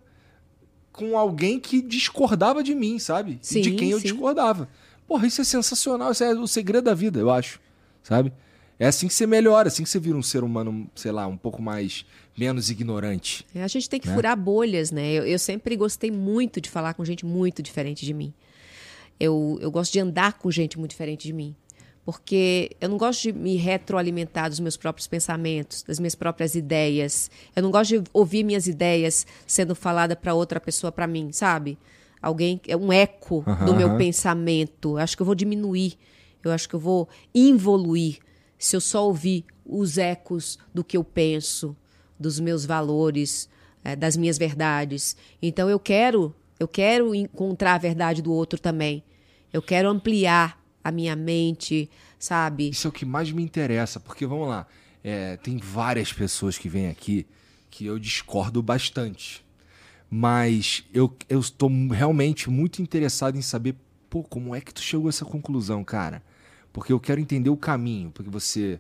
[SPEAKER 1] com alguém que discordava de mim, sabe? E de
[SPEAKER 2] Sim,
[SPEAKER 1] quem eu
[SPEAKER 2] sim.
[SPEAKER 1] discordava. Porra, isso é sensacional, isso é o segredo da vida, eu acho. sabe? É assim que você melhora, assim que você vira um ser humano, sei lá, um pouco mais menos ignorante.
[SPEAKER 2] É, A gente tem que
[SPEAKER 1] Né?
[SPEAKER 2] furar bolhas, né? Eu, eu sempre gostei muito de falar com gente muito diferente de mim. Eu, eu gosto de andar com gente muito diferente de mim. Porque eu não gosto de me retroalimentar dos meus próprios pensamentos, das minhas próprias ideias. Eu não gosto de ouvir minhas ideias sendo falada para outra pessoa, para mim, sabe? Alguém, é um eco do meu pensamento. Eu acho que eu vou diminuir. Eu acho que eu vou involuir se eu só ouvir os ecos do que eu penso, dos meus valores, eh, das minhas verdades. Então eu quero, eu quero encontrar a verdade do outro também. Eu quero ampliar a minha mente, sabe?
[SPEAKER 1] Isso é o que mais me interessa, porque vamos lá, é, tem várias pessoas que vêm aqui que eu discordo bastante. Mas eu, estou realmente muito interessado em saber, pô, como é que tu chegou a essa conclusão, cara? Porque eu quero entender o caminho, porque você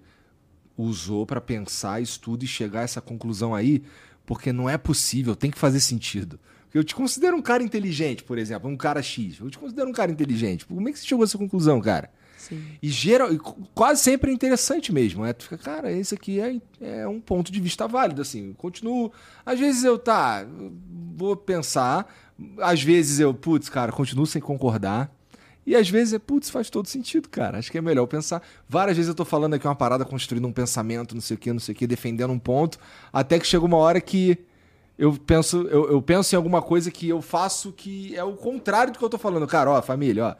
[SPEAKER 1] usou pra pensar isso tudo e chegar a essa conclusão aí, porque não é possível, tem que fazer sentido. Eu te considero um cara inteligente, por exemplo, um cara X. Eu te considero um cara inteligente. Como é que você chegou a essa conclusão, cara?
[SPEAKER 2] Sim.
[SPEAKER 1] E geral, e qu- quase sempre é interessante mesmo. né? Tu fica, cara, esse aqui é, é um ponto de vista válido, assim. Continuo. Às vezes eu, tá, eu vou pensar. Às vezes eu, putz, cara, continuo sem concordar. E às vezes é, putz, faz todo sentido, cara. Acho que é melhor eu pensar. Várias vezes eu tô falando aqui uma parada, construindo um pensamento, não sei o que, não sei o que, defendendo um ponto. Até que chega uma hora que eu penso, eu, eu penso em alguma coisa que eu faço que é o contrário do que eu tô falando. Cara, ó, família, ó.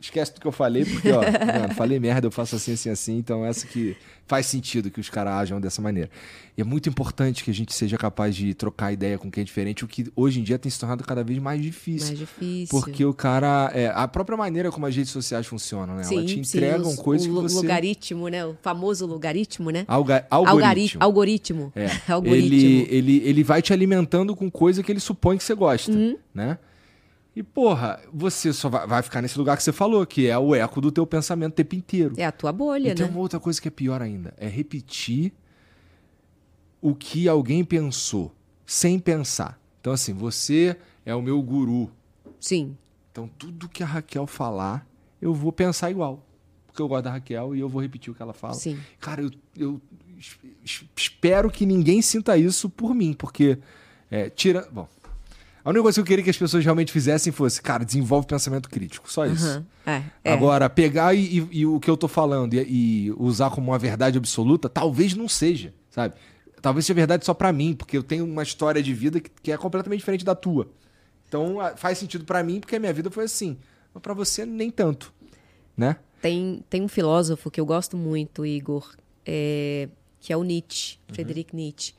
[SPEAKER 1] Esquece do que eu falei, porque, ó, mano, falei merda, eu faço assim, assim, assim. Então, essa que faz sentido que os caras ajam dessa maneira. E é muito importante que a gente seja capaz de trocar ideia com quem é diferente, o que hoje em dia tem se tornado cada vez mais difícil.
[SPEAKER 2] Mais difícil.
[SPEAKER 1] Porque o cara. É, a própria maneira como as redes sociais funcionam, né? Elas te entregam
[SPEAKER 2] os-
[SPEAKER 1] coisas
[SPEAKER 2] o
[SPEAKER 1] que você.
[SPEAKER 2] logaritmo, né? O famoso logaritmo, né?
[SPEAKER 1] Alga... Algoritmo.
[SPEAKER 2] Algoritmo.
[SPEAKER 1] É.
[SPEAKER 2] Algoritmo.
[SPEAKER 1] Ele, ele, ele vai te alimentando com coisa que ele supõe que você gosta,
[SPEAKER 2] Uhum.
[SPEAKER 1] né? E, porra, você só vai, vai ficar nesse lugar que você falou, que é o eco do teu pensamento o tempo inteiro.
[SPEAKER 2] É a tua bolha,
[SPEAKER 1] e tem
[SPEAKER 2] né?
[SPEAKER 1] uma outra coisa que é pior ainda. É repetir o que alguém pensou, sem pensar. Então, assim, você é o meu guru.
[SPEAKER 2] Sim.
[SPEAKER 1] Então, tudo que a Raquel falar, eu vou pensar igual. Porque eu gosto da Raquel e eu vou repetir o que ela fala.
[SPEAKER 2] Sim.
[SPEAKER 1] Cara, eu, eu es- es- espero que ninguém sinta isso por mim, porque é, tira. Bom. A única coisa que eu queria que as pessoas realmente fizessem fosse, cara, desenvolve pensamento crítico. Só isso.
[SPEAKER 2] Aham. É, é.
[SPEAKER 1] Agora, pegar e, e- e o que eu tô falando e, e usar como uma verdade absoluta, talvez não seja, sabe? Talvez seja verdade só pra mim, porque eu tenho uma história de vida que, que é completamente diferente da tua. Então faz sentido pra mim porque a minha vida foi assim. Mas pra você, nem tanto. Né?
[SPEAKER 2] Tem, tem um filósofo que eu gosto muito, Igor, é, que é o Nietzsche,
[SPEAKER 1] Uhum.
[SPEAKER 2] Friedrich Nietzsche.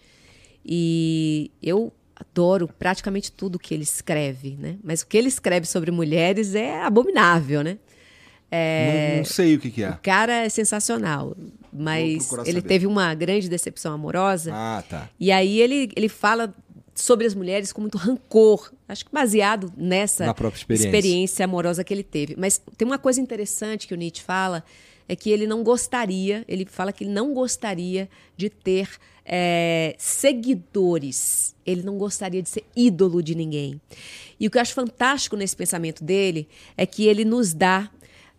[SPEAKER 2] E eu adoro praticamente tudo que ele escreve, né? Mas o que ele escreve sobre mulheres é abominável, né?
[SPEAKER 1] Não, não sei o que, que é.
[SPEAKER 2] O cara é sensacional, mas ele
[SPEAKER 1] saber.
[SPEAKER 2] teve uma grande decepção amorosa.
[SPEAKER 1] Ah, tá.
[SPEAKER 2] E aí ele, ele fala sobre as mulheres com muito rancor, acho que baseado nessa
[SPEAKER 1] experiência.
[SPEAKER 2] experiência amorosa que ele teve. Mas tem uma coisa interessante que o Nietzsche fala, é que ele não gostaria, ele fala que ele não gostaria de ter é, seguidores. Ele não gostaria de ser ídolo de ninguém. E o que eu acho fantástico nesse pensamento dele é que ele nos dá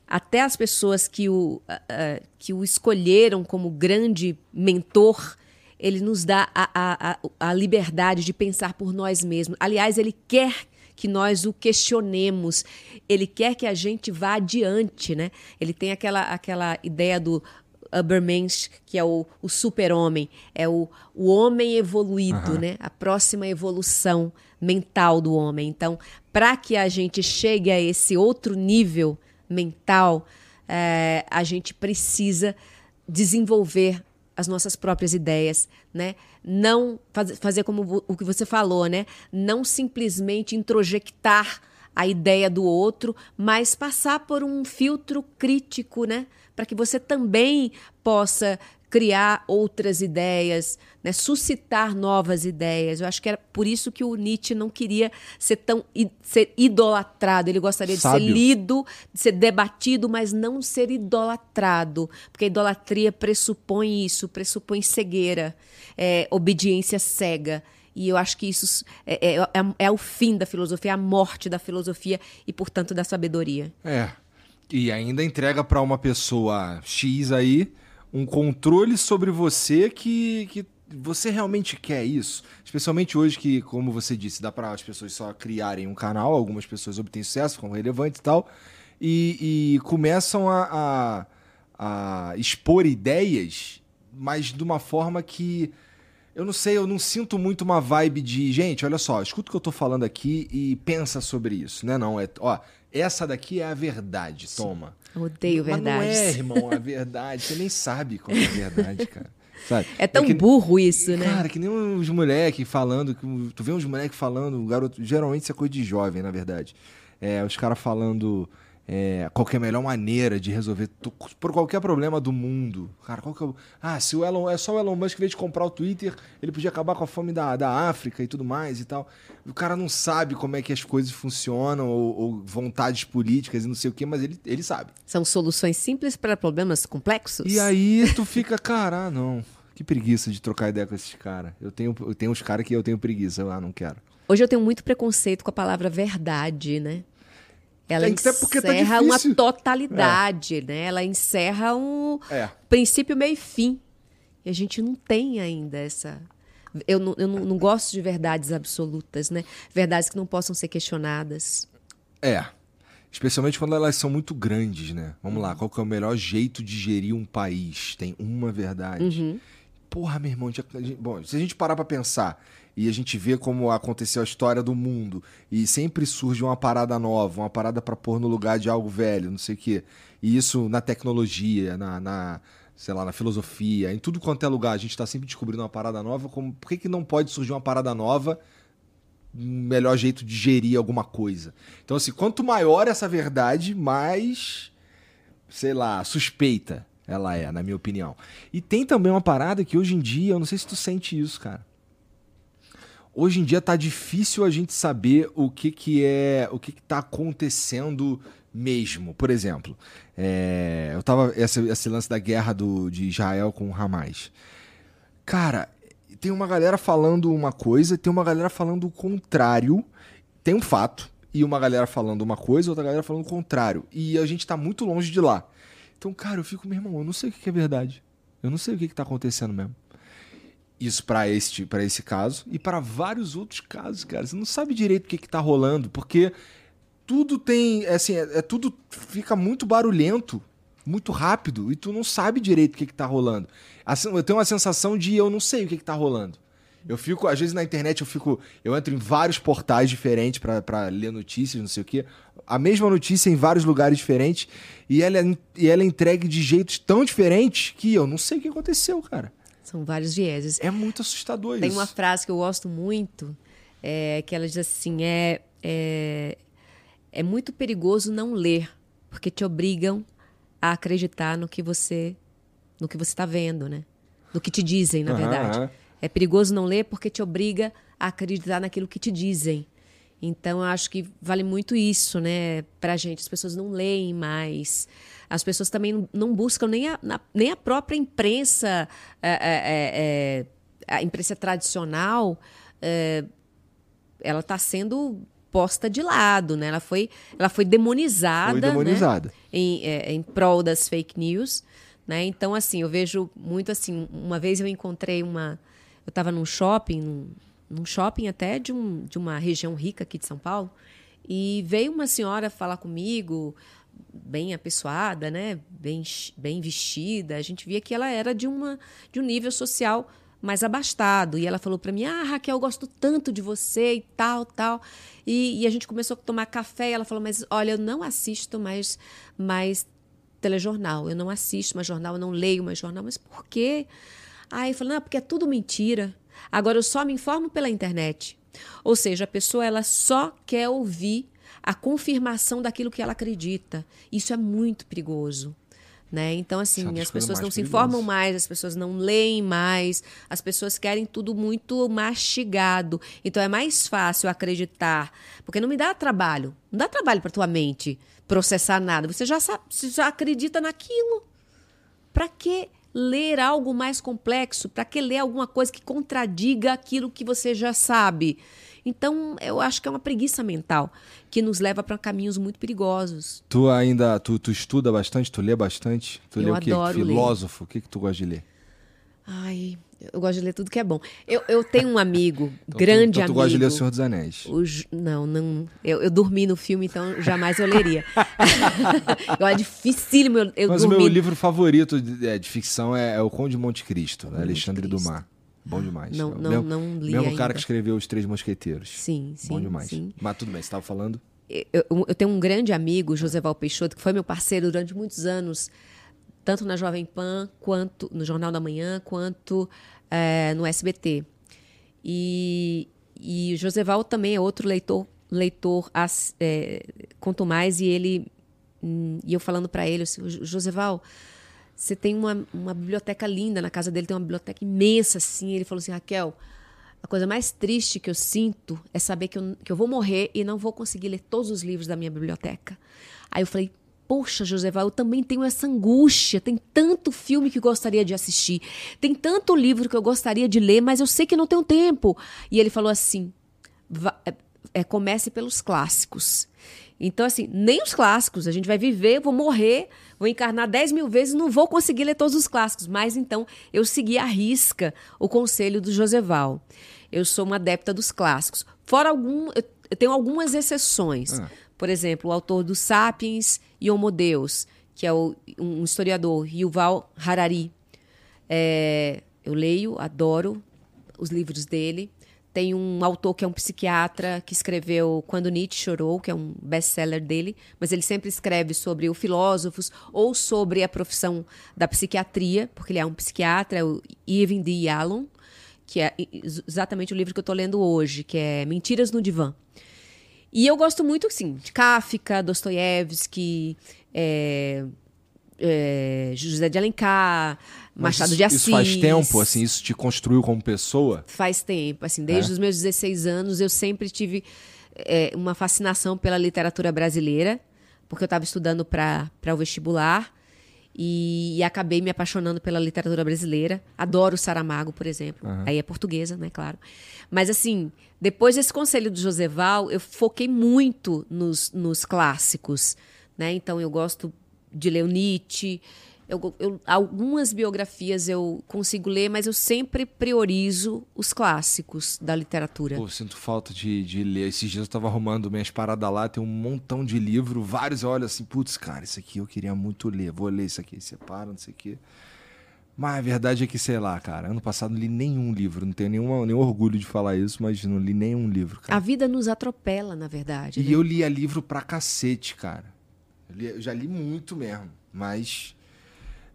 [SPEAKER 2] até as pessoas que o, ah, que o escolheram como grande mentor, ele nos dá a, a, a liberdade de pensar por nós mesmos. Aliás, ele quer que nós o questionemos, ele quer que a gente vá adiante, né? Ele tem aquela, aquela ideia do Ubermensch, que é o, o super-homem, é o, o homem evoluído, né? A próxima evolução mental do homem. Então, para que a gente chegue a esse outro nível mental, eh, a gente precisa desenvolver as nossas próprias ideias, né? Não faz, fazer como o que você falou, né? Não simplesmente introjectar a ideia do outro, mas passar por um filtro crítico, né? Para que você também possa criar outras ideias, né? suscitar novas ideias. Eu acho que era por isso que o Nietzsche não queria ser tão ser idolatrado. Ele gostaria de ser
[SPEAKER 1] Sábio.
[SPEAKER 2] lido, de ser debatido, mas não ser idolatrado, porque a idolatria pressupõe isso, pressupõe cegueira, é, obediência cega. E eu acho que isso é, é, é- é o fim da filosofia, é a morte da filosofia e, portanto, da sabedoria.
[SPEAKER 1] É. E ainda entrega pra uma pessoa X aí um controle sobre você que, que você realmente quer isso? Especialmente hoje que, como você disse, dá para as pessoas só criarem um canal, algumas pessoas obtêm sucesso, ficam relevantes e tal, e, e começam a, a, a expor ideias, mas de uma forma que eu não sei, eu não sinto muito uma vibe de, gente, olha só, escuta o que eu tô falando aqui e pensa sobre isso, né? Não, é, ó, essa daqui é a verdade, toma.
[SPEAKER 2] Eu odeio
[SPEAKER 1] Mas
[SPEAKER 2] verdade.
[SPEAKER 1] não é, irmão, a verdade. Você nem sabe qual é a verdade, cara. Sabe?
[SPEAKER 2] É tão
[SPEAKER 1] que-
[SPEAKER 2] burro isso, né?
[SPEAKER 1] Cara, que nem os moleques falando, que- tu vê uns moleques falando, o garoto, geralmente isso é coisa de jovem, na verdade. É, os caras falando é, qual que é a melhor maneira de resolver por qualquer problema do mundo. Cara, qual que é o... Ah, se o Elon, é só o Elon Musk, em vez de comprar o Twitter, ele podia acabar com a fome da, da África e tudo mais e tal. O cara não sabe como é que as coisas funcionam, ou, ou vontades políticas e não sei o que, mas ele, ele sabe.
[SPEAKER 2] São soluções simples para problemas complexos.
[SPEAKER 1] E aí tu fica, cara, ah, não. Que preguiça de trocar ideia com esses caras. Eu tenho, eu tenho uns caras que eu tenho preguiça. Ah, não quero.
[SPEAKER 2] Hoje eu tenho muito preconceito com a palavra verdade, né? Ela
[SPEAKER 1] porque tá
[SPEAKER 2] encerra uma
[SPEAKER 1] difícil.
[SPEAKER 2] totalidade, né? Ela encerra um
[SPEAKER 1] É.
[SPEAKER 2] princípio, meio e fim. E a gente não tem ainda essa. Eu, não, eu não, não gosto de verdades absolutas, né? Verdades que não possam ser questionadas.
[SPEAKER 1] É. Especialmente quando elas são muito grandes, né? Vamos lá, qual que é o melhor jeito de gerir um país? Tem uma verdade. Porra, meu irmão, já- bom, se a gente parar pra pensar e a gente vê como aconteceu a história do mundo e sempre surge uma parada nova, uma parada pra pôr no lugar de algo velho, não sei o quê. E isso na tecnologia, na, na, sei lá, na filosofia, em tudo quanto é lugar, a gente tá sempre descobrindo uma parada nova, como por que, que não pode surgir uma parada nova um melhor jeito de gerir alguma coisa. Então, assim, quanto maior essa verdade, mais, sei lá, suspeita ela é, na minha opinião. E tem também uma parada que hoje em dia, eu não sei se tu sente isso, cara. Hoje em dia tá difícil a gente saber o que que é, o que que tá acontecendo mesmo. Por exemplo, é, eu tava esse, esse lance da guerra do, de Israel com o Hamas. Cara, tem uma galera falando uma coisa, tem uma galera falando o contrário. Tem um fato, e uma galera falando uma coisa, outra galera falando o contrário. E a gente tá muito longe de lá. Então, cara, eu fico, meu irmão, eu não sei o que é verdade. Eu não sei o que, que tá acontecendo mesmo. Isso pra este, pra esse caso. E para vários outros casos, cara. Você não sabe direito o que, que tá rolando, porque tudo tem. é Assim, é, é tudo fica muito barulhento, muito rápido, e tu não sabe direito o que, que tá rolando. Assim, eu tenho uma sensação de eu não sei o que, que tá rolando. Eu fico, às vezes na internet eu fico. Eu entro em vários portais diferentes pra ler notícias, não sei o quê. A mesma notícia em vários lugares diferentes. E ela, é, e ela é entregue de jeitos tão diferentes que eu não sei o que aconteceu, cara.
[SPEAKER 2] São vários vieses.
[SPEAKER 1] É muito assustador
[SPEAKER 2] Tem
[SPEAKER 1] isso.
[SPEAKER 2] uma frase que eu gosto muito, é, que ela diz assim: é, é, é muito perigoso não ler, porque te obrigam a acreditar no que você no que você está vendo, né? No que te dizem, na
[SPEAKER 1] Aham,
[SPEAKER 2] verdade. É perigoso não ler porque te obriga a acreditar naquilo que te dizem. Então, eu acho que vale muito isso, né, pra gente. As pessoas não leem mais. As pessoas também não- buscam nem a, nem a própria imprensa, é, é, é, é, a imprensa tradicional, é, ela está sendo posta de lado, né? Ela foi, ela foi demonizada,
[SPEAKER 1] Foi
[SPEAKER 2] né?
[SPEAKER 1] demonizada.
[SPEAKER 2] em, é, em prol das fake news, né? Então, assim, eu vejo muito assim. Uma vez eu encontrei uma. Eu estava num shopping, num, num shopping até de, um, de uma região rica aqui de São Paulo, e veio uma senhora falar comigo, bem apessoada, né? Bem, bem vestida. A gente via que ela era de, uma, de um nível social mais abastado. E ela falou para mim: Ah, Raquel, eu gosto tanto de você e tal, tal. E, e a gente começou a tomar café. E ela falou: Mas olha, eu não assisto mais, mais telejornal. Eu não assisto mais jornal, eu não leio mais jornal. Mas por quê? Aí eu falei: Não, porque é tudo mentira. Agora eu só me informo pela internet. Ou seja, a pessoa ela só quer ouvir a confirmação daquilo que ela acredita. Isso é muito perigoso. Né? Então,
[SPEAKER 1] é
[SPEAKER 2] assim, as
[SPEAKER 1] coisas
[SPEAKER 2] pessoas não se informam mais, as pessoas não leem mais, as pessoas querem tudo muito mastigado. Então é mais fácil acreditar, porque não me dá trabalho, não dá trabalho para tua mente processar nada. Você já sabe, você já acredita naquilo. Para que ler algo mais complexo? Para que ler alguma coisa que contradiga aquilo que você já sabe? Então, eu acho que é uma preguiça mental que nos leva para caminhos muito perigosos.
[SPEAKER 1] Tu ainda, tu, tu estuda bastante, tu lê bastante? Tu
[SPEAKER 2] Eu
[SPEAKER 1] lê o quê?
[SPEAKER 2] adoro ler.
[SPEAKER 1] Filósofo? O que que tu gosta de ler?
[SPEAKER 2] Ai, eu gosto de ler tudo que é bom. Eu, eu tenho um amigo,
[SPEAKER 1] Então tu-
[SPEAKER 2] grande
[SPEAKER 1] então tu
[SPEAKER 2] amigo.
[SPEAKER 1] gosta de ler O Senhor dos Anéis.
[SPEAKER 2] O não, não. Eu, eu dormi no filme, então jamais eu leria. eu, é dificílimo eu, eu
[SPEAKER 1] Mas o
[SPEAKER 2] dormir.
[SPEAKER 1] meu livro favorito de, é, de ficção é, é O Conde de Monte Cristo, né? Alexandre
[SPEAKER 2] Cristo.
[SPEAKER 1] Dumas. Bom demais.
[SPEAKER 2] não-
[SPEAKER 1] É o
[SPEAKER 2] não-
[SPEAKER 1] mesmo,
[SPEAKER 2] não li
[SPEAKER 1] mesmo cara
[SPEAKER 2] ainda.
[SPEAKER 1] que escreveu Os Três Mosqueteiros.
[SPEAKER 2] Sim, sim.
[SPEAKER 1] Bom demais.
[SPEAKER 2] sim.
[SPEAKER 1] Mas tudo bem, você estava falando?
[SPEAKER 2] Eu, eu tenho um grande amigo, Joseval Peixoto, que foi meu parceiro durante muitos anos, tanto na Jovem Pan, quanto no Jornal da Manhã, quanto eh, no SBT. E, e o Joseval também é outro leitor, leitor eh, quanto mais, e ele hum, e eu falando para ele, assim, "Jo- Joseval, você tem uma, uma biblioteca linda na casa dele, tem uma biblioteca imensa assim. Ele falou assim, Raquel, a coisa mais triste que eu sinto é saber que eu, que eu vou morrer e não vou conseguir ler todos os livros da minha biblioteca. Aí eu falei, poxa, Joseval, eu também tenho essa angústia. Tem tanto filme que eu gostaria de assistir, tem tanto livro que eu gostaria de ler, mas eu sei que não tenho tempo. E ele falou assim, "Va- é, é, comece pelos clássicos. Então, assim, nem os clássicos. A gente vai viver, vou morrer, vou encarnar 10 mil vezes não vou conseguir ler todos os clássicos. Mas então eu segui à risca o conselho do Joseval. Eu sou uma adepta dos clássicos. Fora algum. Eu eu tenho algumas exceções. Por exemplo, o autor do Sapiens e Homo Deus, que é o- um historiador, Yuval Harari. É, eu leio, adoro os livros dele. Tem um autor que é um psiquiatra que escreveu Quando Nietzsche Chorou, que é um best-seller dele, mas ele sempre escreve sobre os filósofos ou sobre a profissão da psiquiatria, porque ele é um psiquiatra, é o Irving D. Yalom, que é ex- exatamente o livro que eu estou lendo hoje, que é Mentiras no Divã. E eu gosto muito, sim, de Kafka, Dostoiévski, é, é, José de Alencar,
[SPEAKER 1] Mas
[SPEAKER 2] Machado de Assis.
[SPEAKER 1] Isso faz tempo, assim, isso te construiu como pessoa?
[SPEAKER 2] Faz tempo, assim, desde
[SPEAKER 1] É?
[SPEAKER 2] os meus 16 anos eu sempre tive é, uma fascinação pela literatura brasileira, porque eu estava estudando para o vestibular e, e acabei me apaixonando pela literatura brasileira. Adoro Saramago, por exemplo. Aí é portuguesa, né, claro. Mas assim, depois desse conselho do Joseval, eu foquei muito nos, nos clássicos, né? Então eu gosto de ler Nietzsche. Eu, eu- algumas biografias eu consigo ler, mas eu sempre priorizo os clássicos da literatura.
[SPEAKER 1] Pô, sinto falta de, de ler. Esses dias eu tava arrumando minhas paradas lá, tem um montão de livro, vários eu olho assim, putz, cara, isso aqui eu queria muito ler, vou ler isso aqui, separa, não sei o quê. Mas a verdade é que, sei lá, cara, ano passado não li nenhum livro, não tenho nenhuma, nenhum orgulho de falar isso, mas não li nenhum livro,
[SPEAKER 2] A
[SPEAKER 1] cara.
[SPEAKER 2] vida nos atropela, na verdade.
[SPEAKER 1] E
[SPEAKER 2] né?
[SPEAKER 1] eu lia livro pra cacete, cara. Eu, li- eu já li muito mesmo, mas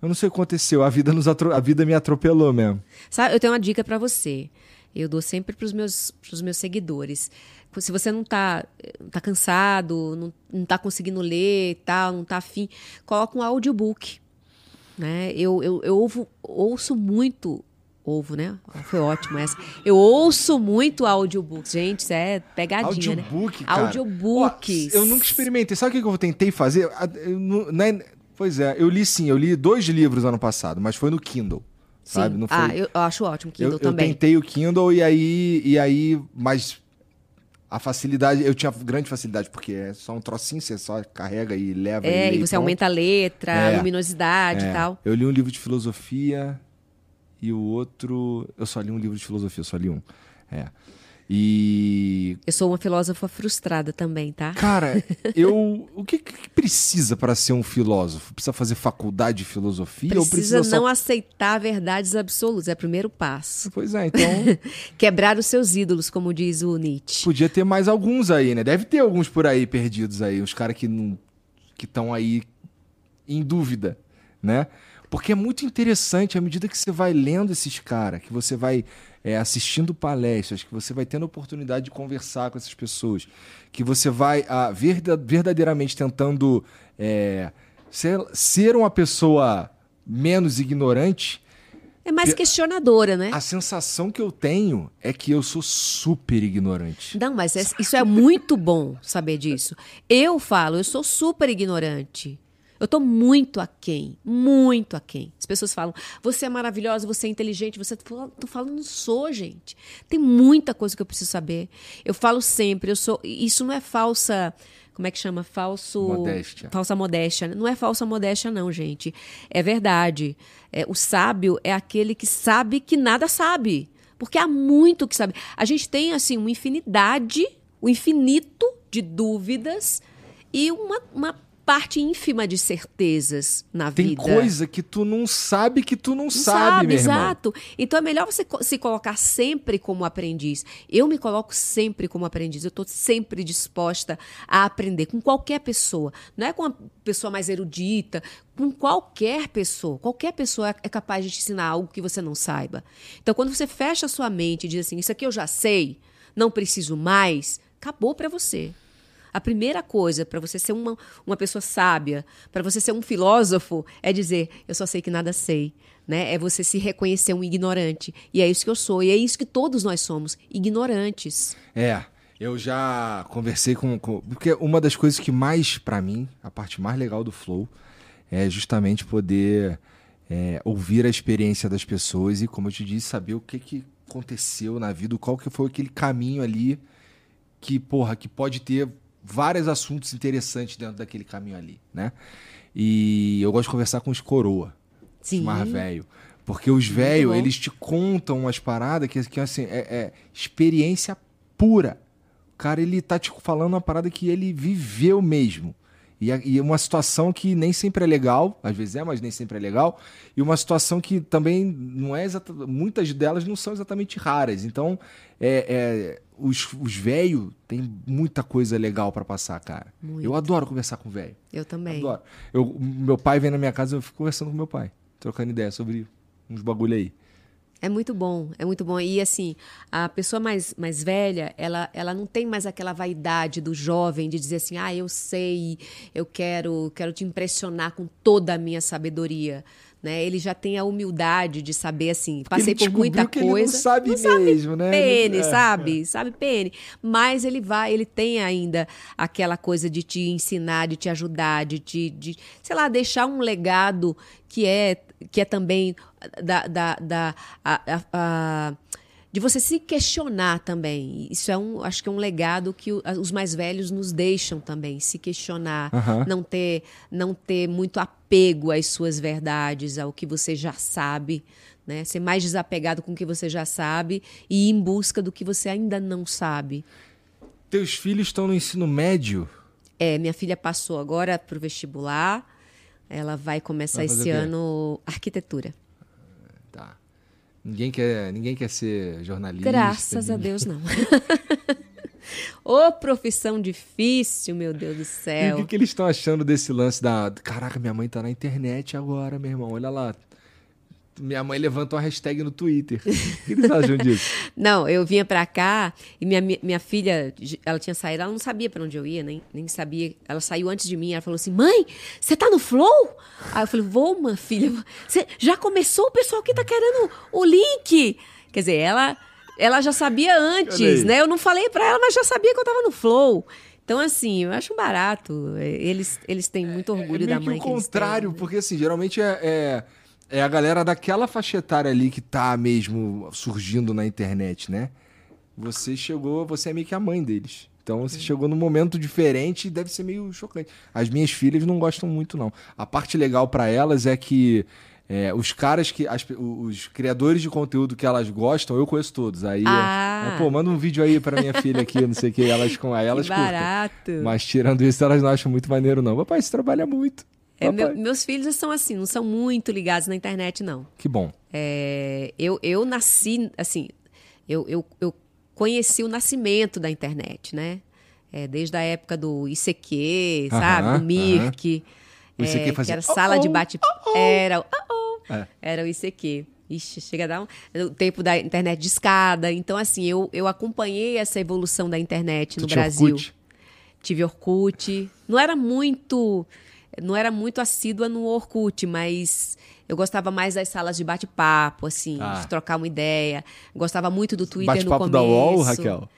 [SPEAKER 1] eu não sei o que aconteceu, a vida, nos a vida me atropelou mesmo.
[SPEAKER 2] Sabe, eu tenho uma dica para você. Eu dou sempre para os meus, pros meus seguidores. Se você não tá, tá cansado, não, não tá conseguindo ler e tal, não tá afim, coloca um audiobook. Né? Eu, eu, eu ouvo- ouço muito. Ouvo, né? Foi ótimo essa. Eu ouço muito audiobooks. Gente, isso é pegadinha,
[SPEAKER 1] Audiobook,
[SPEAKER 2] né?
[SPEAKER 1] cara.
[SPEAKER 2] Audiobooks.
[SPEAKER 1] Ó, eu nunca experimentei. Sabe o que eu tentei fazer? Eu não- não é- Pois é, eu li sim, eu li dois livros ano passado, mas foi no Kindle.
[SPEAKER 2] Sim.
[SPEAKER 1] Sabe? Não foi...
[SPEAKER 2] Ah, eu, eu acho ótimo, Kindle
[SPEAKER 1] eu, eu
[SPEAKER 2] também.
[SPEAKER 1] tentei o Kindle e aí, e aí, mas a facilidade, eu tinha grande facilidade, porque é só um trocinho, você só carrega e leva
[SPEAKER 2] É,
[SPEAKER 1] lê
[SPEAKER 2] e você
[SPEAKER 1] pronto.
[SPEAKER 2] aumenta a letra,
[SPEAKER 1] É.
[SPEAKER 2] a luminosidade
[SPEAKER 1] É,
[SPEAKER 2] e tal.
[SPEAKER 1] Eu li um livro de filosofia e o outro. Eu só li um livro de filosofia, eu só li um. É. E.
[SPEAKER 2] Eu sou uma filósofa frustrada também, tá?
[SPEAKER 1] Cara, eu. O que, que precisa para ser um filósofo? Precisa fazer faculdade de filosofia
[SPEAKER 2] Precisa
[SPEAKER 1] precisa
[SPEAKER 2] não
[SPEAKER 1] só.
[SPEAKER 2] aceitar verdades absolutas, é o primeiro passo.
[SPEAKER 1] Pois é, então.
[SPEAKER 2] Quebrar os seus ídolos, como diz o Nietzsche.
[SPEAKER 1] podia ter mais alguns aí, né? Deve ter alguns por aí perdidos aí, uns caras que não. que estão aí em dúvida, né? Porque é muito interessante à medida que você vai lendo esses caras, que você vai é, assistindo palestras, que você vai tendo a oportunidade de conversar com essas pessoas, que você vai ah, verda- verdadeiramente tentando é, ser, ser uma pessoa menos ignorante,
[SPEAKER 2] É mais questionadora, né?
[SPEAKER 1] a sensação que eu tenho é que eu sou super ignorante.
[SPEAKER 2] Não, mas é- isso é muito bom saber disso. Eu falo, eu sou super ignorante. Eu tô muito aquém, muito aquém. As pessoas falam, você é maravilhosa, você é inteligente, você. Tô falando, não sou, gente. Tem muita coisa que eu preciso saber. Eu falo sempre, eu sou. Isso não é falsa. Como é que chama? Falso.
[SPEAKER 1] Modéstia.
[SPEAKER 2] Falsa modéstia. Não é falsa modéstia, não, gente. É verdade. É, o sábio é aquele que sabe que nada sabe. Porque há muito que sabe. A gente tem, assim, uma infinidade, o um infinito de dúvidas e uma, uma parte ínfima de certezas na
[SPEAKER 1] Tem
[SPEAKER 2] vida.
[SPEAKER 1] Tem coisa que tu não sabe que tu não, não sabe,
[SPEAKER 2] sabe exato. Então é melhor você se colocar sempre como aprendiz. Eu me coloco sempre como aprendiz. Eu estou sempre disposta a aprender com qualquer pessoa. Não é com uma pessoa mais erudita, com qualquer pessoa. Qualquer pessoa é capaz de te ensinar algo que você não saiba. Então quando você fecha a sua mente e diz assim, isso aqui eu já sei, não preciso mais, acabou para você. A primeira coisa para você ser uma, uma pessoa sábia, para você ser um filósofo, é dizer: eu só sei que nada sei. Né? É você se reconhecer um ignorante. E é isso que eu sou. E é isso que todos nós somos: ignorantes.
[SPEAKER 1] É. Eu já conversei com, com. Porque uma das coisas que mais, para mim, a parte mais legal do Flow é justamente poder é, ouvir a experiência das pessoas e, como eu te disse, saber o que, que aconteceu na vida, qual que foi aquele caminho ali que, porra, que pode ter vários assuntos interessantes dentro daquele caminho ali, né? E eu gosto de conversar com os coroa,
[SPEAKER 2] Sim.
[SPEAKER 1] os mais velho. Porque os velhos, eles te contam umas paradas que, que assim, é, é, experiência pura. O cara, ele tá te falando uma parada que ele viveu mesmo. E, e uma situação que nem sempre é legal, às vezes é, mas nem sempre é legal. E uma situação que também não é exatamente. Muitas delas não são exatamente raras. Então, é, é os, os velhos têm muita coisa legal para passar, cara. Muito. Eu adoro conversar com velho.
[SPEAKER 2] Eu também.
[SPEAKER 1] Adoro. Eu, meu pai vem na minha casa, eu fico conversando com meu pai, trocando ideia sobre uns bagulho aí.
[SPEAKER 2] É muito bom, é muito bom. E assim, a pessoa mais, mais velha, ela, ela não tem mais aquela vaidade do jovem de dizer assim, ah, eu sei, eu quero, quero te impressionar com toda a minha sabedoria. Né? Ele já tem a humildade de saber assim, passei por muita
[SPEAKER 1] que
[SPEAKER 2] coisa.
[SPEAKER 1] Ele não sabe
[SPEAKER 2] não
[SPEAKER 1] mesmo,
[SPEAKER 2] sabe
[SPEAKER 1] né?
[SPEAKER 2] Pene,
[SPEAKER 1] é,
[SPEAKER 2] sabe? É. Sabe pene. Mas ele vai, ele tem ainda aquela coisa de te ensinar, de te ajudar, de te, de, sei lá, deixar um legado que é que é também da, da, da a, a, a, de você se questionar também. Isso é um, acho que é um legado que os mais velhos nos deixam também, se questionar,
[SPEAKER 1] Aham.
[SPEAKER 2] não ter, não ter muito apego às suas verdades, ao que você já sabe, né? Ser mais desapegado com o que você já sabe e ir em busca do que você ainda não sabe.
[SPEAKER 1] Teus filhos estão no ensino médio?
[SPEAKER 2] É, minha filha passou agora para o vestibular. Ela vai começar
[SPEAKER 1] Vai
[SPEAKER 2] esse ano arquitetura.
[SPEAKER 1] Ninguém quer, ninguém quer ser jornalista.
[SPEAKER 2] Graças a
[SPEAKER 1] ninguém-
[SPEAKER 2] Deus, não. Ô, profissão difícil, meu Deus do
[SPEAKER 1] E o
[SPEAKER 2] céu.
[SPEAKER 1] que, que eles estão achando desse lance da. Caraca, minha mãe tá na internet agora, meu irmão. Olha lá. Minha mãe levantou uma hashtag no Twitter. O que eles acham disso?
[SPEAKER 2] Não, eu vinha pra cá e minha, minha filha, ela tinha saído, ela não sabia pra onde eu ia, nem, nem sabia. Ela saiu antes de mim, ela falou assim: mãe, você tá no Flow? Aí eu falei: vou, minha filha. Você já começou o pessoal que tá querendo o link? Quer dizer, ela, ela já sabia antes, né? Eu não falei pra ela, mas já sabia que eu tava no Flow. Então, assim, eu acho barato. Eles, eles têm muito orgulho
[SPEAKER 1] é
[SPEAKER 2] da
[SPEAKER 1] meio
[SPEAKER 2] mãe
[SPEAKER 1] que
[SPEAKER 2] que
[SPEAKER 1] o contrário,
[SPEAKER 2] têm, né?
[SPEAKER 1] porque assim, geralmente é, é, é a galera daquela faixa etária ali que tá mesmo surgindo na internet, né? Você chegou, você é meio que a mãe deles. Então você chegou num momento diferente e deve ser meio chocante. As minhas filhas não gostam muito, não. A parte legal pra elas é que é, os caras que. as- os criadores de conteúdo que elas gostam, eu conheço todos. Aí,
[SPEAKER 2] Ah.
[SPEAKER 1] é, pô, manda um vídeo aí pra minha filha aqui, não sei o que. Elas, com, aí elas
[SPEAKER 2] Que barato.
[SPEAKER 1] Mas tirando isso, elas não acham muito maneiro, não. Papai, você trabalha muito.
[SPEAKER 2] É, meu- meus filhos são assim, não são muito ligados na internet, não.
[SPEAKER 1] Que bom.
[SPEAKER 2] É, eu, eu nasci, assim, eu, eu, eu conheci o nascimento da internet, né? É, desde a época do ICQ, sabe? Do Mirk.
[SPEAKER 1] O ICQ
[SPEAKER 2] é,
[SPEAKER 1] fazia
[SPEAKER 2] que era sala de
[SPEAKER 1] oh, oh,
[SPEAKER 2] bate... Era, o oh, oh.
[SPEAKER 1] É.
[SPEAKER 2] era o ICQ. Ixi, chega a dar um... O tempo da internet de escada. Então, assim, eu, eu acompanhei essa evolução da internet
[SPEAKER 1] Tu
[SPEAKER 2] no Brasil.
[SPEAKER 1] Orkut?
[SPEAKER 2] Tive Orkut. Não era muito. Não era muito assídua no Orkut, mas eu gostava mais das salas de bate-papo, assim,
[SPEAKER 1] Ah.
[SPEAKER 2] de trocar uma ideia. Gostava muito do Twitter no
[SPEAKER 1] Bate-papo
[SPEAKER 2] começo.
[SPEAKER 1] da UOL, Raquel?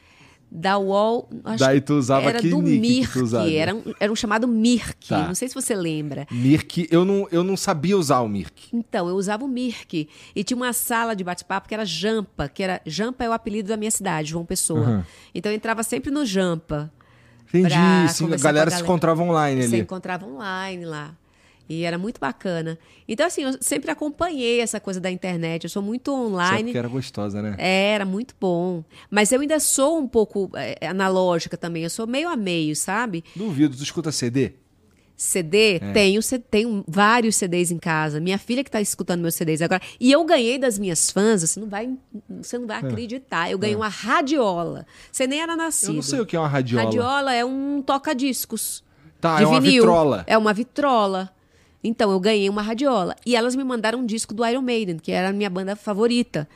[SPEAKER 2] Da UOL. acho
[SPEAKER 1] Daí tu usava
[SPEAKER 2] era
[SPEAKER 1] que
[SPEAKER 2] do Mirk. Era, um, era um chamado Mirk.
[SPEAKER 1] Tá.
[SPEAKER 2] Não sei se você lembra.
[SPEAKER 1] Mirk, eu não, eu não sabia usar o Mirk.
[SPEAKER 2] Então, eu usava o Mirk. E tinha uma sala de bate-papo que era Jampa, que era. Jampa é o apelido da minha cidade, João Pessoa. Então eu entrava sempre no Jampa.
[SPEAKER 1] Entendi, sim, a galera se encontrava online ali.
[SPEAKER 2] encontrava online lá. E era muito bacana. Então, assim, eu sempre acompanhei essa coisa da internet. Eu sou muito
[SPEAKER 1] Só
[SPEAKER 2] online.
[SPEAKER 1] porque era gostosa, né?
[SPEAKER 2] É, Era muito bom. Mas eu ainda sou um pouco é, analógica também. Eu sou meio a meio, sabe?
[SPEAKER 1] Duvido, tu escuta CD?
[SPEAKER 2] CD,
[SPEAKER 1] É.
[SPEAKER 2] tenho, tenho vários CDs em casa. Minha filha que está escutando meus CDs agora. E eu ganhei das minhas fãs, você não vai, você não vai acreditar. Eu ganhei uma radiola. Você nem era nascido.
[SPEAKER 1] É. Eu não sei o que é uma radiola.
[SPEAKER 2] Radiola é um toca-discos.
[SPEAKER 1] Tá,
[SPEAKER 2] de
[SPEAKER 1] é uma
[SPEAKER 2] vinil.
[SPEAKER 1] vitrola.
[SPEAKER 2] É uma vitrola. Então, eu ganhei uma radiola. E elas me mandaram um disco do Iron Maiden, que era a minha banda favorita.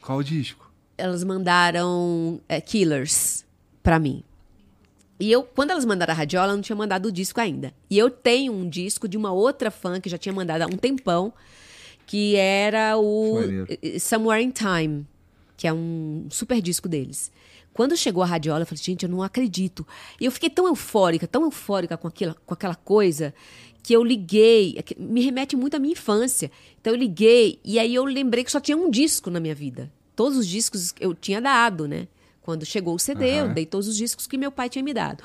[SPEAKER 1] Qual o disco?
[SPEAKER 2] Elas mandaram é, Killers pra mim. E eu, quando elas mandaram a radiola, eu não tinha mandado o disco ainda. E eu tenho um disco de uma outra fã que já tinha mandado há um tempão, que era o
[SPEAKER 1] Maneiro.
[SPEAKER 2] Somewhere in Time, que é um super disco deles. Quando chegou a radiola, eu falei, gente, eu não acredito. E eu fiquei tão eufórica, tão eufórica com, aquilo, com aquela coisa, que eu liguei. é Me remete muito à minha infância. Então eu liguei, e aí eu lembrei que só tinha um disco na minha vida. Todos os discos eu tinha dado, né? Quando chegou o CD, eu dei todos os discos que meu pai tinha me dado.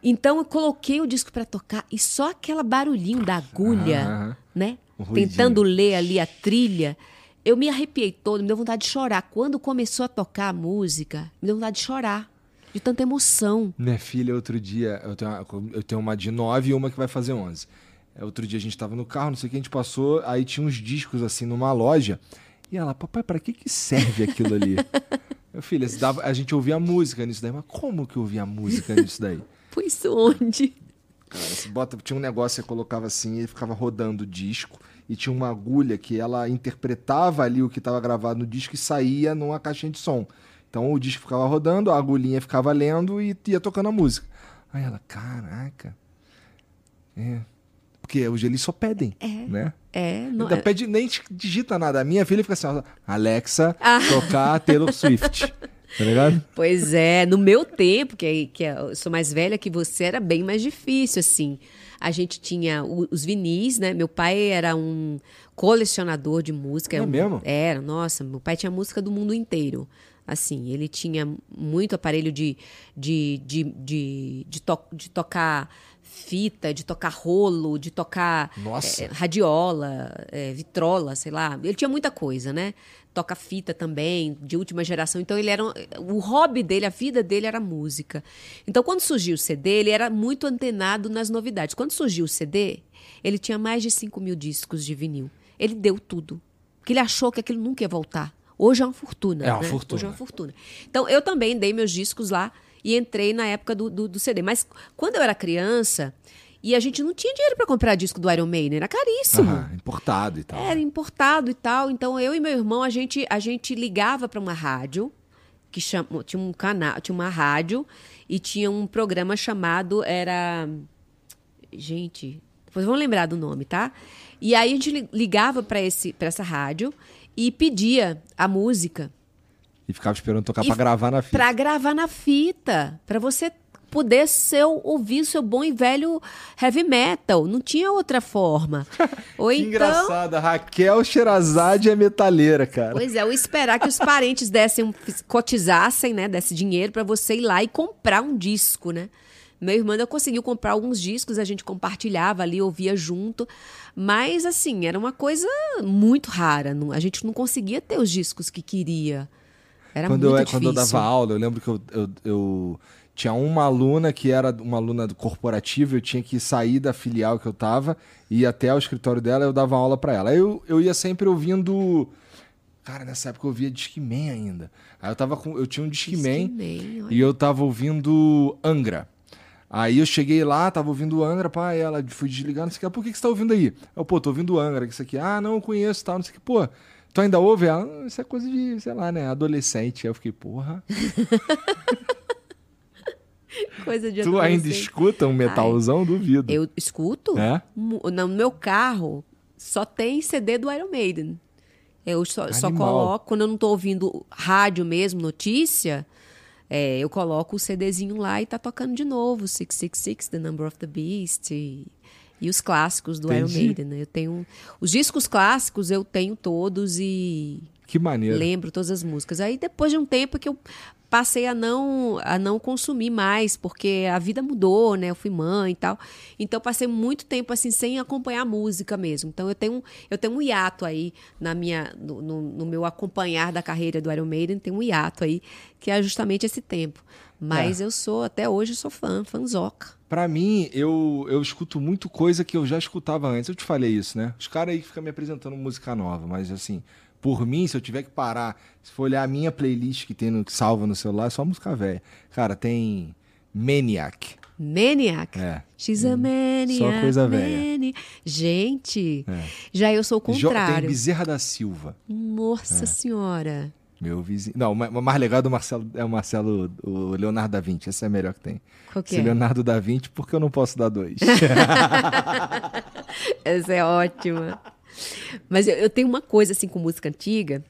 [SPEAKER 2] Então eu coloquei o disco pra tocar e só aquele barulhinho da agulha,
[SPEAKER 1] Aham.
[SPEAKER 2] né? Tentando ler ali a trilha. Eu me arrepiei todo, me deu vontade de chorar. Quando começou a tocar a música, me deu vontade de chorar. De tanta emoção.
[SPEAKER 1] Minha filha, outro dia, eu tenho, uma, eu tenho uma de 9 e uma que vai fazer 11. É, Outro dia a gente tava no carro, não sei o que, a gente passou, aí tinha uns discos assim numa loja. E ela, papai, pra que que serve aquilo ali? Meu filho, dava- a gente ouvia música nisso daí, mas como que eu ouvia música nisso daí?
[SPEAKER 2] Por isso onde?
[SPEAKER 1] Cara, você bota, tinha um negócio que você colocava assim, ele ficava rodando o disco, e tinha uma agulha que ela interpretava ali o que estava gravado no disco e saía numa caixinha de som. Então o disco ficava rodando, a agulhinha ficava lendo e ia tocando a música. Aí ela, caraca. É. Porque hoje eles só pedem, né?
[SPEAKER 2] É, não,
[SPEAKER 1] Ainda
[SPEAKER 2] é-
[SPEAKER 1] pede, nem digita nada. A minha filha fica assim, Alexa,
[SPEAKER 2] Ah.
[SPEAKER 1] tocar Taylor Swift. Tá ligado?
[SPEAKER 2] Pois é, no meu tempo, que, que eu sou mais velha que você, era bem mais difícil, assim. A gente tinha os vinis, né? Meu pai era um colecionador de música.
[SPEAKER 1] É
[SPEAKER 2] um-
[SPEAKER 1] mesmo?
[SPEAKER 2] Era, nossa, meu pai tinha música do mundo inteiro. Assim, ele tinha muito aparelho de, de, de, de, de, to- de tocar fita, de tocar rolo, de tocar eh, radiola, eh, vitrola, sei lá. Ele tinha muita coisa, né? Toca fita também, de última geração. Então ele era. O hobby dele, a vida dele era música. Então, quando surgiu o CD, ele era muito antenado nas novidades. Quando surgiu o CD, ele tinha mais de 5 mil discos de vinil. Ele deu tudo. Porque ele achou que aquilo nunca ia voltar. Hoje é uma fortuna.
[SPEAKER 1] É uma
[SPEAKER 2] né?
[SPEAKER 1] fortuna.
[SPEAKER 2] Hoje é uma fortuna. Então, eu também dei meus discos lá e entrei na época do, do, do CD. Mas quando eu era criança, e a gente não tinha dinheiro para comprar disco do Iron Maiden, era caríssimo.
[SPEAKER 1] Aham, importado e tal.
[SPEAKER 2] Era importado e tal. Então eu e meu irmão a gente a gente ligava para uma rádio que chama, tinha um canal, tinha uma rádio e tinha um programa chamado era gente, depois vão lembrar do nome, tá? E aí a gente li- ligava para esse para essa rádio e pedia a música
[SPEAKER 1] E ficava esperando tocar pra gravar na fita.
[SPEAKER 2] para gravar na fita, para você poder ser, ouvir seu bom e velho heavy metal. Não tinha outra forma. Ou
[SPEAKER 1] Que
[SPEAKER 2] então
[SPEAKER 1] engraçado, a Raquel Sherazade é metaleira, cara.
[SPEAKER 2] Pois é, ou esperar que os parentes dessem, cotizassem, né, desse dinheiro pra você ir lá e comprar um disco, né? Meu irmão ainda conseguiu comprar alguns discos, a gente compartilhava ali, ouvia junto. Mas, assim, era uma coisa muito rara. a gente não conseguia ter os discos que queria. Era
[SPEAKER 1] quando,
[SPEAKER 2] muito
[SPEAKER 1] eu,
[SPEAKER 2] difícil.
[SPEAKER 1] quando eu dava aula, eu lembro que eu, eu, eu tinha uma aluna que era uma aluna do corporativo, eu tinha que sair da filial que eu tava e ir até o escritório dela eu dava aula pra ela. Aí eu, eu ia sempre ouvindo. Cara, nessa época eu ouvia Discman ainda. Aí eu tava com. Eu tinha um Discman, e eu tava ouvindo Angra. Aí eu cheguei lá, tava ouvindo Angra, pá, ela fui desligar, não sei o que. Por que, que você tá ouvindo aí? Eu, pô, tô ouvindo Angra, que isso aqui. Ah, não, eu conheço tal, não sei o que. Pô, tu ainda ouve? Ela, "Ah, isso é coisa de, sei lá, né, adolescente. Aí eu fiquei, porra.
[SPEAKER 2] Coisa de
[SPEAKER 1] Tu ainda
[SPEAKER 2] adolescente.
[SPEAKER 1] escuta um metalzão? Duvido.
[SPEAKER 2] Eu escuto.
[SPEAKER 1] É?
[SPEAKER 2] No meu carro só tem CD do Iron Maiden. Eu só, só coloco, quando eu não tô ouvindo rádio mesmo, notícia, é, eu coloco o CDzinho lá e tá tocando de novo, 666, The Number of the Beast. E, e os clássicos do Iron
[SPEAKER 1] Entendi.
[SPEAKER 2] Maiden. né? Eu tenho. Os discos clássicos eu tenho todos e
[SPEAKER 1] Que maneiro.
[SPEAKER 2] lembro todas as músicas. Aí depois de um tempo que eu passei a não a não consumir mais, porque a vida mudou, né? Eu fui mãe e tal. Então eu passei muito tempo assim sem acompanhar música mesmo. Então eu tenho eu tenho um hiato aí na minha no, no- no meu acompanhar da carreira do Iron Maiden, tem um hiato aí que é justamente esse tempo. Mas
[SPEAKER 1] É.
[SPEAKER 2] eu sou até hoje sou fã, fanzoca.
[SPEAKER 1] Pra mim, eu, eu escuto muito coisa que eu já escutava antes. Eu te falei isso, né? Os caras aí que ficam me apresentando música nova, mas assim, por mim, se eu tiver que parar, se for olhar a minha playlist que tem no, que salva no celular, é só música velha. Cara, tem Maniac.
[SPEAKER 2] Maniac.
[SPEAKER 1] É.
[SPEAKER 2] She's a maniac.
[SPEAKER 1] Só coisa velha.
[SPEAKER 2] mani- Gente,
[SPEAKER 1] É.
[SPEAKER 2] já eu sou o
[SPEAKER 1] Jo- tem
[SPEAKER 2] contrário.
[SPEAKER 1] Bezerra da Silva.
[SPEAKER 2] Nossa senhora.
[SPEAKER 1] Meu vizinho. Não, o ma- o mais legal é do Marcelo, é o Marcelo, o Leonardo da Vinci. Esse é o melhor que tem.
[SPEAKER 2] Qual que
[SPEAKER 1] Esse
[SPEAKER 2] é?
[SPEAKER 1] Leonardo da Vinci, porque eu não posso dar dois.
[SPEAKER 2] Essa é ótima. Mas eu, eu tenho uma coisa assim com música antiga.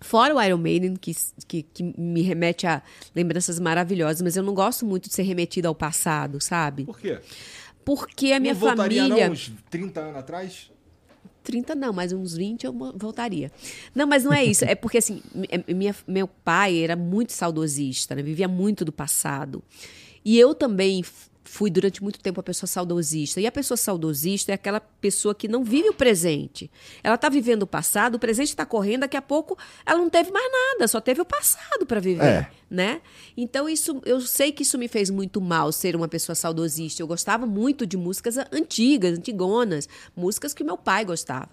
[SPEAKER 2] Fora o Iron Maiden, que, que, que me remete a lembranças maravilhosas, mas eu não gosto muito de ser remetida ao passado, sabe?
[SPEAKER 1] Por quê?
[SPEAKER 2] Porque a minha
[SPEAKER 1] não voltaria
[SPEAKER 2] família.
[SPEAKER 1] não uns 30 anos atrás?
[SPEAKER 2] 30 não, mas uns 20 eu voltaria. Não, mas não é isso. É porque, assim, é- minha- meu pai era muito saudosista, né? Vivia muito do passado. E eu também fui, durante muito tempo, a pessoa saudosista. E a pessoa saudosista é aquela pessoa que não vive o presente. Ela está vivendo o passado, o presente está correndo, daqui a pouco ela não teve mais nada, só teve o passado para viver.
[SPEAKER 1] É.
[SPEAKER 2] Né? Então isso, eu sei que isso me fez muito mal ser uma pessoa saudosista. Eu gostava muito de músicas antigas, antigonas, músicas que meu pai gostava.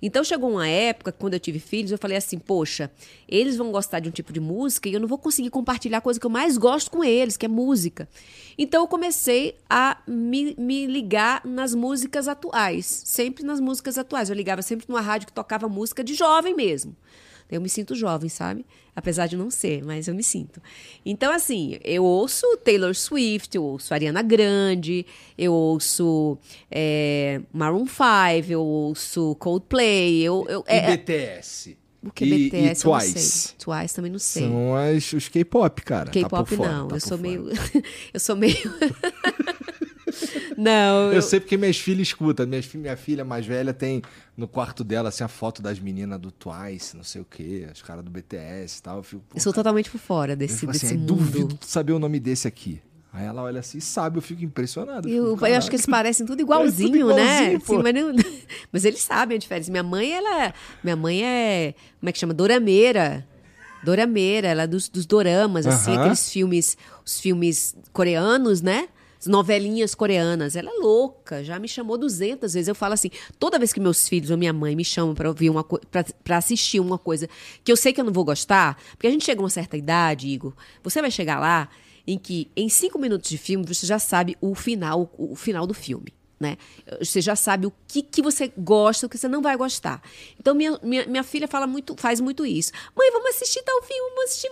[SPEAKER 2] Então chegou uma época, quando eu tive filhos, eu falei assim: poxa, eles vão gostar de um tipo de música e eu não vou conseguir compartilhar a coisa que eu mais gosto com eles, que é música. Então eu comecei a me, me ligar nas músicas atuais, sempre nas músicas atuais. Eu ligava sempre numa rádio que tocava música de jovem mesmo. Eu me sinto jovem, sabe? Apesar de não ser, mas eu me sinto. Então, assim, eu ouço Taylor Swift, eu ouço Ariana Grande, eu ouço é, Maroon 5, eu ouço Coldplay, eu... eu é, é-
[SPEAKER 1] BTS.
[SPEAKER 2] o que
[SPEAKER 1] e,
[SPEAKER 2] BTS
[SPEAKER 1] e
[SPEAKER 2] eu não
[SPEAKER 1] Twice.
[SPEAKER 2] sei. Twice também não sei.
[SPEAKER 1] São as, os K-pop, cara. Tá
[SPEAKER 2] K-pop
[SPEAKER 1] fora,
[SPEAKER 2] não,
[SPEAKER 1] tá
[SPEAKER 2] eu sou
[SPEAKER 1] fora.
[SPEAKER 2] meio... eu sou meio... não,
[SPEAKER 1] Eu sei porque minhas filhas escutam. Minha filha mais velha tem no quarto dela assim, a foto das meninas do Twice, não sei o quê, os caras do BTS e tal. Eu fico,
[SPEAKER 2] eu sou totalmente por fora
[SPEAKER 1] eu
[SPEAKER 2] desse,
[SPEAKER 1] assim,
[SPEAKER 2] desse
[SPEAKER 1] "Ai,
[SPEAKER 2] mundo.
[SPEAKER 1] duvido saber o nome desse aqui. Aí ela olha assim e sabe, eu fico impressionado.
[SPEAKER 2] Eu,
[SPEAKER 1] fico,
[SPEAKER 2] eu acho que eles parecem tudo igualzinho,
[SPEAKER 1] É tudo
[SPEAKER 2] né?
[SPEAKER 1] igualzinho, pô.
[SPEAKER 2] Sim, mas, não- mas eles sabem a diferença. Minha mãe, ela. Minha mãe é. Como é que chama? Dorameira. Dorameira, ela é dos, dos doramas, assim,
[SPEAKER 1] Aham.
[SPEAKER 2] aqueles filmes, os filmes coreanos, né? As novelinhas coreanas. Ela é louca, já me chamou 200 vezes. Eu falo assim, toda vez que meus filhos ou minha mãe me chamam pra ouvir uma pra assistir uma coisa que eu sei que eu não vou gostar, porque a gente chega a uma certa idade, Igor, você vai chegar lá em que em cinco minutos de filme você já sabe o final, o final do filme. Né? Você já sabe o que, que você gosta, o que você não vai gostar. Então, minha, minha, minha filha fala muito, faz muito isso. Mãe, vamos assistir tal filme, vamos assistir.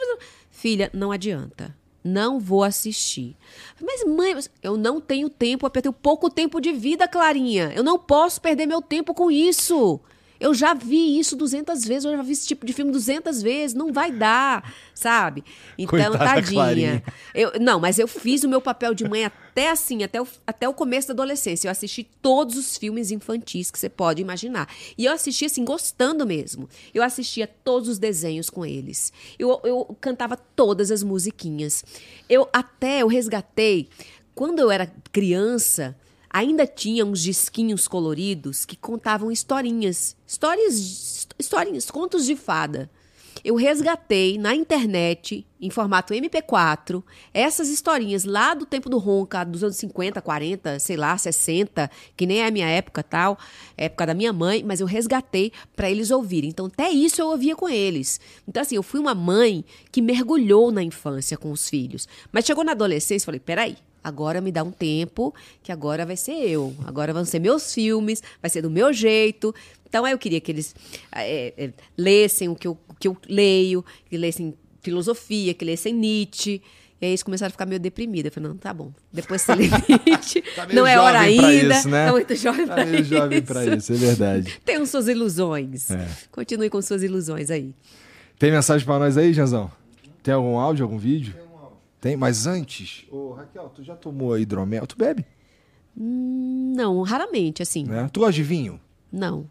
[SPEAKER 2] Filha, não adianta. Não vou assistir. Mas, mãe, eu não tenho tempo, eu tenho pouco tempo de vida, Clarinha. Eu não posso perder meu tempo com isso. Eu já vi isso 200 vezes, eu já vi esse tipo de filme 200 vezes, não vai dar, sabe? Então,
[SPEAKER 1] Coitada da
[SPEAKER 2] tadinha. Eu, não, mas eu fiz o meu papel de mãe até assim, até o, até o começo da adolescência. Eu assisti todos os filmes infantis que você pode imaginar. E eu assisti assim, gostando mesmo. Eu assistia todos os desenhos com eles. Eu, eu cantava todas as musiquinhas. Eu até eu resgatei. Quando eu era criança, ainda tinha uns disquinhos coloridos que contavam historinhas. Histórias, historinhas, contos de fada. Eu resgatei na internet, em formato MP4, essas historinhas lá do tempo do Ronca, dos anos 50, 40, sei lá, 60, que nem é a minha época tal, época da minha mãe, mas eu resgatei para eles ouvirem. Então, até isso eu ouvia com eles. Então, assim, eu fui uma mãe que mergulhou na infância com os filhos. Mas chegou na adolescência e falei: peraí. Agora me dá um tempo, que agora vai ser eu. Agora vão ser meus filmes, vai ser do meu jeito. Então, aí eu queria que eles é, é, lessem o que, eu, o que eu leio, que lessem filosofia, que lessem Nietzsche. E aí eles começaram a ficar meio deprimida. Eu falei, não, tá bom. Depois você lê Nietzsche.
[SPEAKER 1] Tá
[SPEAKER 2] não é hora ainda.
[SPEAKER 1] isso, né?
[SPEAKER 2] Tá muito jovem
[SPEAKER 1] Tá
[SPEAKER 2] pra
[SPEAKER 1] meio
[SPEAKER 2] isso.
[SPEAKER 1] jovem pra isso, é verdade.
[SPEAKER 2] Tenham suas ilusões.
[SPEAKER 1] É.
[SPEAKER 2] Continue com suas ilusões aí.
[SPEAKER 1] Tem mensagem pra nós aí, Janzão? Tem algum áudio, algum vídeo? Tem, mas antes, ô Raquel, tu já tomou hidromel? Tu bebe,
[SPEAKER 2] Não, raramente, assim.
[SPEAKER 1] né? Tu gosta de vinho?
[SPEAKER 2] Não.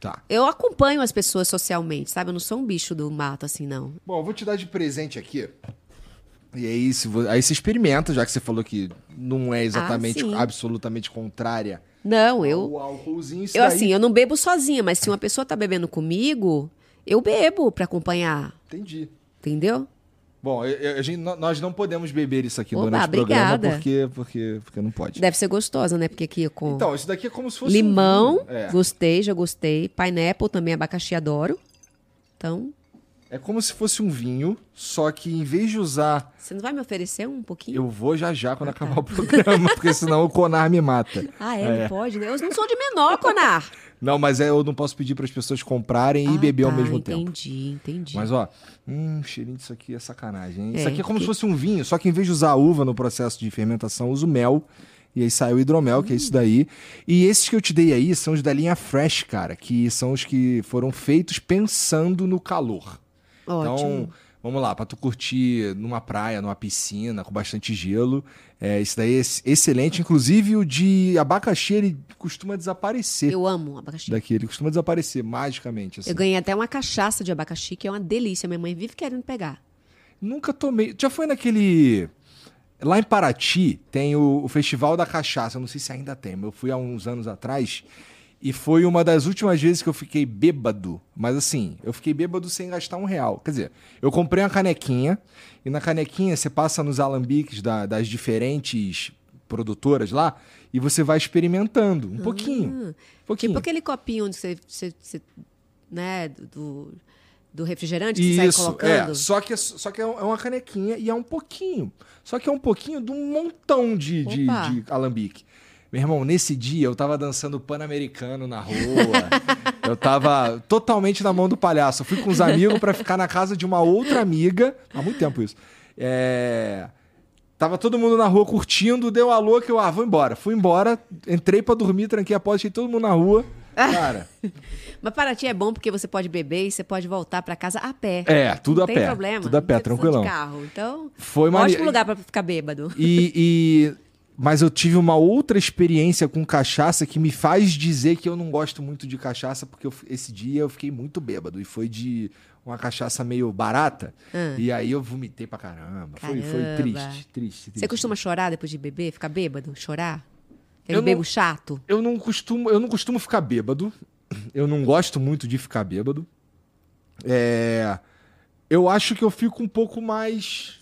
[SPEAKER 1] Tá.
[SPEAKER 2] Eu acompanho as pessoas socialmente, sabe? Eu não sou um bicho do mato, assim, não.
[SPEAKER 1] Bom, eu vou te dar de presente aqui. E aí, se vo- aí você experimenta, já que você falou que não é exatamente,
[SPEAKER 2] sim.
[SPEAKER 1] absolutamente contrária
[SPEAKER 2] Não, eu.
[SPEAKER 1] ao álcoolzinho. Isso
[SPEAKER 2] Eu,
[SPEAKER 1] daí-
[SPEAKER 2] assim, eu não bebo sozinha, mas se uma pessoa tá bebendo comigo, eu bebo pra acompanhar.
[SPEAKER 1] Entendi.
[SPEAKER 2] Entendeu?
[SPEAKER 1] Bom, eu- eu- a gente- nó- nós não podemos beber isso aqui durante o programa
[SPEAKER 2] obrigada.
[SPEAKER 1] porque, porque, porque não pode.
[SPEAKER 2] Deve ser gostosa, né? Porque aqui com
[SPEAKER 1] Então, isso daqui é como se fosse
[SPEAKER 2] limão,
[SPEAKER 1] um. É.
[SPEAKER 2] gostei, já gostei. Pineapple também, abacaxi, adoro. Então,
[SPEAKER 1] É como se fosse um vinho, só que em vez de usar.
[SPEAKER 2] você não vai me oferecer um pouquinho?
[SPEAKER 1] Eu vou já já quando acabar o programa, porque senão o Conar me mata.
[SPEAKER 2] Ah, é? Não pode, né? Eu não sou de menor, Conar.
[SPEAKER 1] Não, mas é, eu não posso pedir para as pessoas comprarem e
[SPEAKER 2] Ah,
[SPEAKER 1] beber ao
[SPEAKER 2] tá,
[SPEAKER 1] mesmo tempo.
[SPEAKER 2] Entendi, entendi.
[SPEAKER 1] Mas ó, hum, cheirinho disso aqui é sacanagem. Hein? Isso
[SPEAKER 2] É,
[SPEAKER 1] aqui é como
[SPEAKER 2] que-
[SPEAKER 1] se fosse um vinho, só que em vez de usar a uva no processo de fermentação, uso mel. E aí sai o hidromel, que é
[SPEAKER 2] Hum.
[SPEAKER 1] isso daí. E esses que eu te dei aí são os da linha Fresh, cara, que são os que foram feitos pensando no calor.
[SPEAKER 2] Ótimo.
[SPEAKER 1] Então, vamos lá, pra tu curtir numa praia, numa piscina, com bastante gelo. É, isso daí é ex- excelente. Inclusive, o de abacaxi, ele costuma desaparecer.
[SPEAKER 2] Eu amo abacaxi.
[SPEAKER 1] Daqui, ele costuma desaparecer magicamente. Assim.
[SPEAKER 2] Eu ganhei até uma cachaça de abacaxi, que é uma delícia. Minha mãe vive querendo pegar.
[SPEAKER 1] Nunca tomei. Já foi naquele. Lá em Paraty tem o, o Festival da Cachaça. Eu não sei se ainda tem, mas eu fui há uns anos atrás. E foi uma das últimas vezes que eu fiquei bêbado. Mas assim, eu fiquei bêbado sem gastar um real. Quer dizer, eu comprei uma canequinha. E na canequinha você passa nos alambiques da- das diferentes produtoras lá. E você vai experimentando. Um pouquinho. Um pouquinho.
[SPEAKER 2] Tipo aquele copinho onde você, você- você- né, do- do, refrigerante que você sai
[SPEAKER 1] Isso,
[SPEAKER 2] colocando.
[SPEAKER 1] é. Só que, é- só que é uma canequinha e é um pouquinho. Só que é um pouquinho de um montão de, de, de alambique. Meu irmão, nesse dia eu tava dançando pan-americano na rua. eu tava totalmente na mão do palhaço. Eu fui com os amigos pra ficar na casa de uma outra amiga. Há muito tempo isso. É... Tava todo mundo na rua curtindo, deu alô que eu, ah, vou embora. Fui embora, entrei pra dormir, tranquei a porta, deixei todo mundo na rua. Cara,
[SPEAKER 2] Mas Paraty é bom porque você pode beber e você pode voltar pra casa a pé.
[SPEAKER 1] É, tudo
[SPEAKER 2] não
[SPEAKER 1] a
[SPEAKER 2] tem
[SPEAKER 1] pé,
[SPEAKER 2] problema.
[SPEAKER 1] tudo a pé, tranquilão.
[SPEAKER 2] De carro. Então,
[SPEAKER 1] Foi
[SPEAKER 2] ótimo
[SPEAKER 1] mane-
[SPEAKER 2] lugar pra ficar bêbado.
[SPEAKER 1] E, e- Mas eu tive uma outra experiência com cachaça que me faz dizer que eu não gosto muito de cachaça, porque eu- esse dia eu fiquei muito bêbado. E foi de uma cachaça meio barata. E aí eu vomitei pra caramba. Foi, foi
[SPEAKER 2] Caramba.
[SPEAKER 1] triste, triste, triste.
[SPEAKER 2] Você costuma chorar depois de beber? Ficar bêbado? Chorar? Aquele
[SPEAKER 1] Eu não-
[SPEAKER 2] bebo chato?
[SPEAKER 1] Eu não costumo, eu não costumo ficar bêbado. Eu não gosto muito de ficar bêbado. É, eu acho que eu fico um pouco mais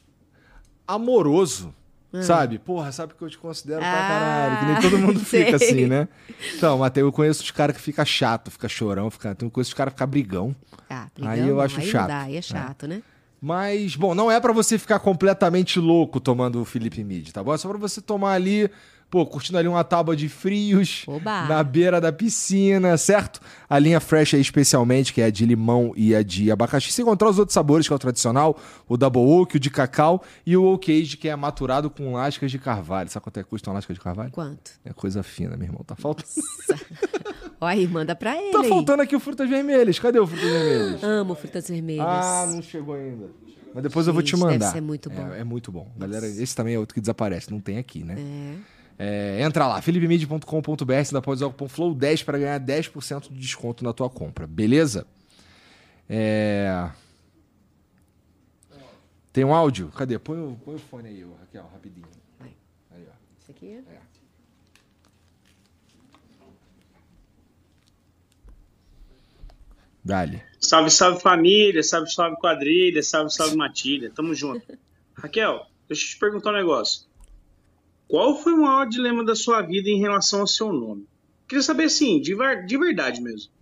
[SPEAKER 1] amoroso, sabe? Porra, sabe que eu te considero pra
[SPEAKER 2] Ah,
[SPEAKER 1] caralho, que nem todo mundo fica
[SPEAKER 2] sei.
[SPEAKER 1] assim, né? Então, Matheus, eu conheço os caras que fica chato, fica chorão, fica, eu conheço os caras que fica brigão.
[SPEAKER 2] Ah,
[SPEAKER 1] Aí
[SPEAKER 2] brigão
[SPEAKER 1] eu
[SPEAKER 2] não,
[SPEAKER 1] acho
[SPEAKER 2] aí
[SPEAKER 1] chato.
[SPEAKER 2] dá, aí é chato, né?
[SPEAKER 1] Mas, bom, não é pra você ficar completamente louco tomando o Felipe Mid, tá bom? É só pra você tomar ali, pô, curtindo ali uma tábua de frios
[SPEAKER 2] Oba.
[SPEAKER 1] na beira da piscina, certo? A linha Fresh aí especialmente, que é a de limão e a de abacaxi. Se encontrar os outros sabores, que é o tradicional, o Double Oak, o de cacau e o Oak Age, que é maturado com lascas de carvalho. Sabe quanto é que custa uma lasca de carvalho?
[SPEAKER 2] Quanto?
[SPEAKER 1] É coisa fina, meu irmão. Tá faltando,
[SPEAKER 2] Olha aí, manda pra ele.
[SPEAKER 1] tá faltando aqui o frutas vermelhas. Cadê o frutas vermelhas?
[SPEAKER 2] Amo frutas vermelhas.
[SPEAKER 1] Ah, não chegou ainda. Mas depois eu vou te
[SPEAKER 2] Gente, deve
[SPEAKER 1] mandar.
[SPEAKER 2] ser muito bom.
[SPEAKER 1] É, é muito bom. Galera, esse também é outro que desaparece. Não tem aqui, né? É, entra lá, philipemid.com.br, você pode usar o cupom FLOW10 para ganhar 10% de desconto na tua compra, beleza? É... Tem um áudio? Cadê? Põe o, põe o fone aí, Raquel, rapidinho. Aí, ó.
[SPEAKER 2] Isso aqui é?
[SPEAKER 1] Dali.
[SPEAKER 3] Salve, salve família, salve, salve quadrilha, salve, salve matilha. Tamo junto. Raquel, deixa eu te perguntar um negócio. Qual foi o maior dilema da sua vida em relação ao seu nome? Queria saber assim, de, de verdade mesmo.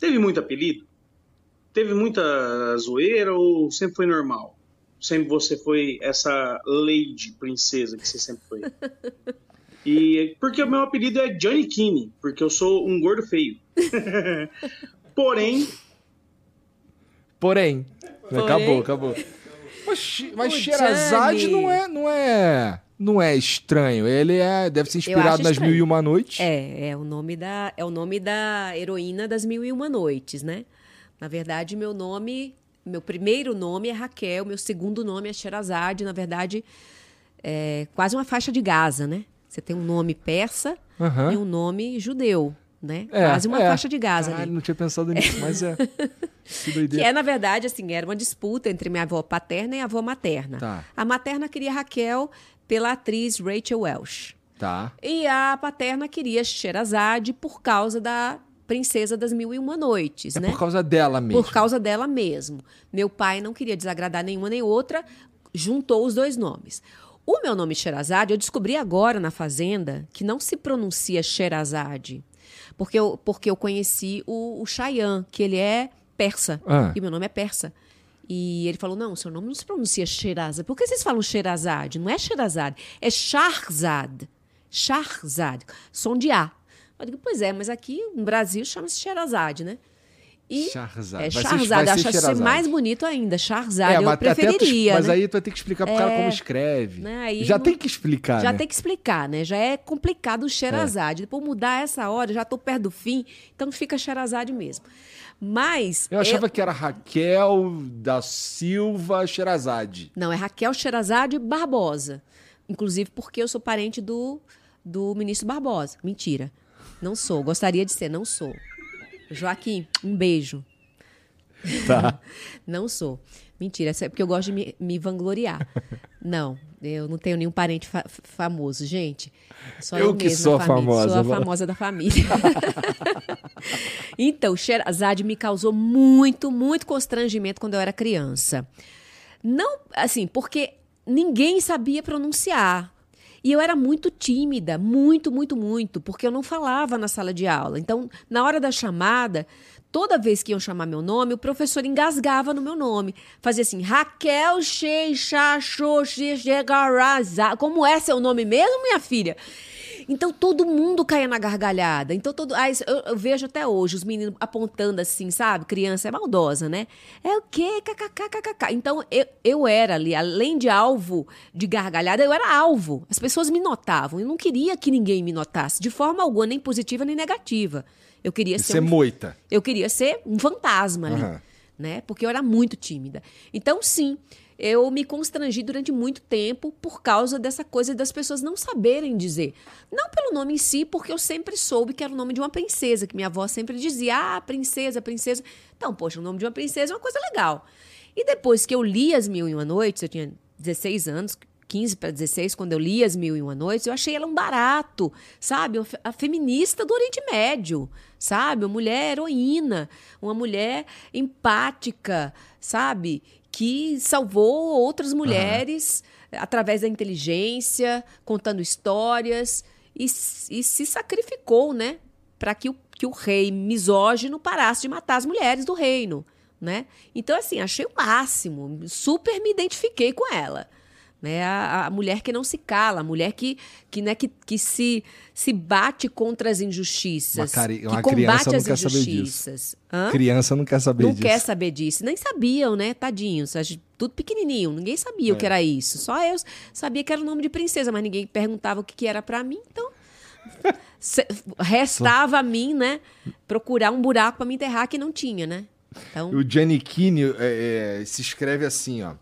[SPEAKER 3] Teve muito apelido? Teve muita zoeira ou sempre foi normal? Sempre você foi essa lady princesa que você sempre foi? E porque o meu apelido é Johnny Kinney, porque eu sou um gordo feio. Porém,
[SPEAKER 1] Porém,
[SPEAKER 2] Porém.
[SPEAKER 1] acabou, acabou. Mas, mas
[SPEAKER 2] Johnny.
[SPEAKER 1] não é, não é, não é estranho. Ele é, deve ser inspirado nas
[SPEAKER 2] estranho.
[SPEAKER 1] Mil e Uma Noites.
[SPEAKER 2] É, é o nome da é o nome da heroína das Mil e Uma Noites, né? Na verdade, meu nome Meu primeiro nome é Raquel, meu segundo nome é Sherazade. Na verdade, é quase uma faixa de Gaza, né? Você tem um nome persa
[SPEAKER 1] Aham.
[SPEAKER 2] e um nome judeu, né?
[SPEAKER 1] É,
[SPEAKER 2] quase uma
[SPEAKER 1] é.
[SPEAKER 2] faixa de Gaza
[SPEAKER 1] Caralho,
[SPEAKER 2] ali.
[SPEAKER 1] não tinha pensado nisso, mas é. Que
[SPEAKER 2] Que é, na verdade, assim, era uma disputa entre minha avó paterna e a avó materna.
[SPEAKER 1] Tá.
[SPEAKER 2] A materna queria Raquel pela atriz Rachel Welsh.
[SPEAKER 1] Tá.
[SPEAKER 2] E a paterna queria Sherazade por causa da Princesa das Mil e Uma Noites,
[SPEAKER 1] É
[SPEAKER 2] né?
[SPEAKER 1] por causa dela mesmo.
[SPEAKER 2] Por causa dela mesmo. Meu pai não queria desagradar nenhuma nem outra, juntou os dois nomes. O meu nome Sherazade, eu descobri agora na Fazenda que não se pronuncia Sherazade. Porque eu, porque eu conheci o, o Chayan, que ele é persa.
[SPEAKER 1] Ah.
[SPEAKER 2] E meu nome é persa. E ele falou: não, seu nome não se pronuncia Sherazade. Por que vocês falam Sherazade? Não é Sherazade, é Shahzad. Shahzad. Som de A. Eu digo, pois é, mas aqui no Brasil chama-se Sherazade, né? E
[SPEAKER 1] Shahrazad.
[SPEAKER 2] É
[SPEAKER 1] ser
[SPEAKER 2] acho que mais bonito ainda. Shahrazad, eu
[SPEAKER 1] mas até tu-
[SPEAKER 2] preferiria,
[SPEAKER 1] mas
[SPEAKER 2] né?
[SPEAKER 1] aí tu vai ter que explicar pro cara
[SPEAKER 2] É,
[SPEAKER 1] como escreve.
[SPEAKER 2] né,
[SPEAKER 1] Já
[SPEAKER 2] não-
[SPEAKER 1] tem que explicar,
[SPEAKER 2] Já
[SPEAKER 1] né?
[SPEAKER 2] tem que explicar, né? Já é complicado o Sherazade. Depois mudar essa hora, já tô perto do fim, então fica Sherazade mesmo. Mas
[SPEAKER 1] Eu achava que era Raquel da Silva Sherazade.
[SPEAKER 2] Não, é Raquel Sherazade Barbosa. Inclusive porque eu sou parente do, do ministro Barbosa. Mentira. Não sou. Gostaria de ser, não sou. Joaquim, um beijo.
[SPEAKER 1] Tá.
[SPEAKER 2] Não sou. Mentira, é porque eu gosto de me, me vangloriar. Não, eu não tenho nenhum parente fa- famoso, gente. Só
[SPEAKER 1] Eu
[SPEAKER 2] eu,
[SPEAKER 1] que
[SPEAKER 2] mesma,
[SPEAKER 1] sou a
[SPEAKER 2] família.
[SPEAKER 1] famosa,
[SPEAKER 2] Sou a famosa da família. então, Sherazade me causou muito, muito constrangimento quando eu era criança. Não, assim, porque ninguém sabia pronunciar. E eu era muito tímida, muito, muito, muito, porque eu não falava na sala de aula. Então, na hora da chamada, toda vez que iam chamar meu nome, o professor engasgava no meu nome. Fazia assim, Raquel Sheixaxoxigaraza. Como é seu nome mesmo, minha filha? Então todo mundo caía na gargalhada. Então todo, ah, isso eu, eu vejo até hoje os meninos apontando assim, sabe? Criança é maldosa, né? É o quê? KKKKK. Então eu, eu era ali, além de alvo de gargalhada, eu era alvo. As pessoas me notavam. Eu não queria que ninguém me notasse, de forma alguma, nem positiva nem negativa. Eu queria ser
[SPEAKER 1] é
[SPEAKER 2] um
[SPEAKER 1] moita.
[SPEAKER 2] eu queria ser um fantasma ali,
[SPEAKER 1] Aham.
[SPEAKER 2] né? Porque eu era muito tímida. Então, sim, eu me constrangi durante muito tempo por causa dessa coisa das pessoas não saberem dizer. Não pelo nome em si, porque eu sempre soube que era o nome de uma princesa, que minha avó sempre dizia: "Ah, princesa, princesa". Então, poxa, o nome de uma princesa é uma coisa legal. E depois que eu li As Mil e Uma Noites, eu tinha 16 anos, 15 para 16, quando eu li As Mil e Uma Noites, eu achei ela um barato, sabe? A feminista do Oriente Médio, sabe? Uma mulher heroína, uma mulher empática, sabe? Que salvou outras mulheres através da inteligência, contando histórias e, e se sacrificou, né? Para que o, que o rei misógino parasse de matar as mulheres do reino, né? Então, assim, achei o máximo, super me identifiquei com ela né? A, a mulher que não se cala, a mulher que, que, né, que, que se, se bate contra as injustiças,
[SPEAKER 1] Uma
[SPEAKER 2] que
[SPEAKER 1] uma
[SPEAKER 2] combate
[SPEAKER 1] criança não
[SPEAKER 2] as
[SPEAKER 1] quer saber disso.
[SPEAKER 2] injustiças.
[SPEAKER 1] Criança não quer saber
[SPEAKER 2] Não
[SPEAKER 1] disso.
[SPEAKER 2] quer saber disso. Nem sabiam, né? Tadinhos. Tudo pequenininho. Ninguém sabia
[SPEAKER 1] É.
[SPEAKER 2] o que era isso. Só eu sabia que era o nome de princesa, mas ninguém perguntava o que, que era pra mim. Então, se- restava a mim, né? Procurar um buraco pra me enterrar que não tinha, né? Então,
[SPEAKER 1] O Giannichini é, é, se escreve assim, ó.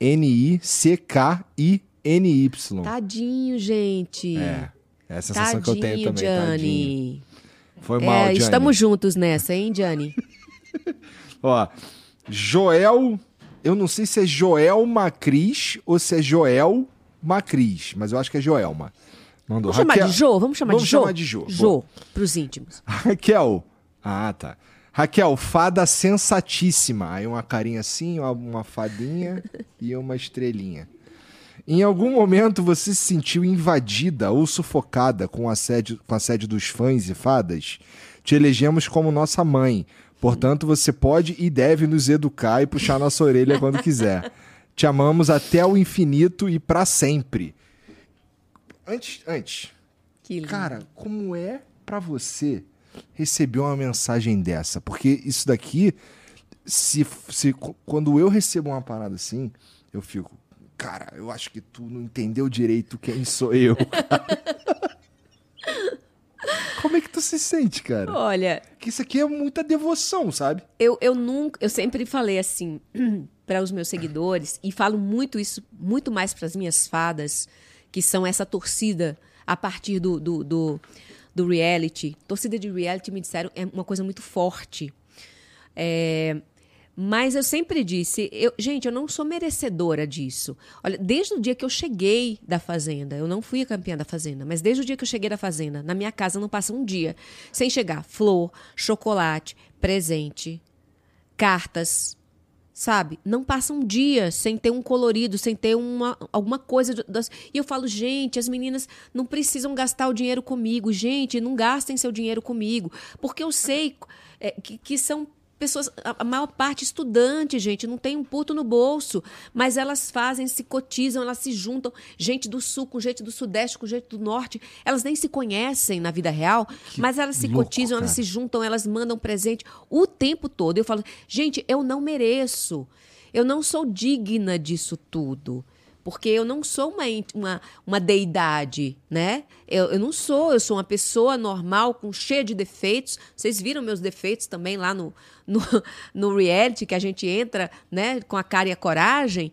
[SPEAKER 1] J-H-A-N-I-C-K-I-N-Y.
[SPEAKER 2] tadinho, gente.
[SPEAKER 1] É. É a sensação que eu tenho
[SPEAKER 2] Tadinho,
[SPEAKER 1] também, tadinho.
[SPEAKER 2] Gianni.
[SPEAKER 1] Foi
[SPEAKER 2] É,
[SPEAKER 1] mal, Gianni.
[SPEAKER 2] estamos juntos nessa, hein, Gianni?
[SPEAKER 1] Ó, Joel... Eu não sei se é Joel Macris ou se é Joel Macris, mas eu acho que é Joelma. Mandou.
[SPEAKER 2] Vamos chamar
[SPEAKER 1] Raquel-
[SPEAKER 2] de Jô? Vamos chamar
[SPEAKER 1] Vamos
[SPEAKER 2] de Jô?
[SPEAKER 1] chamar de Jô.
[SPEAKER 2] Jô, pros íntimos.
[SPEAKER 1] Raquel. Ah, tá. Raquel, fada sensatíssima. Aí uma carinha assim, uma, fadinha e uma estrelinha. Em algum momento você se sentiu invadida ou sufocada com o assédio, com o assédio dos fãs e fadas? Te elegemos como nossa mãe. Portanto, você pode e deve nos educar e puxar nossa orelha quando quiser. Te amamos até o infinito e pra sempre. Antes, antes. Cara, como é pra você receber uma mensagem dessa? Porque isso daqui, se, se quando eu recebo uma parada assim, eu fico, cara, eu acho que tu não entendeu direito quem sou eu. Como é que tu se sente, cara?
[SPEAKER 2] Olha,
[SPEAKER 1] Que isso aqui é muita devoção, sabe?
[SPEAKER 2] eu, eu nunca, eu sempre falei assim para os meus seguidores e falo muito isso, muito mais para as minhas fadas, que são essa torcida a partir do, do, do, do reality. Torcida de reality me disseram é uma coisa muito forte. É, mas eu sempre disse, eu, gente, eu não sou merecedora disso. Olha, desde o dia que eu cheguei da Fazenda, eu não fui a campeã da Fazenda, mas desde o dia que eu cheguei da Fazenda, na minha casa não passa um dia sem chegar flor, chocolate, presente, cartas, sabe? Não passa um dia sem ter um colorido, sem ter uma, alguma coisa. das- E eu falo, gente, as meninas não precisam gastar o dinheiro comigo. Gente, não gastem seu dinheiro comigo. Porque eu sei é, que, que são pessoas, a, maior parte estudante, gente, não tem um puto no bolso, mas elas fazem, se cotizam, elas se juntam, gente do sul com gente do sudeste, com gente do norte, elas nem se conhecem na vida real, mas elas se
[SPEAKER 1] louco,
[SPEAKER 2] cotizam, elas
[SPEAKER 1] cara.
[SPEAKER 2] se juntam, elas mandam presente o tempo todo. Eu falo, gente, eu não mereço, eu não sou digna disso tudo. Porque eu não sou uma, uma, uma deidade, né? Eu, eu não sou, eu sou uma pessoa normal, com cheia de defeitos. Vocês viram meus defeitos também lá no, no, no reality, que a gente entra, né, com a cara e a coragem.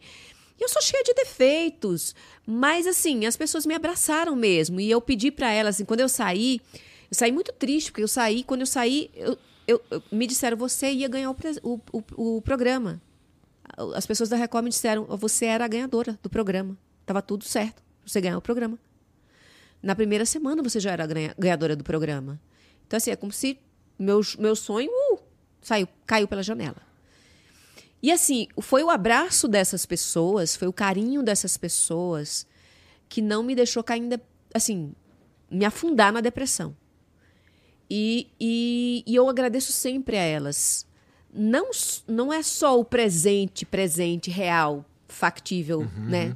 [SPEAKER 2] Eu sou cheia de defeitos. Mas, assim, as pessoas me abraçaram mesmo. E eu pedi pra elas, assim, quando eu saí, eu saí muito triste, porque eu saí, quando eu saí, eu, eu- eu- me disseram, você ia ganhar o, o, o, o programa. As pessoas da Record me disseram, você era a ganhadora do programa. Tava tudo certo. Você ganhou o programa. Na primeira semana você já era ganhadora do programa. Então, assim, é como se meu, meu sonho uh, saiu, caiu pela janela. E assim, foi o abraço dessas pessoas, foi o carinho dessas pessoas que não me deixou cair, ainda, assim, me afundar na depressão. E, e, e eu agradeço sempre a elas. Não, não é só o presente, presente, real, factível, né?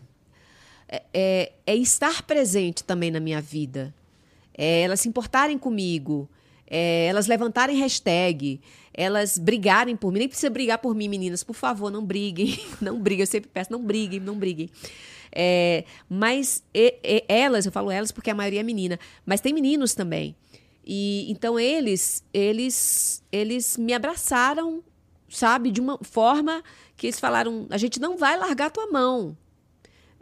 [SPEAKER 2] É, é, é estar presente também na minha vida. É elas se importarem comigo. É elas levantarem hashtag. Elas brigarem por mim. Nem precisa brigar por mim, meninas. Por favor, não briguem. Não briguem. Eu sempre peço, não briguem, não briguem. É, mas elas, eu falo elas porque a maioria é menina, mas tem meninos também. E então eles, eles, eles me abraçaram, sabe, de uma forma que eles falaram: a gente não vai largar tua mão.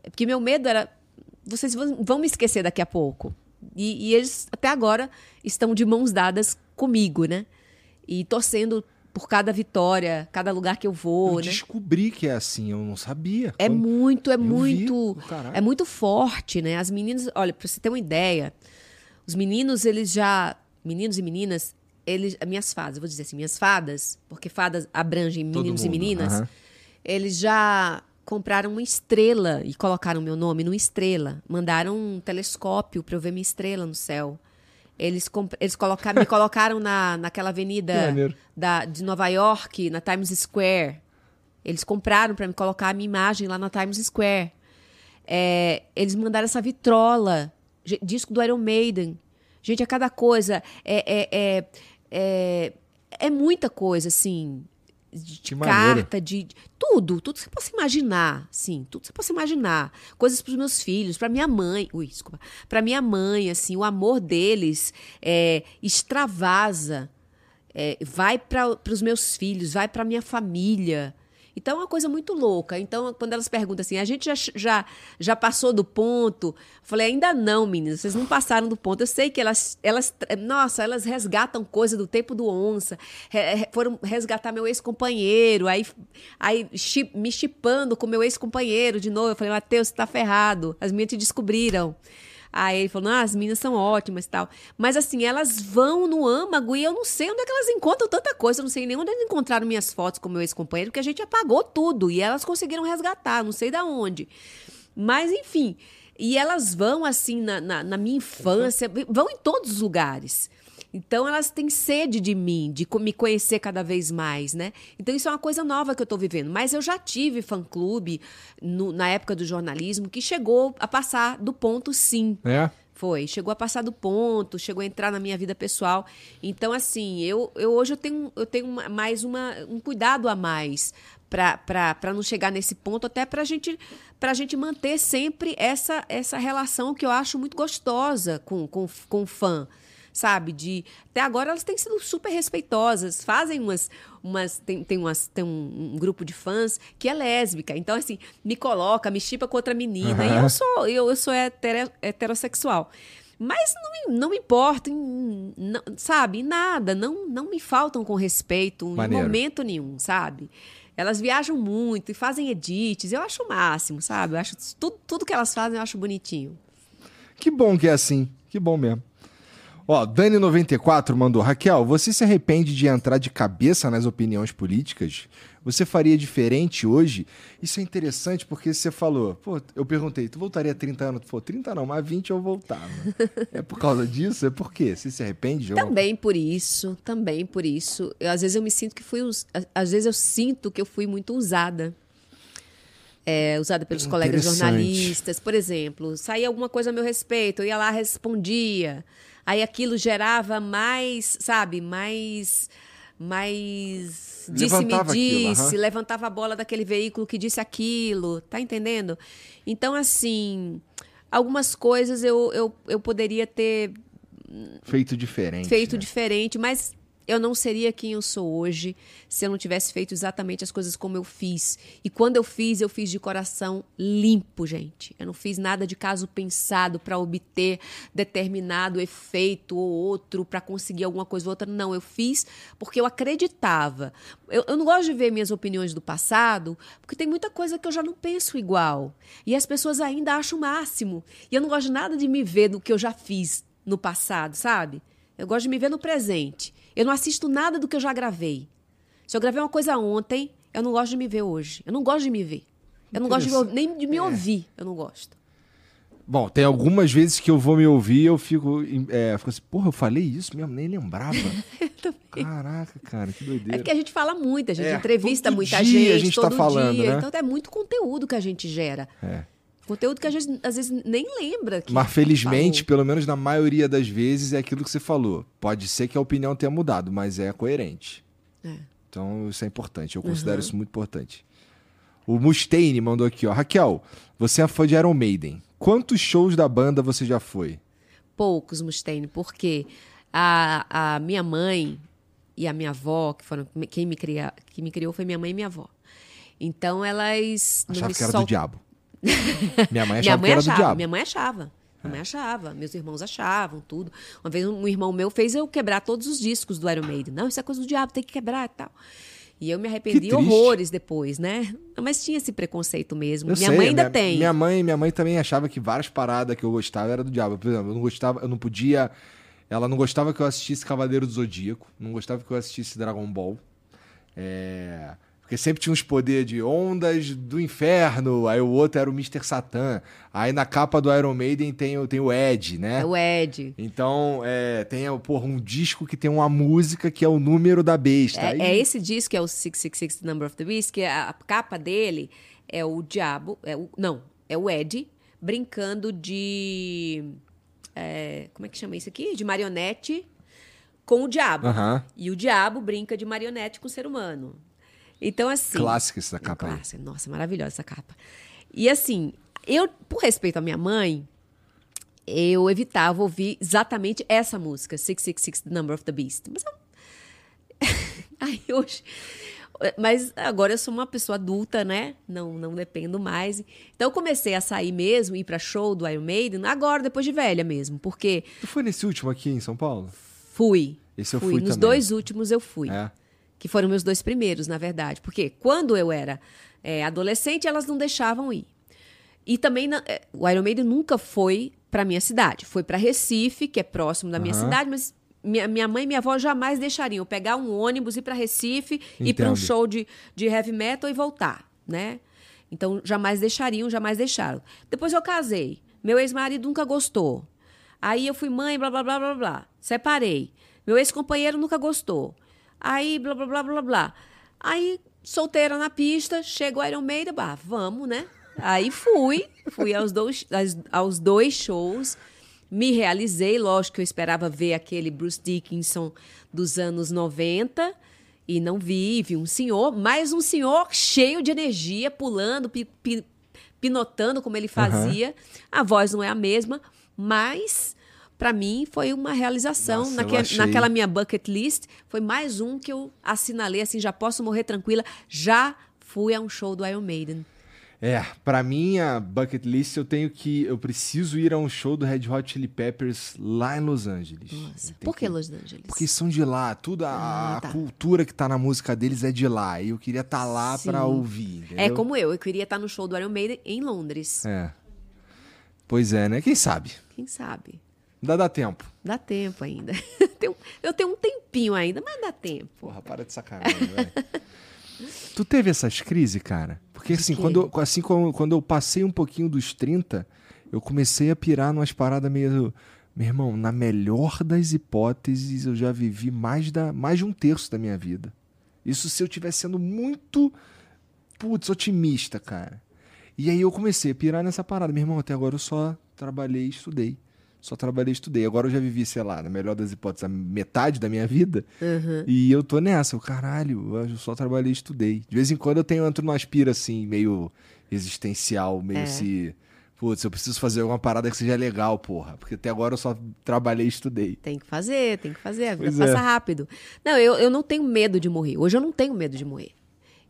[SPEAKER 2] Porque meu medo era, vocês vão, me esquecer daqui a pouco. E, e eles até agora estão de mãos dadas comigo, né? E torcendo por cada vitória, cada lugar que eu vou,
[SPEAKER 1] eu
[SPEAKER 2] né?
[SPEAKER 1] descobri que é assim, eu não sabia.
[SPEAKER 2] É
[SPEAKER 1] Quando-
[SPEAKER 2] muito, é
[SPEAKER 1] vi,
[SPEAKER 2] muito,
[SPEAKER 1] caralho.
[SPEAKER 2] é muito forte, né? As meninas, olha, pra você ter uma ideia, os meninos, eles já, meninos e meninas, eles, as minhas fadas, vou dizer assim, minhas fadas, porque fadas abrangem meninos e meninas,
[SPEAKER 1] aham.
[SPEAKER 2] eles já compraram uma estrela e colocaram meu nome numa estrela, mandaram um telescópio para eu ver minha estrela no céu. Eles, eles colocaram, me colocaram na, naquela
[SPEAKER 1] Que
[SPEAKER 2] avenida da, de Nova York, na Times Square. Eles compraram para me colocar a minha imagem lá na Times Square. É, eles mandaram essa vitrola, disco do Iron Maiden. Gente, é cada coisa. É, é, é, é, é muita coisa, assim. De, de carta, de, de- tudo, tudo que você possa imaginar, sim, tudo que você possa imaginar. Coisas para os meus filhos, para minha mãe, ui, desculpa, para minha mãe, assim, o amor deles é, extravasa, é, vai para os meus filhos, vai para minha família. Então é uma coisa muito louca. Então, quando elas perguntam assim, a gente já, já, já passou do ponto? Eu falei, ainda não, meninas, vocês não passaram do ponto. Eu sei que elas, elas nossa, elas resgatam coisa do tempo do onça, re- foram resgatar meu ex-companheiro, aí, aí me chipando com meu ex-companheiro de novo. Eu falei, Matheus, você tá ferrado, as minhas te descobriram. Aí ele falou, ah, as meninas são ótimas e tal. Mas assim, elas vão no âmago e eu não sei onde é que elas encontram tanta coisa. Eu não sei nem onde eles encontraram minhas fotos com meu ex-companheiro, porque a gente apagou tudo. E elas conseguiram resgatar, não sei da onde. Mas, enfim. E elas vão, assim, na, na, na minha infância, vão em todos os lugares. Então elas têm sede de mim, de me conhecer cada vez mais, né? Então isso é uma coisa nova que eu tô vivendo. Mas eu já tive fã-clube na época do jornalismo que chegou a passar do ponto, sim.
[SPEAKER 1] É?
[SPEAKER 2] Foi, chegou a passar do ponto, chegou a entrar na minha vida pessoal. Então, assim, eu, eu hoje eu tenho, eu tenho mais uma, um cuidado a mais para não chegar nesse ponto, até para gente, a gente manter sempre essa, essa relação que eu acho muito gostosa com, com, com o fã. Sabe? De até agora elas têm sido super respeitosas, fazem umas umas tem, tem umas tem um, um grupo de fãs que é lésbica. Então assim, me coloca, me chipa com outra menina e eu sou eu, eu sou hetero, heterossexual. Mas não, me- não me importo, em, não- sabe? Em nada. Não, não me faltam com respeito em
[SPEAKER 1] Maneiro.
[SPEAKER 2] momento nenhum, sabe? Elas viajam muito e fazem edits. Eu acho o máximo, sabe? Eu acho tudo, tudo que elas fazem eu acho bonitinho.
[SPEAKER 1] Que bom que é assim. Que bom mesmo. Ó, Dani94 mandou: Raquel, você se arrepende de entrar de cabeça nas opiniões políticas? Você faria diferente hoje? Isso é interessante porque você falou, pô, eu perguntei, tu voltaria 30 anos? Tu falou, 30 não, mas 20 eu voltava. é por causa disso? É por quê? Você se arrepende? de alguma
[SPEAKER 2] Também por isso, também por isso. Eu, às vezes eu me sinto que fui. us- Às vezes eu sinto que eu fui muito usada. É, usada pelos colegas jornalistas. Por exemplo, saía alguma coisa a meu respeito, eu ia lá, respondia. Aí aquilo gerava mais, sabe, mais. Mais disse-me
[SPEAKER 1] Levantava aquilo,
[SPEAKER 2] disse,
[SPEAKER 1] aham.
[SPEAKER 2] levantava a bola daquele veículo que disse aquilo, tá entendendo? Então, assim, algumas coisas eu, eu, eu poderia ter
[SPEAKER 1] Feito diferente.
[SPEAKER 2] feito
[SPEAKER 1] né?
[SPEAKER 2] diferente, mas eu não seria quem eu sou hoje se eu não tivesse feito exatamente as coisas como eu fiz. E quando eu fiz, eu fiz de coração limpo, gente. Eu não fiz nada de caso pensado para obter determinado efeito ou outro, para conseguir alguma coisa ou outra. Não, eu fiz porque eu acreditava. Eu, eu não gosto de ver minhas opiniões do passado, porque tem muita coisa que eu já não penso igual. E as pessoas ainda acham o máximo. E eu não gosto nada de me ver do que eu já fiz no passado, sabe? Eu gosto de me ver no presente. Eu não assisto nada do que eu já gravei. Se eu gravei uma coisa ontem, eu não gosto de me ver hoje. Eu não gosto de me ver. Eu não gosto de me nem de me ouvir. Eu não gosto.
[SPEAKER 1] Bom, tem algumas vezes que eu vou me ouvir e eu fico, é, fico assim, porra, eu falei isso mesmo, nem lembrava. Caraca, cara, que
[SPEAKER 2] É
[SPEAKER 1] doideira.
[SPEAKER 2] porque a gente fala muito, a gente
[SPEAKER 1] É,
[SPEAKER 2] entrevista muita gente,
[SPEAKER 1] a gente tá
[SPEAKER 2] todo
[SPEAKER 1] falando,
[SPEAKER 2] dia.
[SPEAKER 1] né?
[SPEAKER 2] Então é muito conteúdo que a gente gera.
[SPEAKER 1] É.
[SPEAKER 2] Conteúdo que a gente às vezes nem lembra. Que
[SPEAKER 1] Mas felizmente,
[SPEAKER 2] falou.
[SPEAKER 1] pelo menos na maioria das vezes, é aquilo que você falou. Pode ser que a opinião tenha mudado, mas é coerente.
[SPEAKER 2] É.
[SPEAKER 1] Então isso é importante. Eu considero isso muito importante. O Mustaine mandou aqui, ó. Raquel, você é fã de Iron Maiden. Quantos shows da banda você já foi?
[SPEAKER 2] poucos, Mustaine, porque a, a minha mãe e a minha avó, que foram quem me, cria, que me criou foi minha mãe e minha avó. Então elas.
[SPEAKER 1] Achava que era
[SPEAKER 2] sol-
[SPEAKER 1] do diabo. Minha mãe
[SPEAKER 2] Minha
[SPEAKER 1] achava
[SPEAKER 2] mãe
[SPEAKER 1] que era
[SPEAKER 2] achava,
[SPEAKER 1] do diabo.
[SPEAKER 2] minha mãe achava. Minha mãe achava, meus irmãos achavam, tudo. Uma vez um irmão meu fez eu quebrar todos os discos do Iron Maiden. Não, isso é coisa do diabo, tem que quebrar e tal. E eu me arrependi horrores depois, né? Mas tinha esse preconceito mesmo.
[SPEAKER 1] Eu
[SPEAKER 2] minha
[SPEAKER 1] sei,
[SPEAKER 2] mãe ainda
[SPEAKER 1] minha,
[SPEAKER 2] tem.
[SPEAKER 1] Minha mãe, minha mãe também achava que várias paradas que eu gostava era do diabo. Por exemplo, eu não gostava, eu não podia. Ela não gostava que eu assistisse Cavaleiro do Zodíaco, não gostava que eu assistisse Dragon Ball. É, Porque sempre tinha uns poderes de ondas do inferno, aí o outro era o Mr. Satan. Aí na capa do Iron Maiden tem, o- tem o Ed, né?
[SPEAKER 2] É o Ed.
[SPEAKER 1] Então, é, tem porra, um disco que tem uma música que é o número da besta.
[SPEAKER 2] É,
[SPEAKER 1] Aí-
[SPEAKER 2] é esse disco que é o 666 The Number of the Beast, que a, a capa dele é o diabo, é o, não, é o Ed brincando de é, como é que chama isso aqui? De marionete com o diabo. E o diabo brinca de marionete com o ser humano. Então assim,
[SPEAKER 1] Clássica essa
[SPEAKER 2] é
[SPEAKER 1] capa aí.
[SPEAKER 2] clássica. Nossa, maravilhosa essa capa. E assim, eu, por respeito à minha mãe, eu evitava ouvir exatamente essa música, 666 The Number of the Beast. Mas Aí hoje. Mas agora eu sou uma pessoa adulta, né? Não, não dependo mais. Então eu comecei a sair mesmo, ir pra show do Iron Maiden, agora, depois de velha mesmo. Porque
[SPEAKER 1] Tu foi nesse último aqui em São Paulo?
[SPEAKER 2] fui.
[SPEAKER 1] Esse eu
[SPEAKER 2] fui.
[SPEAKER 1] fui
[SPEAKER 2] Nos
[SPEAKER 1] também.
[SPEAKER 2] dois últimos eu fui.
[SPEAKER 1] É.
[SPEAKER 2] Que foram meus dois primeiros, na verdade. Porque quando eu era é, adolescente, elas não deixavam ir. E também na- é, o Iron Maiden nunca foi pra minha cidade. Foi pra Recife, que é próximo da minha
[SPEAKER 1] Aham.
[SPEAKER 2] cidade, mas minha, minha mãe e minha avó jamais deixariam eu pegar um ônibus, ir pra Recife, ir pra um
[SPEAKER 1] Entendo.
[SPEAKER 2] show de, de heavy metal e voltar, né? Então jamais deixariam, jamais deixaram. Depois eu casei. Meu ex-marido nunca gostou. Aí eu fui mãe, blá blá blá blá blá. Separei. Meu ex-companheiro nunca gostou. Aí blá blá blá blá blá. Aí solteira na pista, chega o Iron Maiden, bah, vamos, né? Aí fui, fui aos dois, aos, dois shows, me realizei, lógico que eu esperava ver aquele Bruce Dickinson dos anos 90 e não vi, vi um senhor, mais um senhor cheio de energia, pulando, pi- pi- pinotando como ele fazia. A voz não é a mesma, mas para mim foi uma realização
[SPEAKER 1] Nossa,
[SPEAKER 2] naque-
[SPEAKER 1] achei.
[SPEAKER 2] naquela minha bucket list. Foi mais um que eu assinalei assim, já posso morrer tranquila. Já fui a um show do Iron Maiden.
[SPEAKER 1] É, pra minha bucket list eu tenho que. Eu preciso ir a um show do Red Hot Chili Peppers lá em Los Angeles.
[SPEAKER 2] Nossa, por que
[SPEAKER 1] que-
[SPEAKER 2] Los Angeles?
[SPEAKER 1] Porque são de lá, tudo a,
[SPEAKER 2] Ah,
[SPEAKER 1] a
[SPEAKER 2] tá.
[SPEAKER 1] cultura que tá na música deles é de lá. E eu queria estar lá
[SPEAKER 2] Sim.
[SPEAKER 1] pra ouvir.
[SPEAKER 2] é
[SPEAKER 1] entendeu?
[SPEAKER 2] como eu, eu queria estar no show do Iron Maiden em Londres.
[SPEAKER 1] É. Pois é, né? Quem sabe?
[SPEAKER 2] Quem sabe?
[SPEAKER 1] Ainda dá tempo.
[SPEAKER 2] Dá tempo ainda. Eu tenho um tempinho ainda, mas dá tempo.
[SPEAKER 1] Porra, para de sacanagem, velho. Tu teve essas crises, cara? Porque assim, quando, eu- assim como, quando eu passei um pouquinho dos 30, eu comecei a pirar numas paradas meio. Meu irmão, na melhor das hipóteses, eu já vivi mais, da, mais de um terço da minha vida. Isso se eu estiver sendo muito, putz, otimista, cara. E aí eu comecei a pirar nessa parada. Meu irmão, até agora eu só trabalhei e estudei. Só trabalhei e estudei. Agora eu já vivi, sei lá, na melhor das hipóteses, a metade da minha vida. E eu tô nessa. Eu, caralho, eu só trabalhei e estudei. De vez em quando eu tenho, eu entro numa aspira assim, meio existencial, meio
[SPEAKER 2] É.
[SPEAKER 1] assim. Putz, eu preciso fazer alguma parada que seja legal, porra. Porque até agora eu só trabalhei e estudei.
[SPEAKER 2] Tem que fazer, tem que fazer. A vida
[SPEAKER 1] Pois
[SPEAKER 2] passa
[SPEAKER 1] é.
[SPEAKER 2] rápido. Não, eu, eu não tenho medo de morrer. Hoje eu não tenho medo de morrer.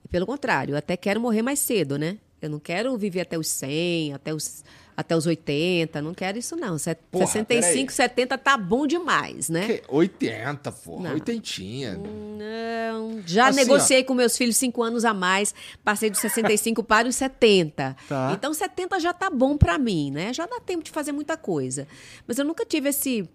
[SPEAKER 2] E pelo contrário, eu até quero morrer mais cedo, né? Eu não quero viver até os 100, até os, até os 80. Não quero isso, não. Se-
[SPEAKER 1] Porra,
[SPEAKER 2] 65, 70 tá bom demais, né?
[SPEAKER 1] Que- 80, porra.
[SPEAKER 2] Não.
[SPEAKER 1] Oitentinha.
[SPEAKER 2] Não, já
[SPEAKER 1] Assim,
[SPEAKER 2] negociei com meus filhos cinco anos a mais, passei dos 65 para os 70.
[SPEAKER 1] Tá.
[SPEAKER 2] Então 70 já tá bom para mim, né? Já dá tempo de fazer muita coisa. Mas eu nunca tive esse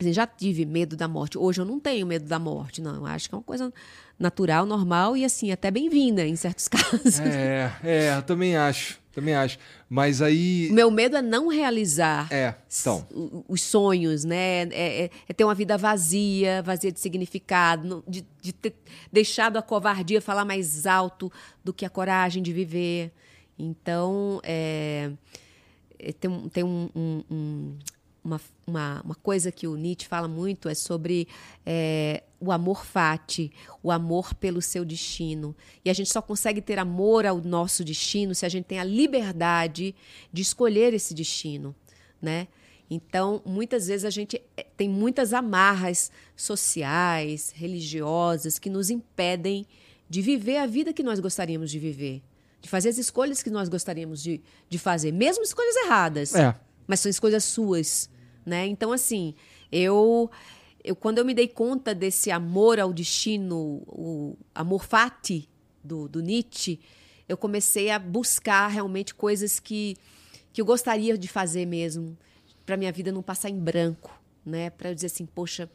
[SPEAKER 2] assim, já tive medo da morte. Hoje eu não tenho medo da morte, não. Eu acho que é uma coisa natural, normal e assim, até bem-vinda em certos casos.
[SPEAKER 1] É, é, eu também acho. Também acho. Mas aí.
[SPEAKER 2] Meu medo é não realizar
[SPEAKER 1] É, então.
[SPEAKER 2] os sonhos, né? É, é- é ter uma vida vazia, vazia de significado, de, de ter deixado a covardia falar mais alto do que a coragem de viver. Então, é, é, tem, tem um- um- um- uma, uma, uma coisa que o Nietzsche fala muito, é sobre é, o amor fati, o amor pelo seu destino. E a gente só consegue ter amor ao nosso destino se a gente tem a liberdade de escolher esse destino, né? Então, muitas vezes a gente eh, tem muitas amarras sociais, religiosas, que nos impedem de viver a vida que nós gostaríamos de viver, de fazer as escolhas que nós gostaríamos de, de fazer, mesmo escolhas erradas
[SPEAKER 1] É.
[SPEAKER 2] mas são escolhas suas, né? Então assim, eu eu quando eu me dei conta desse amor ao destino, o amor fati do, do Nietzsche, eu comecei a buscar realmente coisas que que eu gostaria de fazer mesmo, para minha vida não passar em branco, né? Para eu dizer assim, poxa,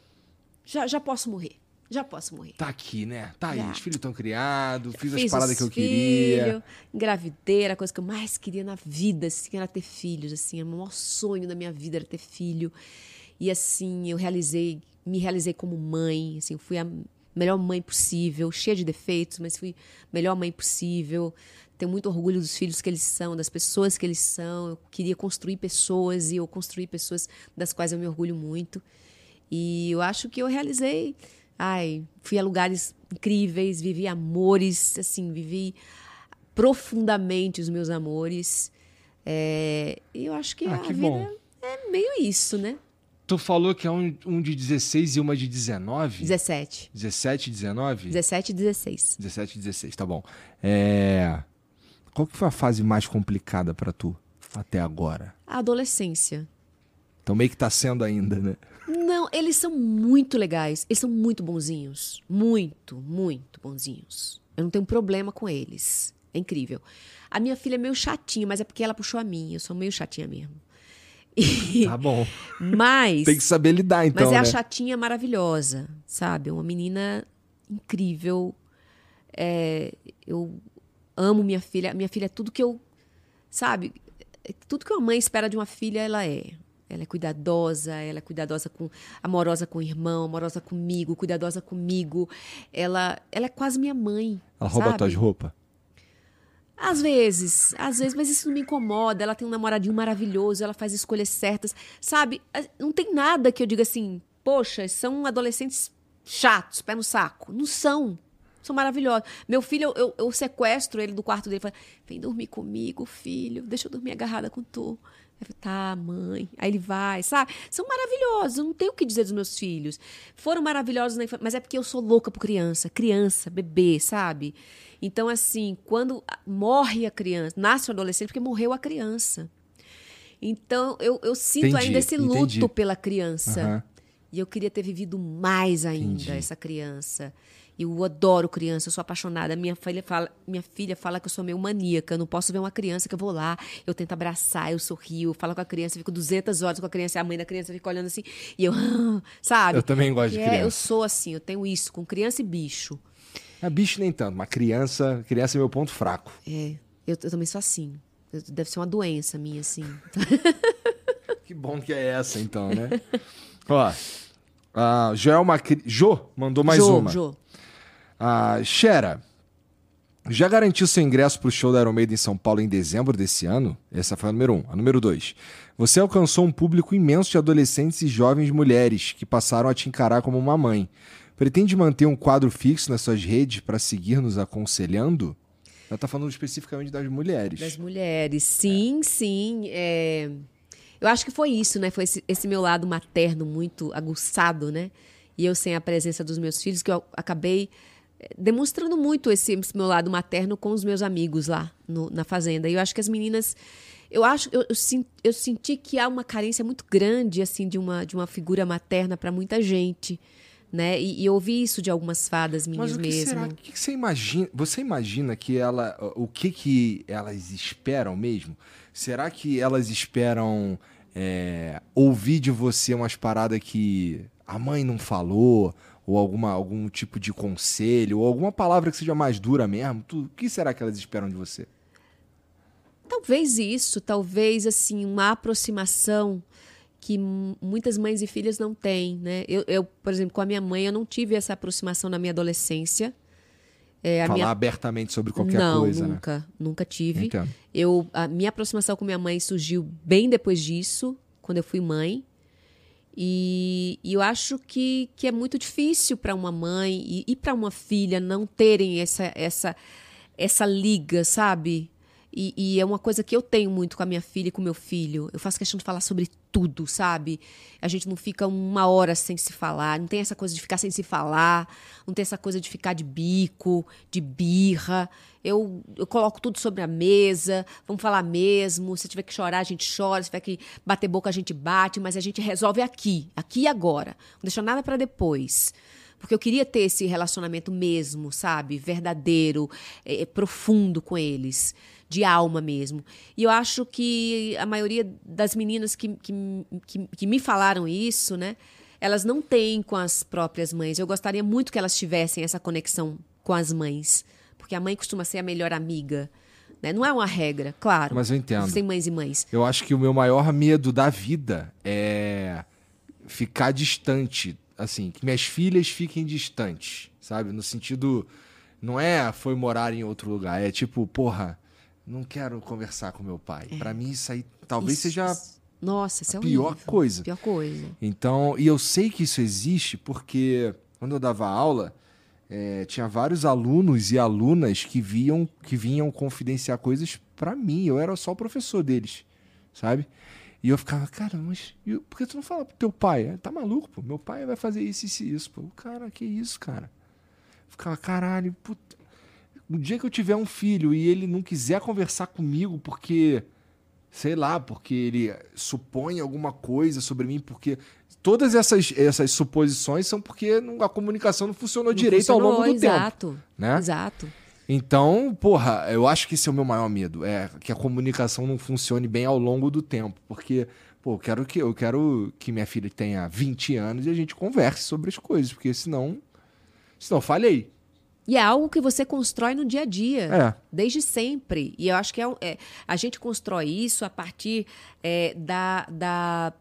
[SPEAKER 2] já, já posso morrer. Já posso morrer.
[SPEAKER 1] Tá aqui, né? Tá aí.
[SPEAKER 2] Já.
[SPEAKER 1] Os filhos estão criados, fiz as
[SPEAKER 2] Fiz
[SPEAKER 1] paradas
[SPEAKER 2] os
[SPEAKER 1] que eu queria.
[SPEAKER 2] filhos, Engravidei, era a coisa que eu mais queria na vida, assim, era ter filhos, assim, o maior sonho da minha vida era ter filho. E assim, eu realizei, me realizei como mãe, assim, eu fui a melhor mãe possível, cheia de defeitos, mas fui a melhor mãe possível. Tenho muito orgulho dos filhos que eles são, das pessoas que eles são. Eu queria construir pessoas e eu construí pessoas das quais eu me orgulho muito. E eu acho que eu realizei. Ai, fui a lugares incríveis, vivi amores, assim, vivi profundamente os meus amores. É, e eu acho que
[SPEAKER 1] Ah,
[SPEAKER 2] a
[SPEAKER 1] que
[SPEAKER 2] vida
[SPEAKER 1] bom.
[SPEAKER 2] é meio isso, né?
[SPEAKER 1] Tu falou que é um, um de 16 e uma de 19?
[SPEAKER 2] 17.
[SPEAKER 1] 17 e 19?
[SPEAKER 2] 17 e 16.
[SPEAKER 1] 17 e 16, tá bom. É... Qual que foi a fase mais complicada pra tu até agora?
[SPEAKER 2] A adolescência.
[SPEAKER 1] Então meio que tá sendo ainda, né?
[SPEAKER 2] Não, eles são muito legais. Eles são muito bonzinhos. Muito, muito bonzinhos. Eu não tenho problema com eles. É incrível. A minha filha é meio chatinha, mas é porque ela puxou a minha. Eu sou meio chatinha mesmo. E-
[SPEAKER 1] Tá bom.
[SPEAKER 2] mas.
[SPEAKER 1] Tem que saber lidar então,
[SPEAKER 2] Mas é a
[SPEAKER 1] né?
[SPEAKER 2] chatinha maravilhosa, sabe? Uma menina incrível. É, eu amo minha filha. Minha filha é tudo que eu. Sabe? É Tudo que uma mãe espera de uma filha, ela é. Ela é cuidadosa, ela é cuidadosa com. amorosa com o irmão, amorosa comigo, cuidadosa comigo. Ela, ela é quase minha mãe.
[SPEAKER 1] Ela rouba
[SPEAKER 2] sabe?
[SPEAKER 1] tuas roupas?
[SPEAKER 2] Às vezes, às vezes, mas isso não me incomoda. Ela tem um namoradinho maravilhoso, ela faz escolhas certas. Sabe? Não tem nada que eu diga assim, poxa, são adolescentes chatos, pé no saco. Não são. são maravilhosos. Meu filho, eu, eu, eu sequestro ele do quarto dele e falo, vem dormir comigo, filho, deixa eu dormir agarrada com tu. Eu tá, mãe. Aí ele vai, sabe? São maravilhosos, eu não tenho o que dizer dos meus filhos. Foram maravilhosos na infância, mas é porque eu sou louca por criança, criança, bebê, sabe? Então, assim, quando morre a criança, nasce o adolescente, porque morreu a criança. Então, eu, eu sinto
[SPEAKER 1] Entendi,
[SPEAKER 2] ainda esse luto
[SPEAKER 1] entendi.
[SPEAKER 2] pela criança.
[SPEAKER 1] Aham.
[SPEAKER 2] E eu queria ter vivido mais ainda
[SPEAKER 1] Entendi.
[SPEAKER 2] essa criança. Eu adoro criança, eu sou apaixonada. Minha filha, fala, minha filha fala que eu sou meio maníaca. Eu não posso ver uma criança que eu vou lá, eu tento abraçar, eu sorrio, eu falo com a criança, fico 200 horas com a criança, a mãe da criança fica olhando assim. E eu, sabe?
[SPEAKER 1] Eu também gosto de
[SPEAKER 2] Que é,
[SPEAKER 1] criança.
[SPEAKER 2] eu sou assim, eu tenho isso com criança e bicho.
[SPEAKER 1] Ah, bicho nem tanto, mas criança, criança é meu ponto fraco.
[SPEAKER 2] É, eu, eu também sou assim. Eu- deve ser uma doença minha, assim.
[SPEAKER 1] Que bom que é essa, então, né? Ó, a Joel Macri... Jô mandou mais
[SPEAKER 2] Jô,
[SPEAKER 1] uma.
[SPEAKER 2] Jô.
[SPEAKER 1] A Xera, já garantiu seu ingresso pro show da Iron Maiden em São Paulo em dezembro desse ano? Essa foi a número um. A número dois. Você alcançou um público imenso de adolescentes e jovens mulheres que passaram a te encarar como uma mãe. Pretende manter um quadro fixo nas suas redes para seguir nos aconselhando? Ela tá falando especificamente das mulheres.
[SPEAKER 2] Das mulheres, sim, sim. é. Eu acho que foi isso, né? Foi esse, esse meu lado materno muito aguçado, né? E eu sem a presença dos meus filhos, que eu acabei demonstrando muito esse, esse meu lado materno com os meus amigos lá no- na fazenda. E eu acho que as meninas, eu acho, eu, eu, eu senti que há uma carência muito grande assim de uma de uma figura materna para muita gente, né? E, e eu ouvi isso de algumas fadas minhas
[SPEAKER 1] Mas o que
[SPEAKER 2] mesmo.
[SPEAKER 1] será? O que você imagina? Você imagina que ela, o que que elas esperam mesmo? Será que elas esperam é, ouvir de você umas paradas que a mãe não falou? Ou alguma, algum tipo de conselho? Ou alguma palavra que seja mais dura mesmo? Tu- O que será que elas esperam de você?
[SPEAKER 2] Talvez isso, talvez assim uma aproximação que muitas mães e filhas não têm, né? Eu, eu, por exemplo, com a minha mãe, eu não tive essa aproximação na minha adolescência. É,
[SPEAKER 1] Falar
[SPEAKER 2] minha...
[SPEAKER 1] abertamente sobre qualquer
[SPEAKER 2] não,
[SPEAKER 1] coisa, né?
[SPEAKER 2] nunca, nunca tive.
[SPEAKER 1] Entendo.
[SPEAKER 2] Eu, a minha aproximação com minha mãe surgiu bem depois disso, quando eu fui mãe. E, e eu acho que, que é muito difícil para uma mãe e, e para uma filha não terem essa, essa, essa liga, sabe? E, e é uma coisa que eu tenho muito com a minha filha e com o meu filho. Eu faço questão de falar sobre tudo, sabe? A gente não fica uma hora sem se falar, não tem essa coisa de ficar sem se falar, não tem essa coisa de ficar de bico, de birra. Eu, eu coloco tudo sobre a mesa, vamos falar mesmo. Se tiver que chorar, a gente chora, se tiver que bater boca, a gente bate, mas a gente resolve aqui, aqui e agora. Não deixa nada para depois. Porque eu queria ter esse relacionamento mesmo, sabe? Verdadeiro, eh, profundo com eles, de alma mesmo. E eu acho que a maioria das meninas que, que, que, que me falaram isso, né? Elas não têm com as próprias mães. Eu gostaria muito que elas tivessem essa conexão com as mães. Porque a mãe costuma ser a melhor amiga. Né? Não é uma regra, claro.
[SPEAKER 1] Mas eu entendo.
[SPEAKER 2] Tem mães e mães.
[SPEAKER 1] Eu acho que o meu maior medo da vida é ficar distante, assim, que minhas filhas fiquem distantes, sabe? No sentido não é foi morar em outro lugar, é tipo, porra, não quero conversar com meu pai. Pra mim isso aí talvez
[SPEAKER 2] Isso-
[SPEAKER 1] seja
[SPEAKER 2] isso- Nossa, isso é
[SPEAKER 1] a pior
[SPEAKER 2] horrível.
[SPEAKER 1] coisa.
[SPEAKER 2] Pior coisa.
[SPEAKER 1] Então, e eu sei que isso existe porque quando eu dava aula, eh, tinha vários alunos e alunas que viam que vinham confidenciar coisas pra mim. Eu era só o professor deles, sabe? E eu ficava, cara, mas e por que tu não fala pro teu pai? "Ah, Tá maluco, pô? Meu pai vai fazer isso, isso e isso, pô. Cara, que isso, cara? Eu ficava, caralho, puta. Um dia que eu tiver um filho e ele não quiser conversar comigo porque sei lá, porque ele supõe alguma coisa sobre mim, porque todas essas, essas suposições são porque a comunicação não funcionou
[SPEAKER 2] Não
[SPEAKER 1] direito ao longo do
[SPEAKER 2] funcionou,
[SPEAKER 1] tempo.
[SPEAKER 2] exato,
[SPEAKER 1] né?
[SPEAKER 2] Exato.
[SPEAKER 1] Então, porra, eu acho que esse é o meu maior medo, é que a comunicação não funcione bem ao longo do tempo, porque pô, eu quero que eu quero que minha filha tenha 20 anos e a gente converse sobre as coisas, porque senão senão falhei.
[SPEAKER 2] E é algo que você constrói no dia a dia,
[SPEAKER 1] É.
[SPEAKER 2] desde sempre. E eu acho que é, é, a gente constrói isso a partir é, da, da,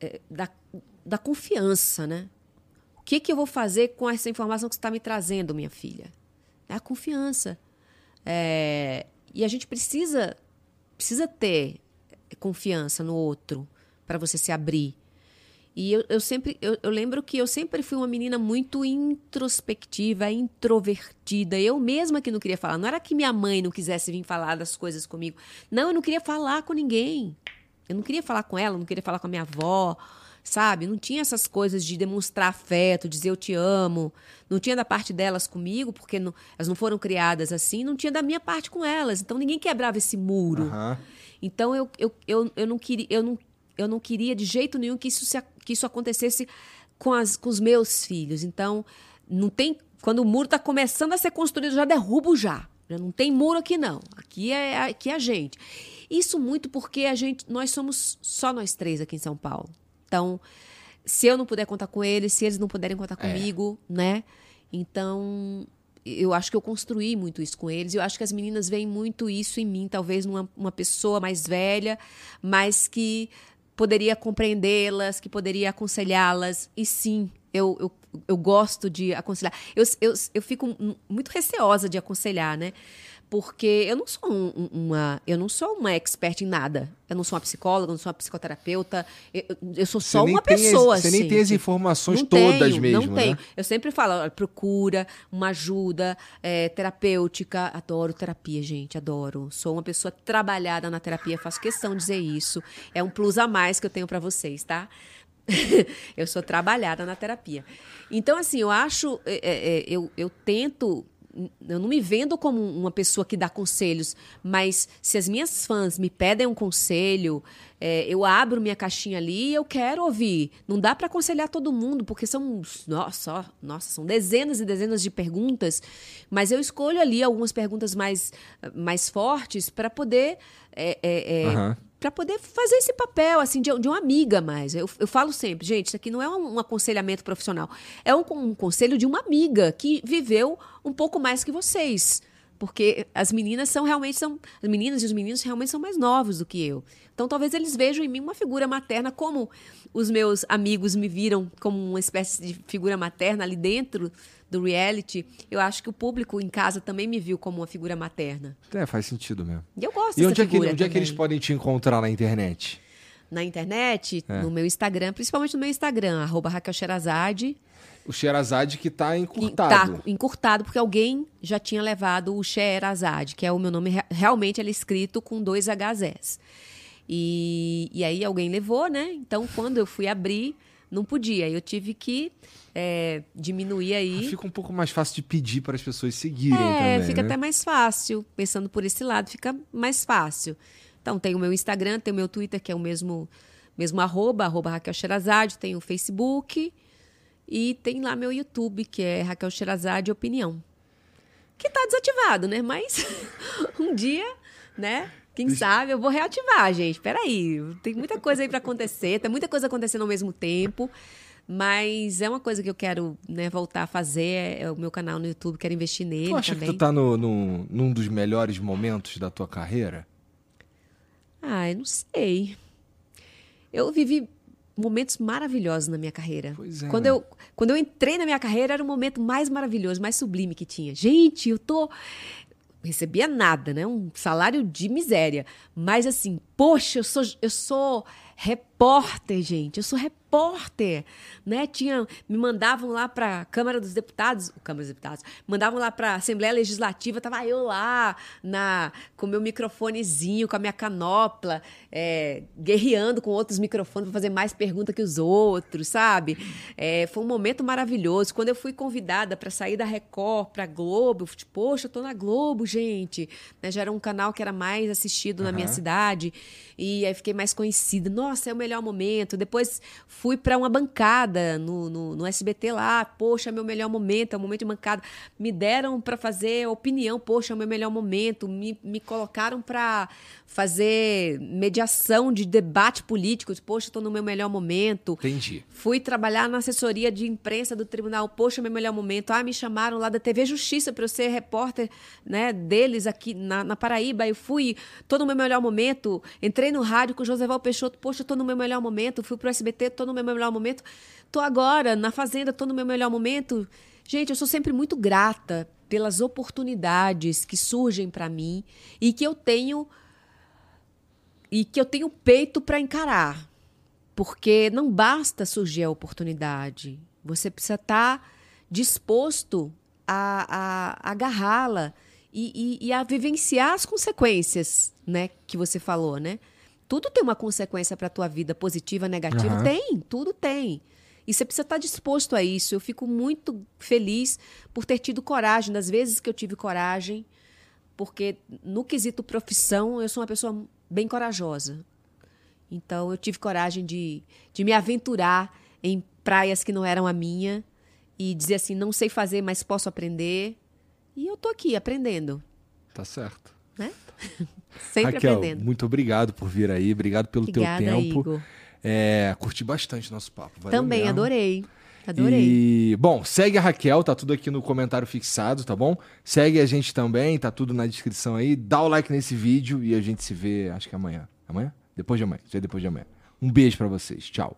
[SPEAKER 2] é, da, da confiança, né? O que, que eu vou fazer com essa informação que você está me trazendo, minha filha? É a confiança. É, e a gente precisa, precisa ter confiança no outro para você se abrir. E eu, eu sempre, eu, eu, lembro que eu sempre fui uma menina muito introspectiva, introvertida. Eu mesma que não queria falar. Não era que minha mãe não quisesse vir falar das coisas comigo. Não, eu não queria falar com ninguém. Eu não queria falar com ela, não queria falar com a minha avó, sabe? Não tinha essas coisas de demonstrar afeto, dizer eu te amo. Não tinha da parte delas comigo, porque não, elas não foram criadas assim. Não tinha da minha parte com elas. Então ninguém quebrava esse muro.
[SPEAKER 1] Aham.
[SPEAKER 2] Então eu, eu, eu, eu não queria. Eu não, eu não queria de jeito nenhum que isso, se, que isso acontecesse com, as, com os meus filhos. Então, não tem. Quando o muro está começando a ser construído, eu já derrubo já. Já não tem muro aqui, não. Aqui é, aqui é a gente. Isso muito porque a gente, nós somos só nós três aqui em São Paulo. Então, se eu não puder contar com eles, se eles não puderem contar comigo, né? Então, eu acho que eu construí muito isso com eles. Eu acho que as meninas veem muito isso em mim, talvez numa uma pessoa mais velha, mas que poderia compreendê-las, que poderia aconselhá-las. E sim, eu, eu, eu gosto de aconselhar. Eu, eu, eu fico muito receosa de aconselhar, né? Porque eu não sou um- uma eu não sou uma expert em nada. Eu não sou uma psicóloga, eu não sou uma psicoterapeuta. Eu, eu sou só uma
[SPEAKER 1] tem as-
[SPEAKER 2] pessoa.
[SPEAKER 1] você nem tem as
[SPEAKER 2] gente.
[SPEAKER 1] informações
[SPEAKER 2] Não
[SPEAKER 1] todas
[SPEAKER 2] tenho,
[SPEAKER 1] mesmo,
[SPEAKER 2] Não tenho.
[SPEAKER 1] né?
[SPEAKER 2] Eu sempre falo, procura uma ajuda é, terapêutica. Adoro terapia, gente, adoro. Sou uma pessoa trabalhada na terapia, faço questão de dizer isso. É um plus a mais que eu tenho para vocês, tá? eu sou trabalhada na terapia. Então, assim, eu acho, é, é, é, eu, eu tento. Eu não me vendo como uma pessoa que dá conselhos, mas se as minhas fãs me pedem um conselho, é, eu abro minha caixinha ali e eu quero ouvir. Não dá para aconselhar todo mundo, porque são, nossa, nossa, são dezenas e dezenas de perguntas, mas eu escolho ali algumas perguntas mais, mais fortes para poder é, é, é,
[SPEAKER 1] Aham.
[SPEAKER 2] para poder fazer esse papel assim de, de uma amiga mais. Eu, eu falo sempre, gente, isso aqui não é um, um aconselhamento profissional, é um, um conselho de uma amiga que viveu um pouco mais que vocês. Porque as meninas são realmente são as meninas e os meninos realmente são mais novos do que eu. Então talvez eles vejam em mim uma figura materna como os meus amigos me viram como uma espécie de figura materna ali dentro do reality. Eu acho que o público em casa também me viu como uma figura materna.
[SPEAKER 1] É, faz sentido mesmo.
[SPEAKER 2] E eu gosto
[SPEAKER 1] E onde, é que, onde é que eles podem te encontrar na internet?
[SPEAKER 2] na internet,
[SPEAKER 1] É.
[SPEAKER 2] no meu Instagram, principalmente no meu Instagram, arroba Raquel Sherazade.
[SPEAKER 1] O Sherazade que tá
[SPEAKER 2] que
[SPEAKER 1] encurtado.
[SPEAKER 2] Tá encurtado, porque alguém já tinha levado o Sherazade, que é o meu nome, re- realmente ele é escrito com dois HZs. E, e aí alguém levou, né? Então, quando eu fui abrir, não podia. Eu tive que é, diminuir aí.
[SPEAKER 1] Fica um pouco mais fácil de pedir para as pessoas seguirem
[SPEAKER 2] É,
[SPEAKER 1] também,
[SPEAKER 2] fica
[SPEAKER 1] né?
[SPEAKER 2] até mais fácil. Pensando por esse lado, fica mais fácil. Então, tem o meu Instagram, tem o meu Twitter, que é o mesmo, mesmo arroba, arroba Raquel Sherazade, tem o Facebook e tem lá meu YouTube, que é Raquel Sherazade Opinião. Que tá desativado, né? Mas um dia, né? Quem sabe eu vou reativar, gente. Peraí, tem muita coisa aí para acontecer, tem muita coisa acontecendo ao mesmo tempo. Mas é uma coisa que eu quero né, voltar a fazer. É o meu canal no YouTube, quero investir nele
[SPEAKER 1] Tu acha
[SPEAKER 2] também.
[SPEAKER 1] que tu tá no, no- num dos melhores momentos da tua carreira?
[SPEAKER 2] Ah, eu não sei. Eu vivi momentos maravilhosos na minha carreira.
[SPEAKER 1] Pois é,
[SPEAKER 2] Quando,
[SPEAKER 1] né?
[SPEAKER 2] eu, quando eu entrei na minha carreira, era o momento mais maravilhoso, mais sublime que tinha. Gente, eu tô. Recebia nada, né? Um salário de miséria. Mas assim, poxa, eu sou, eu sou repórter, gente. Eu sou repórter, né? Tinha, me mandavam lá para Câmara dos Deputados, Câmara dos Deputados, mandavam lá para Assembleia Legislativa, tava eu lá na com meu microfonezinho, com a minha canopla, é, guerreando com outros microfones para fazer mais pergunta que os outros, sabe? É, foi um momento maravilhoso. Quando eu fui convidada para sair da Record para Globo, eu falei, poxa, eu tô na Globo, gente. Né, Já era um canal que era mais assistido na minha cidade e aí fiquei mais conhecida. Nossa, é o melhor momento. Depois fui para uma bancada no, no, no SBT lá. Poxa, é meu melhor momento, é o momento de bancada. Me deram para fazer opinião. Poxa, é o meu melhor momento. Me, me colocaram para fazer mediação de debate político. Poxa, estou no meu melhor momento.
[SPEAKER 1] Entendi.
[SPEAKER 2] Fui trabalhar na assessoria de imprensa do tribunal. Poxa, meu melhor momento. Ah, me chamaram lá da TV Justiça para eu ser repórter né, deles aqui na, na Paraíba. Eu fui, tô no meu melhor momento. Entrei no rádio com o Joseval Peixoto. Poxa, tô no meu melhor momento. Fui pro SBT, tô no meu melhor momento. Tô agora na Fazenda, tô no meu melhor momento. Gente, eu sou sempre muito grata pelas oportunidades que surgem para mim e que eu tenho e que eu tenho peito para encarar. Porque não basta surgir a oportunidade. Você precisa estar disposto a, a, a agarrá-la e, e, e, a vivenciar as consequências, né? Que você falou, né? Tudo tem uma consequência para a tua vida, positiva, negativa.
[SPEAKER 1] Uhum.
[SPEAKER 2] Tem, tudo tem. E você precisa estar disposto a isso. Eu fico muito feliz por ter tido coragem, das vezes que eu tive coragem, porque no quesito profissão, eu sou uma pessoa bem corajosa. Então, eu tive coragem de, de me aventurar em praias que não eram a minha e dizer assim: não sei fazer, mas posso aprender. E eu tô aqui aprendendo.
[SPEAKER 1] Tá certo.
[SPEAKER 2] Né? Sempre
[SPEAKER 1] Raquel,
[SPEAKER 2] aprendendo.
[SPEAKER 1] muito obrigado por vir aí, obrigado pelo
[SPEAKER 2] Obrigada,
[SPEAKER 1] teu tempo.
[SPEAKER 2] Igor.
[SPEAKER 1] É, curti bastante nosso papo. valeu
[SPEAKER 2] Também
[SPEAKER 1] mesmo.
[SPEAKER 2] adorei. Adorei.
[SPEAKER 1] E, bom, segue a Raquel, tá tudo aqui no comentário fixado, tá bom? Segue a gente também, tá tudo na descrição aí. Dá o like nesse vídeo e a gente se vê, acho que amanhã. Amanhã? Depois de amanhã. Se depois de amanhã. Um beijo pra vocês. Tchau.